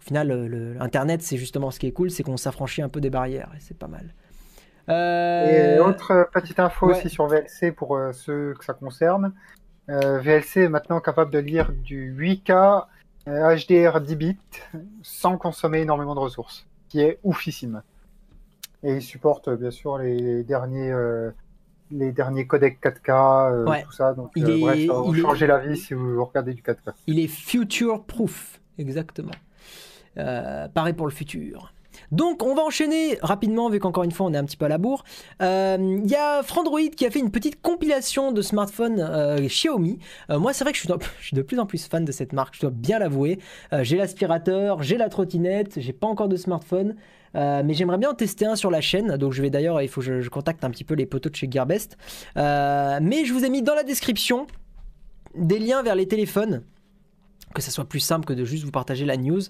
Au final, le- le- Internet, c'est justement ce qui est cool, c'est qu'on s'affranchit un peu des barrières. Et c'est pas mal. Euh, Et autre petite info ouais. aussi sur VLC pour euh, ceux que ça concerne. Euh, VLC est maintenant capable de lire du 8K euh, HDR 10 bits sans consommer énormément de ressources, qui est oufissime. Et il supporte euh, bien sûr les derniers, euh, les derniers codecs 4K, euh, Ouais. tout ça. Donc Il euh, est- bref, ça va vous est- changer la vie si vous regardez du 4K. Il est future proof, exactement. Euh, pareil pour le futur. Donc on va enchaîner rapidement vu qu'encore une fois on est un petit peu à la bourre. Il y a Frandroid qui a fait une petite compilation de smartphones Xiaomi. Moi c'est vrai que je suis, de, je suis de plus en plus fan de cette marque, je dois bien l'avouer. J'ai l'aspirateur, j'ai la trottinette, j'ai pas encore de smartphone. Euh, mais j'aimerais bien en tester un sur la chaîne, donc je vais d'ailleurs, il faut que je, contacte un petit peu les potos de chez Gearbest. Euh, mais je vous ai mis dans la description des liens vers les téléphones. Que ça soit plus simple que de juste vous partager la news.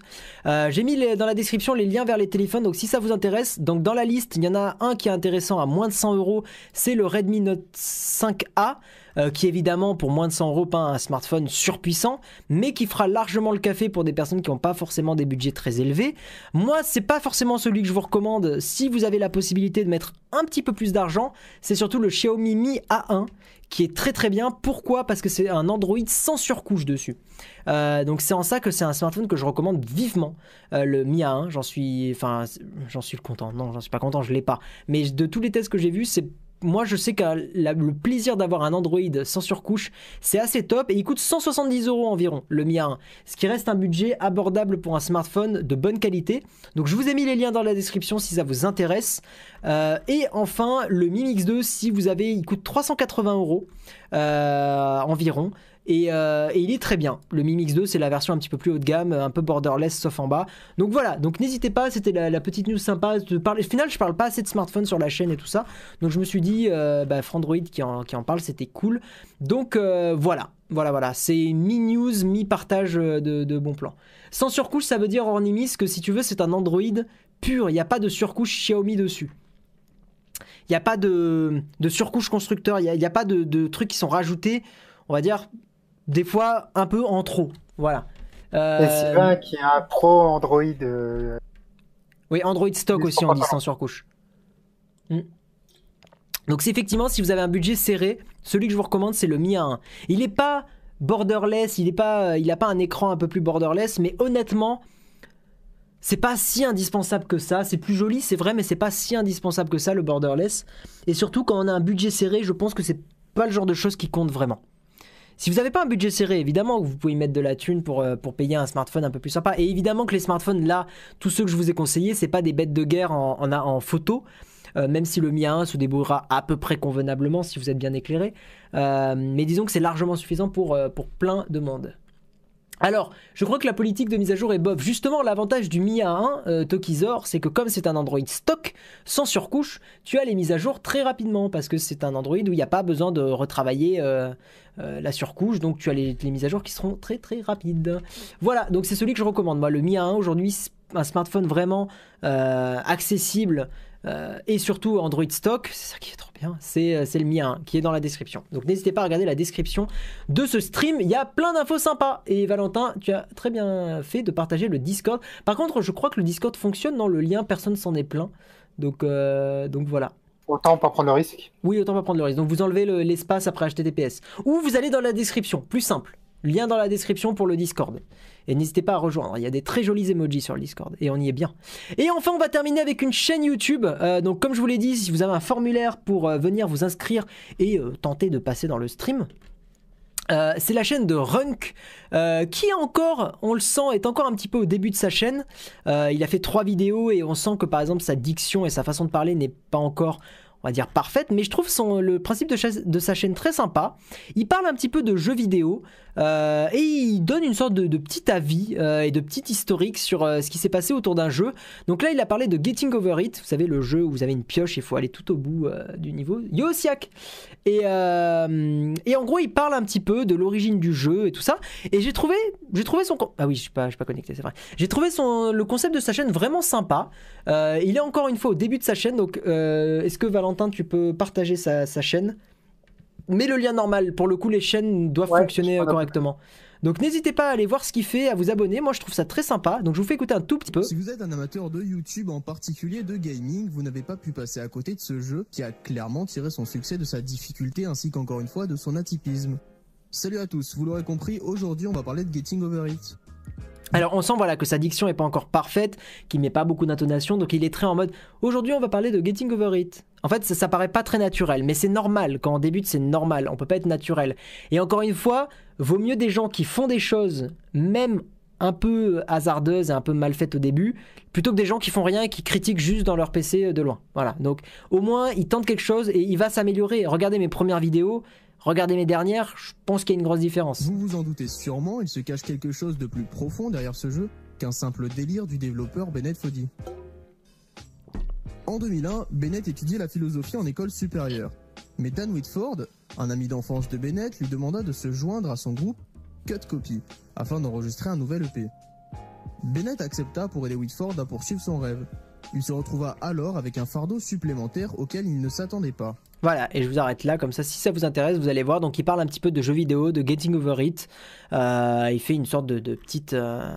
Euh, J'ai mis dans la description les liens vers les téléphones, donc si ça vous intéresse, donc dans la liste, il y en a un qui est intéressant à moins de 100 euros, c'est le Redmi Note 5A, euh, qui évidemment pour moins de 100 euros pas un smartphone surpuissant, mais qui fera largement le café pour des personnes qui n'ont pas forcément des budgets très élevés. Moi, c'est pas forcément celui que je vous recommande si vous avez la possibilité de mettre un petit peu plus d'argent, c'est surtout le Xiaomi Mi A1 qui est très très bien. Pourquoi? Parce que c'est un Android sans surcouche dessus. Euh, donc c'est en ça que c'est un smartphone que je recommande vivement. Euh, le Mi A1, j'en suis, enfin, j'en suis content. Non, j'en suis pas content, je l'ai pas. Mais de tous les tests que j'ai vus, c'est moi, je sais que le plaisir d'avoir un Android sans surcouche, c'est assez top et il coûte 170 euros environ, le Mi A1. Ce qui reste un budget abordable pour un smartphone de bonne qualité. Donc, je vous ai mis les liens dans la description si ça vous intéresse. Euh, et enfin, le Mi Mix 2, si vous avez, il coûte 380 euros euh, environ. Et, euh, et il est très bien. Le Mi Mix 2, c'est la version un petit peu plus haut de gamme, un peu borderless, sauf en bas. Donc voilà, donc n'hésitez pas, c'était la, petite news sympa. De parler... Au final, je parle pas assez de smartphones sur la chaîne et tout ça. Donc je me suis dit, euh, bah, Frandroid qui en, qui en parle, c'était cool. Donc euh, voilà, voilà, voilà. C'est mi-news, mi-partage de, de bons plans. Sans surcouche, ça veut dire, Ornimis, que si tu veux, c'est un Android pur. Il n'y a pas de surcouche Xiaomi dessus. Il n'y a pas de, de surcouche constructeur. Il n'y a pas de, de trucs qui sont rajoutés, on va dire, des fois un peu en trop. Voilà. Euh, Et Sylvain qui a un pro Android. euh, Oui, Android stock aussi, pantalon. sans surcouche. Hmm. Donc, c'est effectivement, si vous avez un budget serré, celui que je vous recommande, c'est le Mi A1. Il n'est pas borderless, il n'a pas, il a pas un écran un peu plus borderless, mais honnêtement, c'est pas si indispensable que ça. C'est plus joli, c'est vrai, mais c'est pas si indispensable que ça, le borderless. Et surtout, quand on a un budget serré, je pense que c'est pas le genre de choses qui compte vraiment. Si vous n'avez pas un budget serré, évidemment vous pouvez mettre de la thune pour, euh, pour payer un smartphone un peu plus sympa. Et évidemment que les smartphones, là, tous ceux que je vous ai conseillés, c'est pas des bêtes de guerre en, en, photo. Euh, même si le Mi A1 se débrouillera à peu près convenablement si vous êtes bien éclairé. Euh, mais disons que c'est largement suffisant pour, pour plein de monde. Alors, je crois que la politique de mise à jour est bof. Justement, l'avantage du Mi A1 euh, Tokizor, c'est que comme c'est un Android stock, sans surcouche, tu as les mises à jour très rapidement parce que c'est un Android où il n'y a pas besoin de retravailler euh, euh, la surcouche, donc tu as les, mises à jour qui seront très très rapides. Voilà, donc c'est celui que je recommande. Moi, le Mi A1 aujourd'hui, un smartphone vraiment accessible euh, et surtout Android stock, c'est ça qui est trop bien, c'est euh, le mien qui est dans la description. Donc n'hésitez pas à regarder la description de ce stream, il y a plein d'infos sympas. Et Valentin, tu as très bien fait de partager le Discord. Par contre, je crois que le Discord fonctionne dans le lien, personne s'en est plein. Donc, euh, donc voilà. Autant pas prendre le risque. Oui, autant pas prendre le risque. Donc vous enlevez le- l'espace après HTTPS. Ou vous allez dans la description, plus simple. Lien dans la description pour le Discord. Et n'hésitez pas à rejoindre. Il y a des très jolis emojis sur le Discord. Et on y est bien. Et enfin, on va terminer avec une chaîne YouTube. Euh, donc, comme je vous l'ai dit, si vous avez un formulaire pour euh, venir vous inscrire et euh, tenter de passer dans le stream, c'est la chaîne de Runk euh, qui encore, on le sent, est encore un petit peu au début de sa chaîne. Il a fait trois vidéos et on sent que par exemple sa diction et sa façon de parler n'est pas encore, on va dire, parfaite. Mais je trouve son, le principe de, sa chaîne très sympa. Il parle un petit peu de jeux vidéo euh, et il donne une sorte de, de petit avis euh, et de petit historique sur euh, ce qui s'est passé autour d'un jeu. Donc là, il a parlé de Getting Over It. Vous savez, le jeu où vous avez une pioche et il faut aller tout au bout du niveau. Yosiak et, euh, et en gros, il parle un petit peu de l'origine du jeu et tout ça. Et j'ai trouvé, trouvé son. Ah oui, je suis pas, je suis pas connecté, c'est vrai. J'ai trouvé son, le concept de sa chaîne vraiment sympa. Il est encore une fois au début de sa chaîne, donc est-ce que Valentin, tu peux partager sa, sa chaîne Mets le lien normal. Pour le coup, les chaînes doivent Ouais, fonctionner euh, correctement. Donc n'hésitez pas à aller voir ce qu'il fait, à vous abonner. Moi, je trouve ça très sympa. Donc je vous fais écouter un tout petit peu. Si vous êtes un amateur de YouTube, en particulier de gaming, vous n'avez pas pu passer à côté de ce jeu qui a clairement tiré son succès de sa difficulté ainsi qu'encore une fois de son atypisme. Salut à tous, vous l'aurez compris, aujourd'hui on va parler de Getting Over It. Alors on sent voilà que sa diction est pas encore parfaite, qu'il met pas beaucoup d'intonation, donc il est très en mode aujourd'hui on va parler de Getting Over It. En fait ça, ça paraît pas très naturel, mais c'est normal, quand on débute c'est normal, on peut pas être naturel. Et encore une fois, vaut mieux des gens qui font des choses, même un peu hasardeuses et un peu mal faites au début, plutôt que des gens qui font rien et qui critiquent juste dans leur PC de loin. Voilà, donc au moins il tente quelque chose et il va s'améliorer. Regardez mes premières vidéos, regardez mes dernières, je pense qu'il y a une grosse différence. Vous vous en doutez sûrement, il se cache quelque chose de plus profond derrière ce jeu qu'un simple délire du développeur Bennett Foddy. En 2001, Bennett étudiait la philosophie en école supérieure. Mais Dan Whitford, un ami d'enfance de Bennett, lui demanda de se joindre à son groupe Cut Copy. afin d'enregistrer un nouvel EP. Bennett accepta pour aider Whitford à poursuivre son rêve. Il se retrouva alors avec un fardeau supplémentaire auquel il ne s'attendait pas. Voilà, et je vous arrête là, comme ça, si ça vous intéresse, vous allez voir. Donc, il parle un petit peu de jeux vidéo, de Getting Over It. Euh, il fait une sorte de, petite. euh,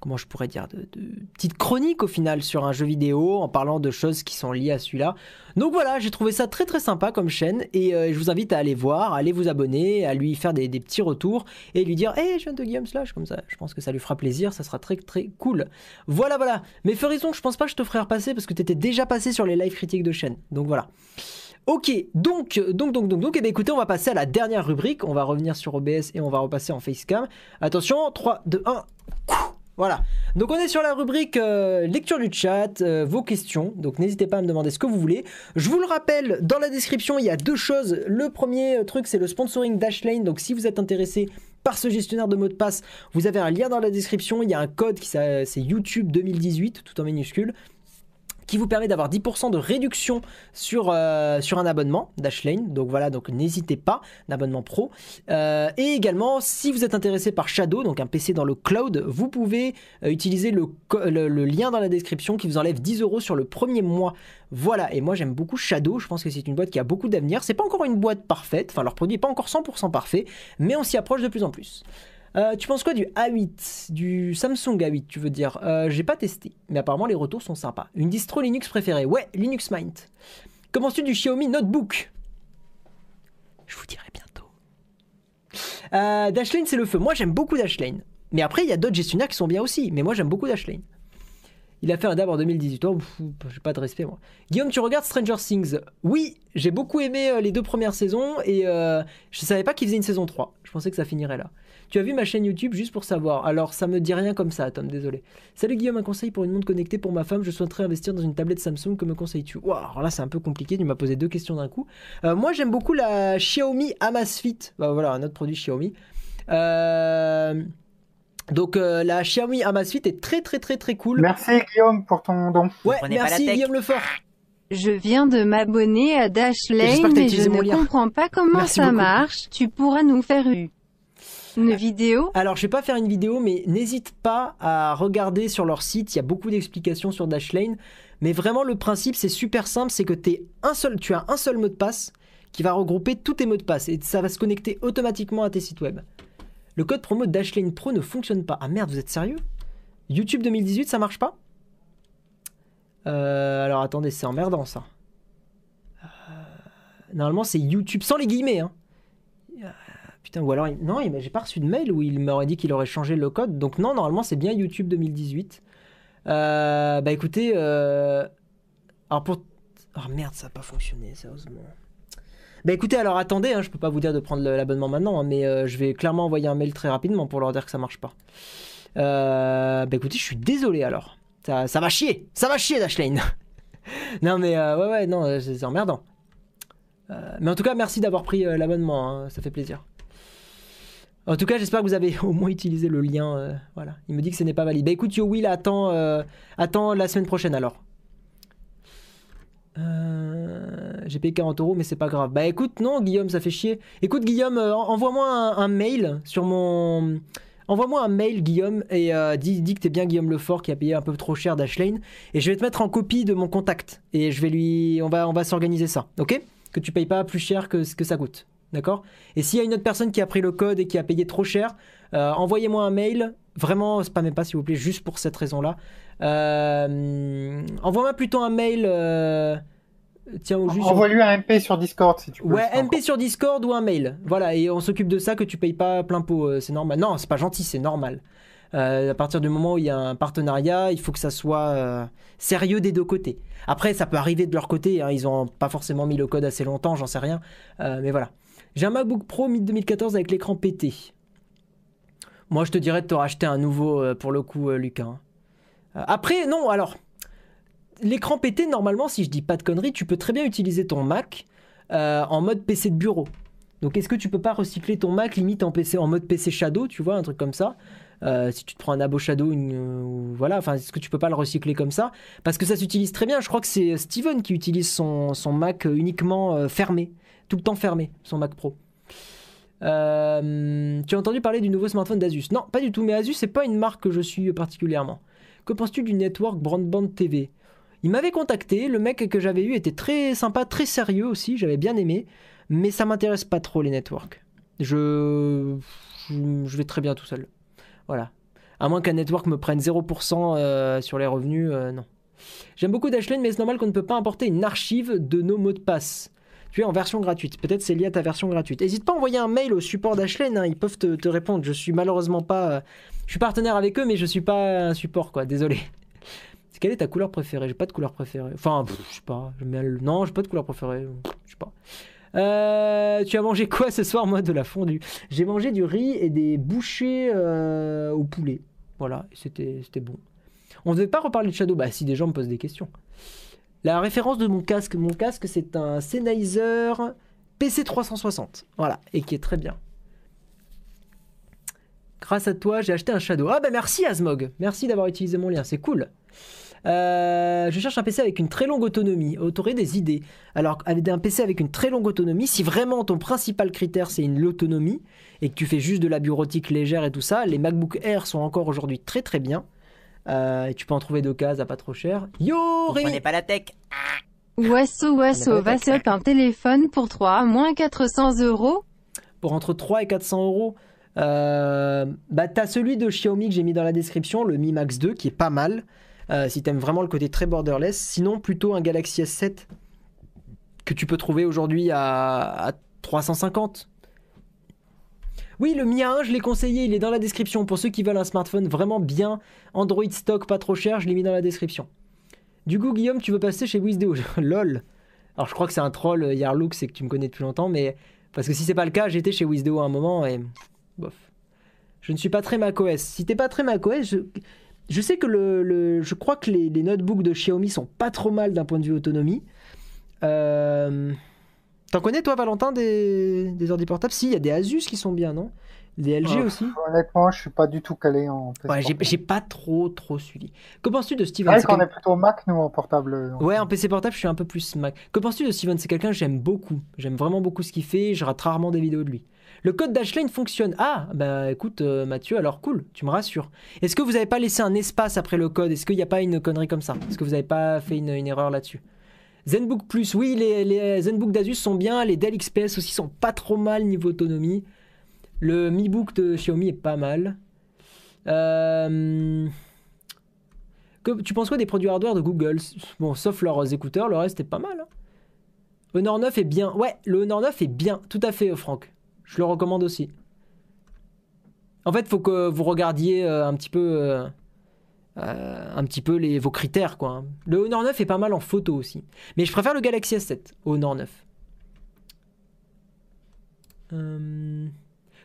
comment je pourrais dire de, de petite chronique au final sur un jeu vidéo en parlant de choses qui sont liées à celui-là. Donc voilà, j'ai trouvé ça très très sympa comme chaîne et euh, je vous invite à aller voir, à aller vous abonner, à lui faire des, petits retours et lui dire Hey, je viens de Guillaume Slash, comme ça, je pense que ça lui fera plaisir, ça sera très très cool. Voilà, voilà. Mais Ferison, je pense pas que je te ferai repasser parce que tu étais déjà passé sur les live critiques de chaîne. Donc voilà. Ok, donc, donc, donc, donc, donc, eh bien, écoutez, on va passer à la dernière rubrique. On va revenir sur OBS et on va repasser en facecam. Attention, 3, 2, 1. Voilà. Donc, on est sur la rubrique euh, lecture du chat, euh, vos questions. Donc, n'hésitez pas à me demander ce que vous voulez. Je vous le rappelle, dans la description, il y a deux choses. Le premier euh, truc, c'est le sponsoring Dashlane. Donc, si vous êtes intéressé par ce gestionnaire de mots de passe, vous avez un lien dans la description. Il y a un code qui c'est YouTube 2018, tout en minuscule qui vous permet d'avoir 10% de réduction sur, euh, sur un abonnement Dashlane. Donc voilà, donc n'hésitez pas, abonnement pro. Euh, et également, si vous êtes intéressé par Shadow, donc un PC dans le cloud, vous pouvez euh, utiliser le lien dans la description qui vous enlève 10 euros sur le premier mois. Voilà, et moi j'aime beaucoup Shadow, je pense que c'est une boîte qui a beaucoup d'avenir. C'est pas encore une boîte parfaite, enfin leur produit n'est pas encore 100% parfait, mais on s'y approche de plus en plus. Euh, tu penses quoi du A8 Du Samsung A8, tu veux dire? Euh, J'ai pas testé, mais apparemment les retours sont sympas. Une distro Linux préférée Ouais, Linux Mint. Que penses-tu du Xiaomi Notebook? Je vous dirai bientôt. Euh, Dashlane, c'est le feu. Moi, j'aime beaucoup Dashlane. Mais après, il y a d'autres gestionnaires qui sont bien aussi. Mais moi, j'aime beaucoup Dashlane. Il a fait un dab en 2018. Oh, j'ai pas de respect, moi. Guillaume, tu regardes Stranger Things? Oui, j'ai beaucoup aimé les deux premières saisons et euh, je savais pas qu'il faisait une saison 3. Je pensais que ça finirait là. Tu as vu ma chaîne YouTube juste pour savoir. Alors, ça me dit rien comme ça, Tom, désolé. Salut Guillaume, un conseil pour une montre connectée pour ma femme. Je souhaiterais investir dans une tablette Samsung. Que me conseilles-tu? Ouah, Alors là, c'est un peu compliqué. Tu m'as posé deux questions d'un coup. Euh, moi, j'aime beaucoup la Xiaomi Amazfit. Bah, voilà, un autre produit Xiaomi. Euh, Donc, euh, la Xiaomi Amazfit est très, très, très, très cool. Merci Guillaume pour ton don. Ouais, Prenez merci. Guillaume Lefort. Je viens de m'abonner à Dashlane t'as et je ne lien. comprends pas comment Merci ça beaucoup. marche. Tu pourras nous faire une, une vidéo Alors, je vais pas faire une vidéo, mais n'hésite pas à regarder sur leur site. Il y a beaucoup d'explications sur Dashlane. Mais vraiment, le principe, c'est super simple. C'est que t'es un seul, tu as un seul mot de passe qui va regrouper tous tes mots de passe. Et ça va se connecter automatiquement à tes sites web. Le code promo Dashlane Pro ne fonctionne pas. Ah merde, vous êtes sérieux? YouTube 2018, ça marche pas? Euh, Alors, attendez, c'est emmerdant, ça. Euh, Normalement, c'est YouTube, sans les guillemets, hein. Putain, ou alors, non, j'ai pas reçu de mail où il m'aurait dit qu'il aurait changé le code. Donc non, normalement, c'est bien YouTube 2018. Euh, bah écoutez, euh, alors pour... Oh merde, ça a pas fonctionné, sérieusement. Bah écoutez, alors attendez, hein, je peux pas vous dire de prendre l'abonnement maintenant, hein, mais euh, je vais clairement envoyer un mail très rapidement pour leur dire que ça marche pas. Euh, bah écoutez, je suis désolé alors. Ça, va chier, ça va chier Dashlane. non mais ouais ouais, non, c'est emmerdant. Mais en tout cas, merci d'avoir pris l'abonnement, hein, ça fait plaisir. En tout cas, j'espère que vous avez au moins utilisé le lien. euh, voilà. Il me dit que ce n'est pas valide. Bah écoute, Yo Will, attends, euh, la semaine prochaine alors. Euh, J'ai payé 40 euros, mais c'est pas grave. Bah écoute, non, Guillaume, ça fait chier. Écoute, Guillaume, en- envoie-moi un, mail sur mon. Envoie-moi un mail, Guillaume, et dis, dis que t'es bien Guillaume Lefort qui a payé un peu trop cher Dashlane. Et je vais te mettre en copie de mon contact. Et je vais lui. On va, on va s'organiser ça, ok? Que tu payes pas plus cher que ce que ça coûte. D'accord? Et s'il y a une autre personne qui a pris le code et qui a payé trop cher, euh, envoyez-moi un mail. Vraiment, spammez pas s'il vous plaît, juste pour cette raison-là. Euh, Envoie-moi plutôt un mail. euh, Tiens, au juste. Envoie-lui un MP sur Discord si tu peux. Ouais, MP sur Discord ou un mail. Voilà, et on s'occupe de ça que tu payes pas plein pot, c'est normal. Non, c'est pas gentil, c'est normal. Euh, à partir du moment où il y a un partenariat, il faut que ça soit euh, sérieux des deux côtés. Après, ça peut arriver de leur côté, hein, ils ont pas forcément mis le code assez longtemps, j'en sais rien. Euh, mais voilà. J'ai un MacBook Pro mid-2014 avec l'écran pété. Moi, je te dirais de te racheter un nouveau euh, pour le coup, euh, Lucas. hein. Euh, après, non, alors, l'écran pété, normalement, si je dis pas de conneries, tu peux très bien utiliser ton Mac en mode PC de bureau. Donc, est-ce que tu peux pas recycler ton Mac limite en en mode PC Shadow, tu vois, un truc comme ça? Si tu te prends un Abo Shadow, voilà, enfin, est-ce que tu peux pas le recycler comme ça? Parce que ça s'utilise très bien. Je crois que c'est Steven qui utilise son, Mac uniquement fermé, tout le temps fermé, son Mac Pro. Euh, tu as entendu parler du nouveau smartphone d'Asus? Non, pas du tout, mais Asus, c'est pas une marque que je suis particulièrement. Que penses-tu du network Broadband TV Il m'avait contacté, le mec que j'avais eu était très sympa, très sérieux aussi, j'avais bien aimé, mais ça m'intéresse pas trop les networks. Je... je vais très bien tout seul. Voilà. À moins qu'un network me prenne 0% euh, sur les revenus, euh, non. J'aime beaucoup Dashlane, mais c'est normal qu'on ne peut pas importer une archive de nos mots de passe. En version gratuite. Peut-être c'est lié à ta version gratuite. N'hésite pas à envoyer un mail au support d'Ashlane, hein, ils peuvent te, répondre. Je suis malheureusement pas. Euh, je suis partenaire avec eux, mais je suis pas un support, quoi. Désolé. Quelle est ta couleur préférée? J'ai pas de couleur préférée. Enfin, je sais pas. Non, j'ai pas de couleur préférée. Je sais pas. Euh, tu as mangé quoi ce soir Moi, de la fondue? J'ai mangé du riz et des bouchées euh, au poulet. Voilà, c'était bon. On ne devait pas reparler de Shadow Bah, si des gens me posent des questions. La référence de mon casque, mon casque, c'est un Sennheiser PC360. Voilà, et qui est très bien. Grâce à toi, j'ai acheté un Shadow. Ah bah merci Asmog, merci d'avoir utilisé mon lien, c'est cool. Euh, je cherche un PC avec une très longue autonomie. Autorez des idées. Alors, avec un PC avec une très longue autonomie, si vraiment ton principal critère c'est l'autonomie et que tu fais juste de la bureautique légère et tout ça, les MacBook Air sont encore aujourd'hui très très bien. Euh, et tu peux en trouver deux cases à pas trop cher. Yo, Rémi pas la tech. Wasso, Wasso, va se un téléphone pour 3 moins 400 euros. Pour entre 3 et 400 euros. Euh, bah t'as celui de Xiaomi que j'ai mis dans la description, le Mi Max 2, qui est pas mal. Euh, si t'aimes vraiment le côté très borderless. Sinon, plutôt un Galaxy S7 que tu peux trouver aujourd'hui à, à 350. Oui, le Mi A1, je l'ai conseillé, il est dans la description. Pour ceux qui veulent un smartphone vraiment bien, Android stock, pas trop cher, je l'ai mis dans la description. Du coup, Guillaume, tu veux passer chez Wizdeo LOL. Alors, je crois que c'est un troll, euh, Yarlook, c'est que tu me connais depuis longtemps, mais. Parce que si c'est pas le cas, j'étais chez Wizdeo à un moment et. Bof. Je ne suis pas très macOS. Si t'es pas très macOS, je. Sais que le, je crois que les, les, notebooks de Xiaomi sont pas trop mal d'un point de vue autonomie. Euh, T'en connais toi Valentin des, des ordi portables? Si, il y a des Asus qui sont bien, non? Des LG Euh, aussi? Honnêtement, je suis pas du tout calé en PC Ouais, j'ai- pas trop trop suivi. Que penses-tu de C'est Steven vrai C'est qu'on quel- est plutôt Mac, nous, en portable. donc. Ouais, en PC portable, je suis un peu plus Mac. Que penses-tu de Steven C'est quelqu'un que j'aime beaucoup. J'aime vraiment beaucoup ce qu'il fait. Je rate rarement des vidéos de lui. Le code Dashlane fonctionne. Ah, bah écoute, euh, Mathieu, alors cool, tu me rassures. Est-ce que vous avez pas laissé un espace après le code? Est-ce qu'il n'y a pas une connerie comme ça? Est-ce que vous avez pas fait une, une erreur là-dessus? ZenBook Plus, oui, les, les ZenBook d'Asus sont bien. Les Dell XPS aussi sont pas trop mal niveau autonomie. Le Mi Book de Xiaomi est pas mal. Euh, que- tu penses quoi des produits hardware de Google? Bon, sauf leurs écouteurs, le reste est pas mal. hein. Honor 9 est bien. Ouais, le Honor 9 est bien. Tout à fait, Franck. Je le recommande aussi. En fait, faut que vous regardiez euh, un petit peu, euh, euh, un petit peu les, vos critères, quoi. hein. Le Honor 9 est pas mal en photo aussi. Mais je préfère le Galaxy S7 au Honor 9. Euh,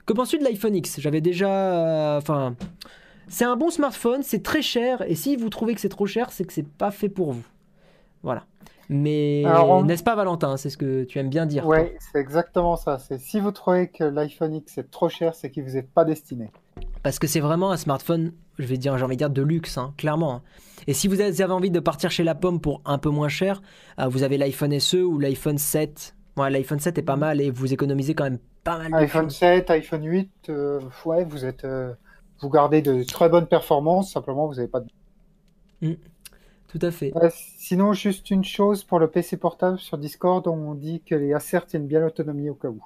Que penses-tu de l'iPhone X? J'avais déjà. euh, Enfin. c'est un bon smartphone, c'est très cher. Et si vous trouvez que c'est trop cher, c'est que c'est pas fait pour vous. Voilà. Mais on- n'est-ce pas, Valentin? C'est ce que tu aimes bien dire. Ouais, c'est exactement ça. C'est si vous trouvez que l'iPhone X est trop cher, c'est qu'il vous est pas destiné. Parce que c'est vraiment un smartphone, je vais dire, j'ai envie de dire de luxe, hein, clairement. hein. Et si vous avez envie de partir chez la pomme pour un peu moins cher, euh, vous avez l'iPhone SE ou l'iPhone 7. Ouais, l'iPhone 7 est pas mal et vous économisez quand même pas mal iPhone choses. 7, iPhone 8, euh, ouais, vous êtes, euh, vous gardez de très bonnes performances. Simplement, vous n'avez pas. De... Tout à fait. Sinon, juste une chose pour le PC portable sur Discord, on dit que les Acer tiennent bien l'autonomie au cas où.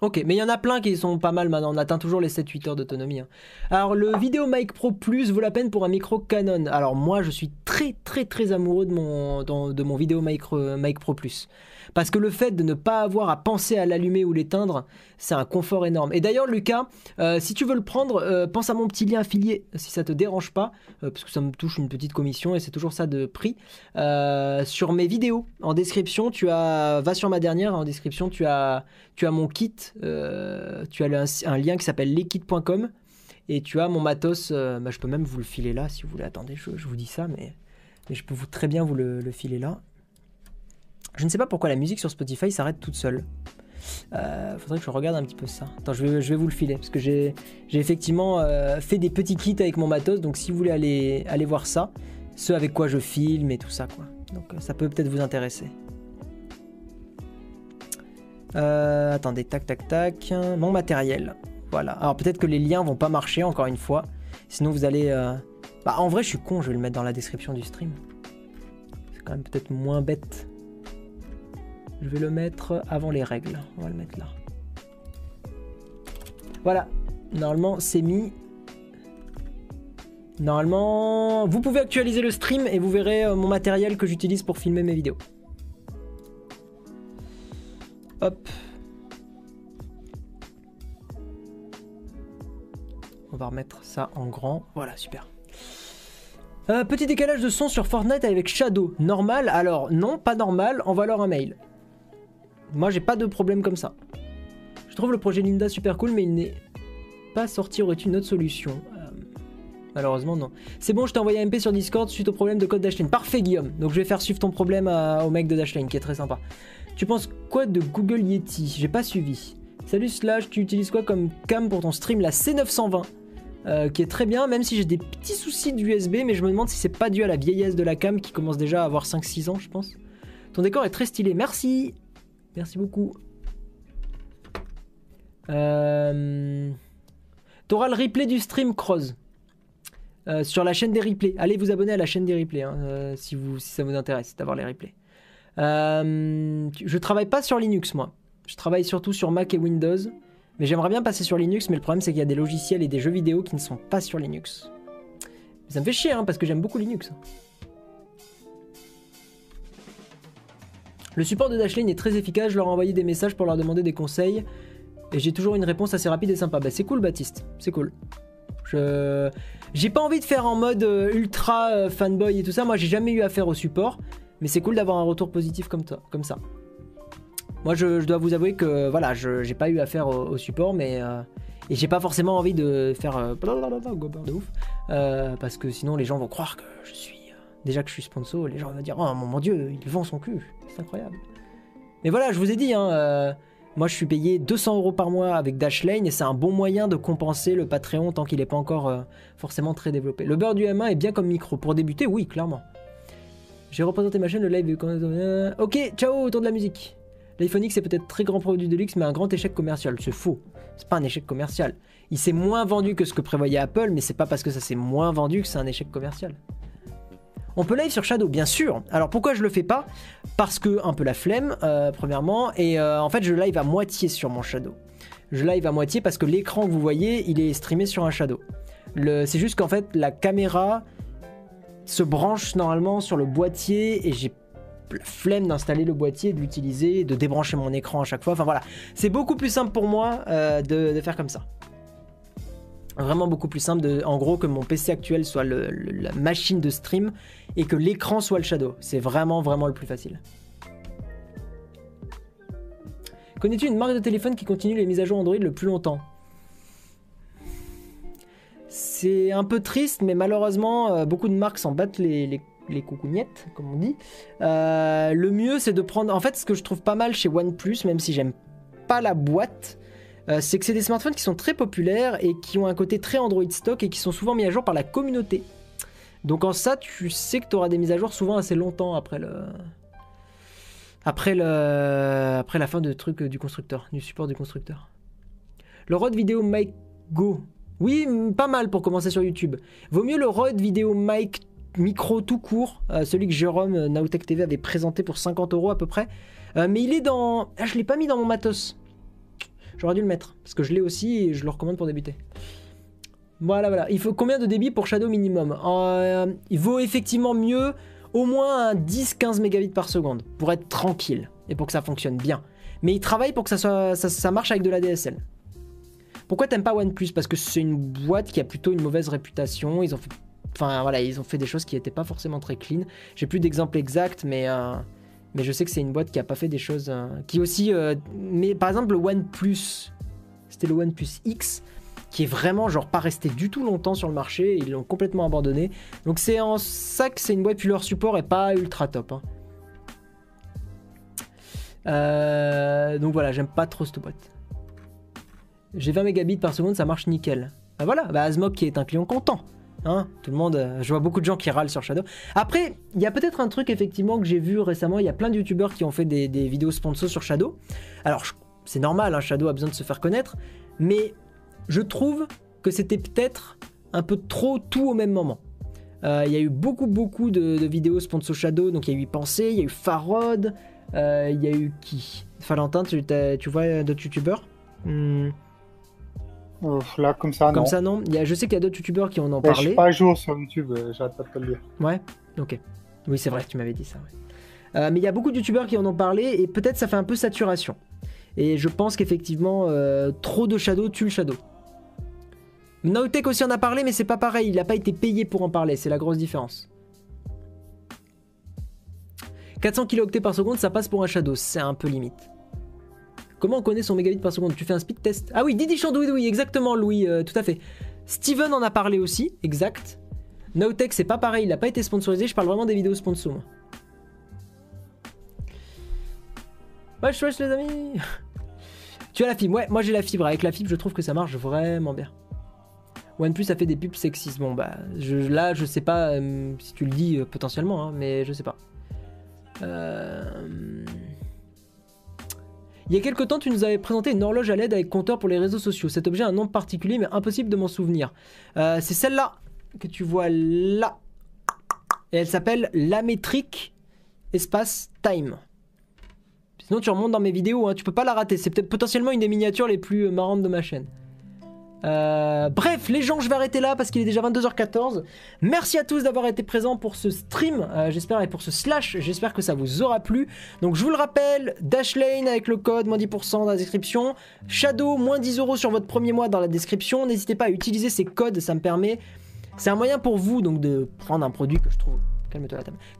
Ok, mais il y en a plein qui sont pas mal maintenant. On atteint toujours les 7-8 heures d'autonomie. hein. Alors, le Video Mic Pro Plus vaut la peine pour un micro Canon. Alors, moi, je suis très, très, très amoureux de mon, de mon Video Mic, Mic Pro Plus. Parce que le fait de ne pas avoir à penser à l'allumer ou l'éteindre, c'est un confort énorme. Et d'ailleurs, Lucas, euh, si tu veux le prendre, euh, pense à mon petit lien affilié, si ça te dérange pas, euh, parce que ça me touche une petite commission et c'est toujours ça de prix. Sur mes vidéos, en description, tu as, va sur ma dernière, en description, tu as, tu as mon kit, euh, tu as un, lien qui s'appelle lekits.com et tu as mon matos. euh, bah, je peux même vous le filer là si vous voulez. Attendez, je, vous dis ça, mais, je peux vous très bien vous le, le filer là. Je ne sais pas pourquoi la musique sur Spotify s'arrête toute seule. Euh, faudrait que je regarde un petit peu ça. Attends, je vais, je vais vous le filer parce que j'ai effectivement euh, fait des petits kits avec mon matos. Donc si vous voulez aller, aller voir ça, ce avec quoi je filme et tout ça, quoi. Donc ça peut peut-être vous intéresser. Euh, attendez, tac, tac, tac. Mon matériel. Voilà. Alors peut-être que les liens vont pas marcher encore une fois. Sinon vous allez... euh, Bah en vrai je suis con, je vais le mettre dans la description du stream. C'est quand même peut-être moins bête. Je vais le mettre avant les règles. On va le mettre là. Voilà. Normalement c'est mis. Normalement, vous pouvez actualiser le stream et vous verrez euh, mon matériel que j'utilise pour filmer mes vidéos. Hop. On va remettre ça en grand. Voilà, super. Euh, petit décalage de son sur Fortnite avec Shadow. Normal? Alors, non, pas normal. Envoie-leur un mail. Moi, j'ai pas de problème comme ça. Je trouve le projet Linda super cool, mais il n'est pas sorti. Aurait une autre solution? Euh, Malheureusement, non. C'est bon, je t'ai envoyé un MP sur Discord suite au problème de code Dashlane. Parfait, Guillaume. Donc, je vais faire suivre ton problème au mec de Dashlane, qui est très sympa. Tu penses quoi de Google Yeti? J'ai pas suivi. Salut Slash, tu utilises quoi comme cam pour ton stream La C920, euh, qui est très bien, même si j'ai des petits soucis d'USB, mais je me demande si c'est pas dû à la vieillesse de la cam qui commence déjà à avoir 5-6 ans, je pense. Ton décor est très stylé, merci Merci beaucoup. Euh... T'auras le replay du stream Cross. Euh, sur la chaîne des replays. Allez vous abonner à la chaîne des replays hein, si ça vous intéresse d'avoir les replays. Euh, je travaille pas sur Linux moi. Je travaille surtout sur Mac et Windows. Mais j'aimerais bien passer sur Linux, mais le problème c'est qu'il y a des logiciels et des jeux vidéo qui ne sont pas sur Linux. Ça me fait chier hein, parce que j'aime beaucoup Linux. Le support de Dashlane est très efficace, je leur ai envoyé des messages pour leur demander des conseils. Et j'ai toujours une réponse assez rapide et sympa. Bah c'est cool Baptiste, c'est cool. Je... J'ai pas envie de faire en mode euh, ultra euh, fanboy et tout ça, moi j'ai jamais eu affaire au support. Mais c'est cool d'avoir un retour positif comme, ça. Moi, je, dois vous avouer que voilà, je j'ai pas eu affaire au, support, mais euh, et j'ai pas forcément envie de faire euh, gober de ouf, euh, parce que sinon les gens vont croire que je suis déjà que je suis sponsor, les gens vont dire oh mon, dieu, il vend son cul, c'est incroyable. Mais voilà, je vous ai dit, hein, moi je suis payé 200 euros par mois avec Dashlane et c'est un bon moyen de compenser le Patreon tant qu'il n'est pas encore forcément très développé. Le beurre du M1 est bien comme micro pour débuter, oui, clairement. J'ai représenté ma chaîne, le live. euh, Ok, ciao, autour de la musique. L'iPhone X est peut-être très grand produit de luxe, mais un grand échec commercial. C'est faux. C'est pas un échec commercial. Il s'est moins vendu que ce que prévoyait Apple, mais c'est pas parce que ça s'est moins vendu que c'est un échec commercial. On peut live sur Shadow, bien sûr. Alors pourquoi je le fais pas? Parce que un peu la flemme, euh, premièrement, et euh, en fait je live à moitié sur mon Shadow. Je live à moitié parce que l'écran que vous voyez, il est streamé sur un Shadow. C'est juste qu'en fait la caméra se branche normalement sur le boîtier et j'ai flemme d'installer le boîtier, de l'utiliser, de débrancher mon écran à chaque fois. Enfin voilà, c'est beaucoup plus simple pour moi euh, de, faire comme ça. Vraiment beaucoup plus simple, en gros, que mon PC actuel soit la machine de stream et que l'écran soit le shadow. C'est vraiment, vraiment le plus facile. Connais-tu une marque de téléphone qui continue les mises à jour Android le plus longtemps? C'est un peu triste, mais malheureusement, euh, beaucoup de marques s'en battent les, les, coucougnettes, comme on dit. Euh, le mieux, c'est de prendre. En fait, ce que je trouve pas mal chez OnePlus, même si j'aime pas la boîte, euh, c'est que c'est des smartphones qui sont très populaires et qui ont un côté très Android stock et qui sont souvent mis à jour par la communauté. Donc en ça, tu sais que tu auras des mises à jour souvent assez longtemps après le. Après, le... après la fin de truc du constructeur, du support du constructeur. Le ROD vidéo Mic Go. Oui, pas mal pour commencer sur YouTube. Vaut mieux le ROD vidéo Mic micro tout court, euh, celui que Jérôme euh, Naotech TV avait présenté pour 50 euros à peu près. Euh, mais il est dans. Ah, je l'ai pas mis dans mon matos. J'aurais dû le mettre parce que je l'ai aussi et je le recommande pour débuter. Voilà, voilà. Il faut combien de débit pour Shadow minimum? Euh, Il vaut effectivement mieux au moins un 10-15 mégabits par seconde pour être tranquille et pour que ça fonctionne bien. Mais il travaille pour que ça marche avec de la DSL. Pourquoi t'aimes pas OnePlus? Parce que c'est une boîte qui a plutôt une mauvaise réputation. Ils ont fait, enfin voilà, ils ont fait des choses qui n'étaient pas forcément très clean. J'ai plus d'exemples exacts, mais euh, mais je sais que c'est une boîte qui a pas fait des choses euh, qui aussi. euh, mais par exemple le OnePlus, c'était le OnePlus X qui est vraiment genre pas resté du tout longtemps sur le marché. Ils l'ont complètement abandonné. Donc c'est en ça que c'est une boîte puis leur support est pas ultra top. hein. Donc voilà, j'aime pas trop cette boîte. J'ai 20 mégabits par seconde, ça marche nickel. Bah voilà, bah Asmok qui est un client content. Hein Tout le monde, euh, je vois beaucoup de gens qui râlent sur Shadow. Après, il y a peut-être un truc effectivement que j'ai vu récemment. Il y a plein de youtubeurs qui ont fait des, vidéos sponsors sur Shadow. Alors, c'est normal, hein, Shadow a besoin de se faire connaître. Mais je trouve que c'était peut-être un peu trop tout au même moment. Euh, Il y a eu beaucoup, beaucoup de, vidéos sponsor Shadow. Donc, il y a eu Pensée, il y a eu Farod, euh, il y a eu qui? Valentin, tu vois d'autres youtubeurs? Hmm, Euh, là, comme ça, Comme non. ça, non. Il y a- je sais qu'il y a d'autres youtubeurs qui en ont Mais je parlé. suis pas à jour sur YouTube, euh, j'arrête pas de te le dire. Ouais, ok. Oui, c'est vrai, tu m'avais dit ça. ouais. Euh, mais il y a beaucoup de youtubeurs qui en ont parlé et peut-être ça fait un peu saturation. Et je pense qu'effectivement, trop de Shadow tue le Shadow. Naotech aussi en a parlé, mais c'est pas pareil. Il n'a pas été payé pour en parler. C'est la grosse différence. 400 kilooctets par seconde, ça passe pour un Shadow. C'est un peu limite. Comment on connaît son mégabit par seconde Tu fais un speed test Ah oui, Didi Chandouidoui, exactement, Louis, euh, tout à fait. Steven en a parlé aussi, exact. Naotech, c'est pas pareil, il n'a pas été sponsorisé, je parle vraiment des vidéos sponsor. moi. Wesh, wesh, les amis Tu as la fibre, ouais, moi j'ai la fibre. Avec la fibre, je trouve que ça marche vraiment bien. OnePlus a fait des pubs sexistes. Bon, bah, là, je sais pas euh, si tu le dis euh, potentiellement, hein, mais je sais pas. Euh... Il y a quelque temps, tu nous avais présenté une horloge à LED avec compteur pour les réseaux sociaux. Cet objet a un nom particulier, mais impossible de m'en souvenir. Euh, c'est celle-là que tu vois là. Et elle s'appelle La métrique espace time. Sinon, tu remontes dans mes vidéos, hein, tu peux pas la rater. C'est peut-être potentiellement une des miniatures les plus euh, marrantes de ma chaîne. Euh, bref, les gens, je vais arrêter là parce qu'il est déjà 22h14. Merci à tous d'avoir été présents pour ce stream, euh, j'espère, et pour ce slash. J'espère que ça vous aura plu. Donc, je vous le rappelle, Dashlane avec le code moins 10% dans la description. Shadow, moins 10 euros sur votre premier mois dans la description. N'hésitez pas à utiliser ces codes, ça me permet. C'est un moyen pour vous donc de prendre un produit que je trouve.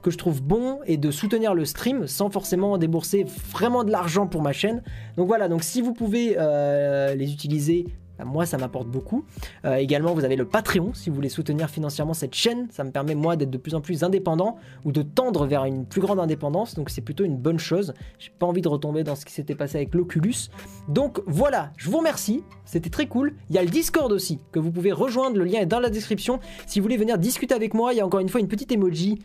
Que je trouve bon et de soutenir le stream sans forcément débourser vraiment de l'argent pour ma chaîne. Donc voilà, donc si vous pouvez euh, les utiliser, moi ça m'apporte beaucoup. Euh, également, vous avez le Patreon si vous voulez soutenir financièrement cette chaîne. Ça me permet moi d'être de plus en plus indépendant ou de tendre vers une plus grande indépendance. Donc c'est plutôt une bonne chose. J'ai pas envie de retomber dans ce qui s'était passé avec l'Oculus. Donc voilà, je vous remercie. C'était très cool. Il y a le Discord aussi que vous pouvez rejoindre. Le lien est dans la description. Si vous voulez venir discuter avec moi, il y a encore une fois une petite emoji.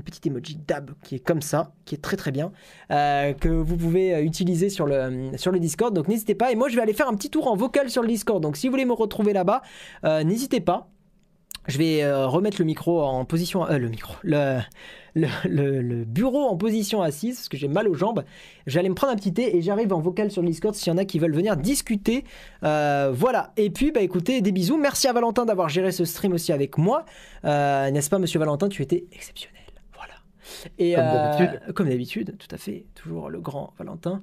Une petite emoji dab qui est comme ça, qui est très très bien, euh, que vous pouvez euh, utiliser sur le, sur le Discord. Donc n'hésitez pas. Et moi je vais aller faire un petit tour en vocal sur le Discord. Donc si vous voulez me retrouver là-bas, euh, n'hésitez pas. Je vais euh, remettre le micro en position. euh, le micro. Le, le, bureau en position assise parce que j'ai mal aux jambes. J'allais me prendre un petit thé et j'arrive en vocal sur le Discord s'il y en a qui veulent venir discuter. Euh, voilà. Et puis, bah écoutez, des bisous. Merci à Valentin d'avoir géré ce stream aussi avec moi. Euh, N'est-ce pas, monsieur Valentin Tu étais exceptionnel. Et, Comme euh, d'habitude. comme d'habitude, tout à fait. Toujours le grand Valentin.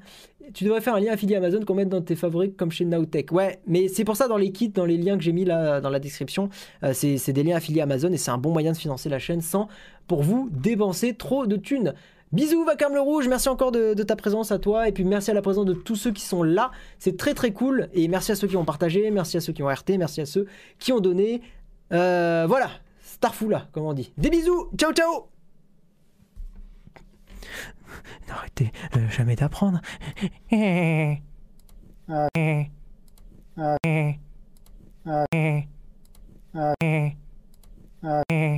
Tu devrais faire un lien affilié Amazon qu'on mette dans tes favoris comme chez Nowtech. Ouais, mais c'est pour ça dans les kits, dans les liens que j'ai mis là dans la description, euh, c'est des liens affiliés Amazon et c'est un bon moyen de financer la chaîne sans, pour vous, dépenser trop de thunes. Bisous Vacarme le Rouge, merci encore de, de ta présence à toi et puis merci à la présence de tous ceux qui sont là, c'est très très cool et merci à ceux qui ont partagé, merci à ceux qui ont RT, merci à ceux qui ont donné. Euh, voilà, Starfou là, comme on dit. Des bisous, ciao ciao N'arrêtez euh, jamais d'apprendre. Ah. Ah. Ah. Ah.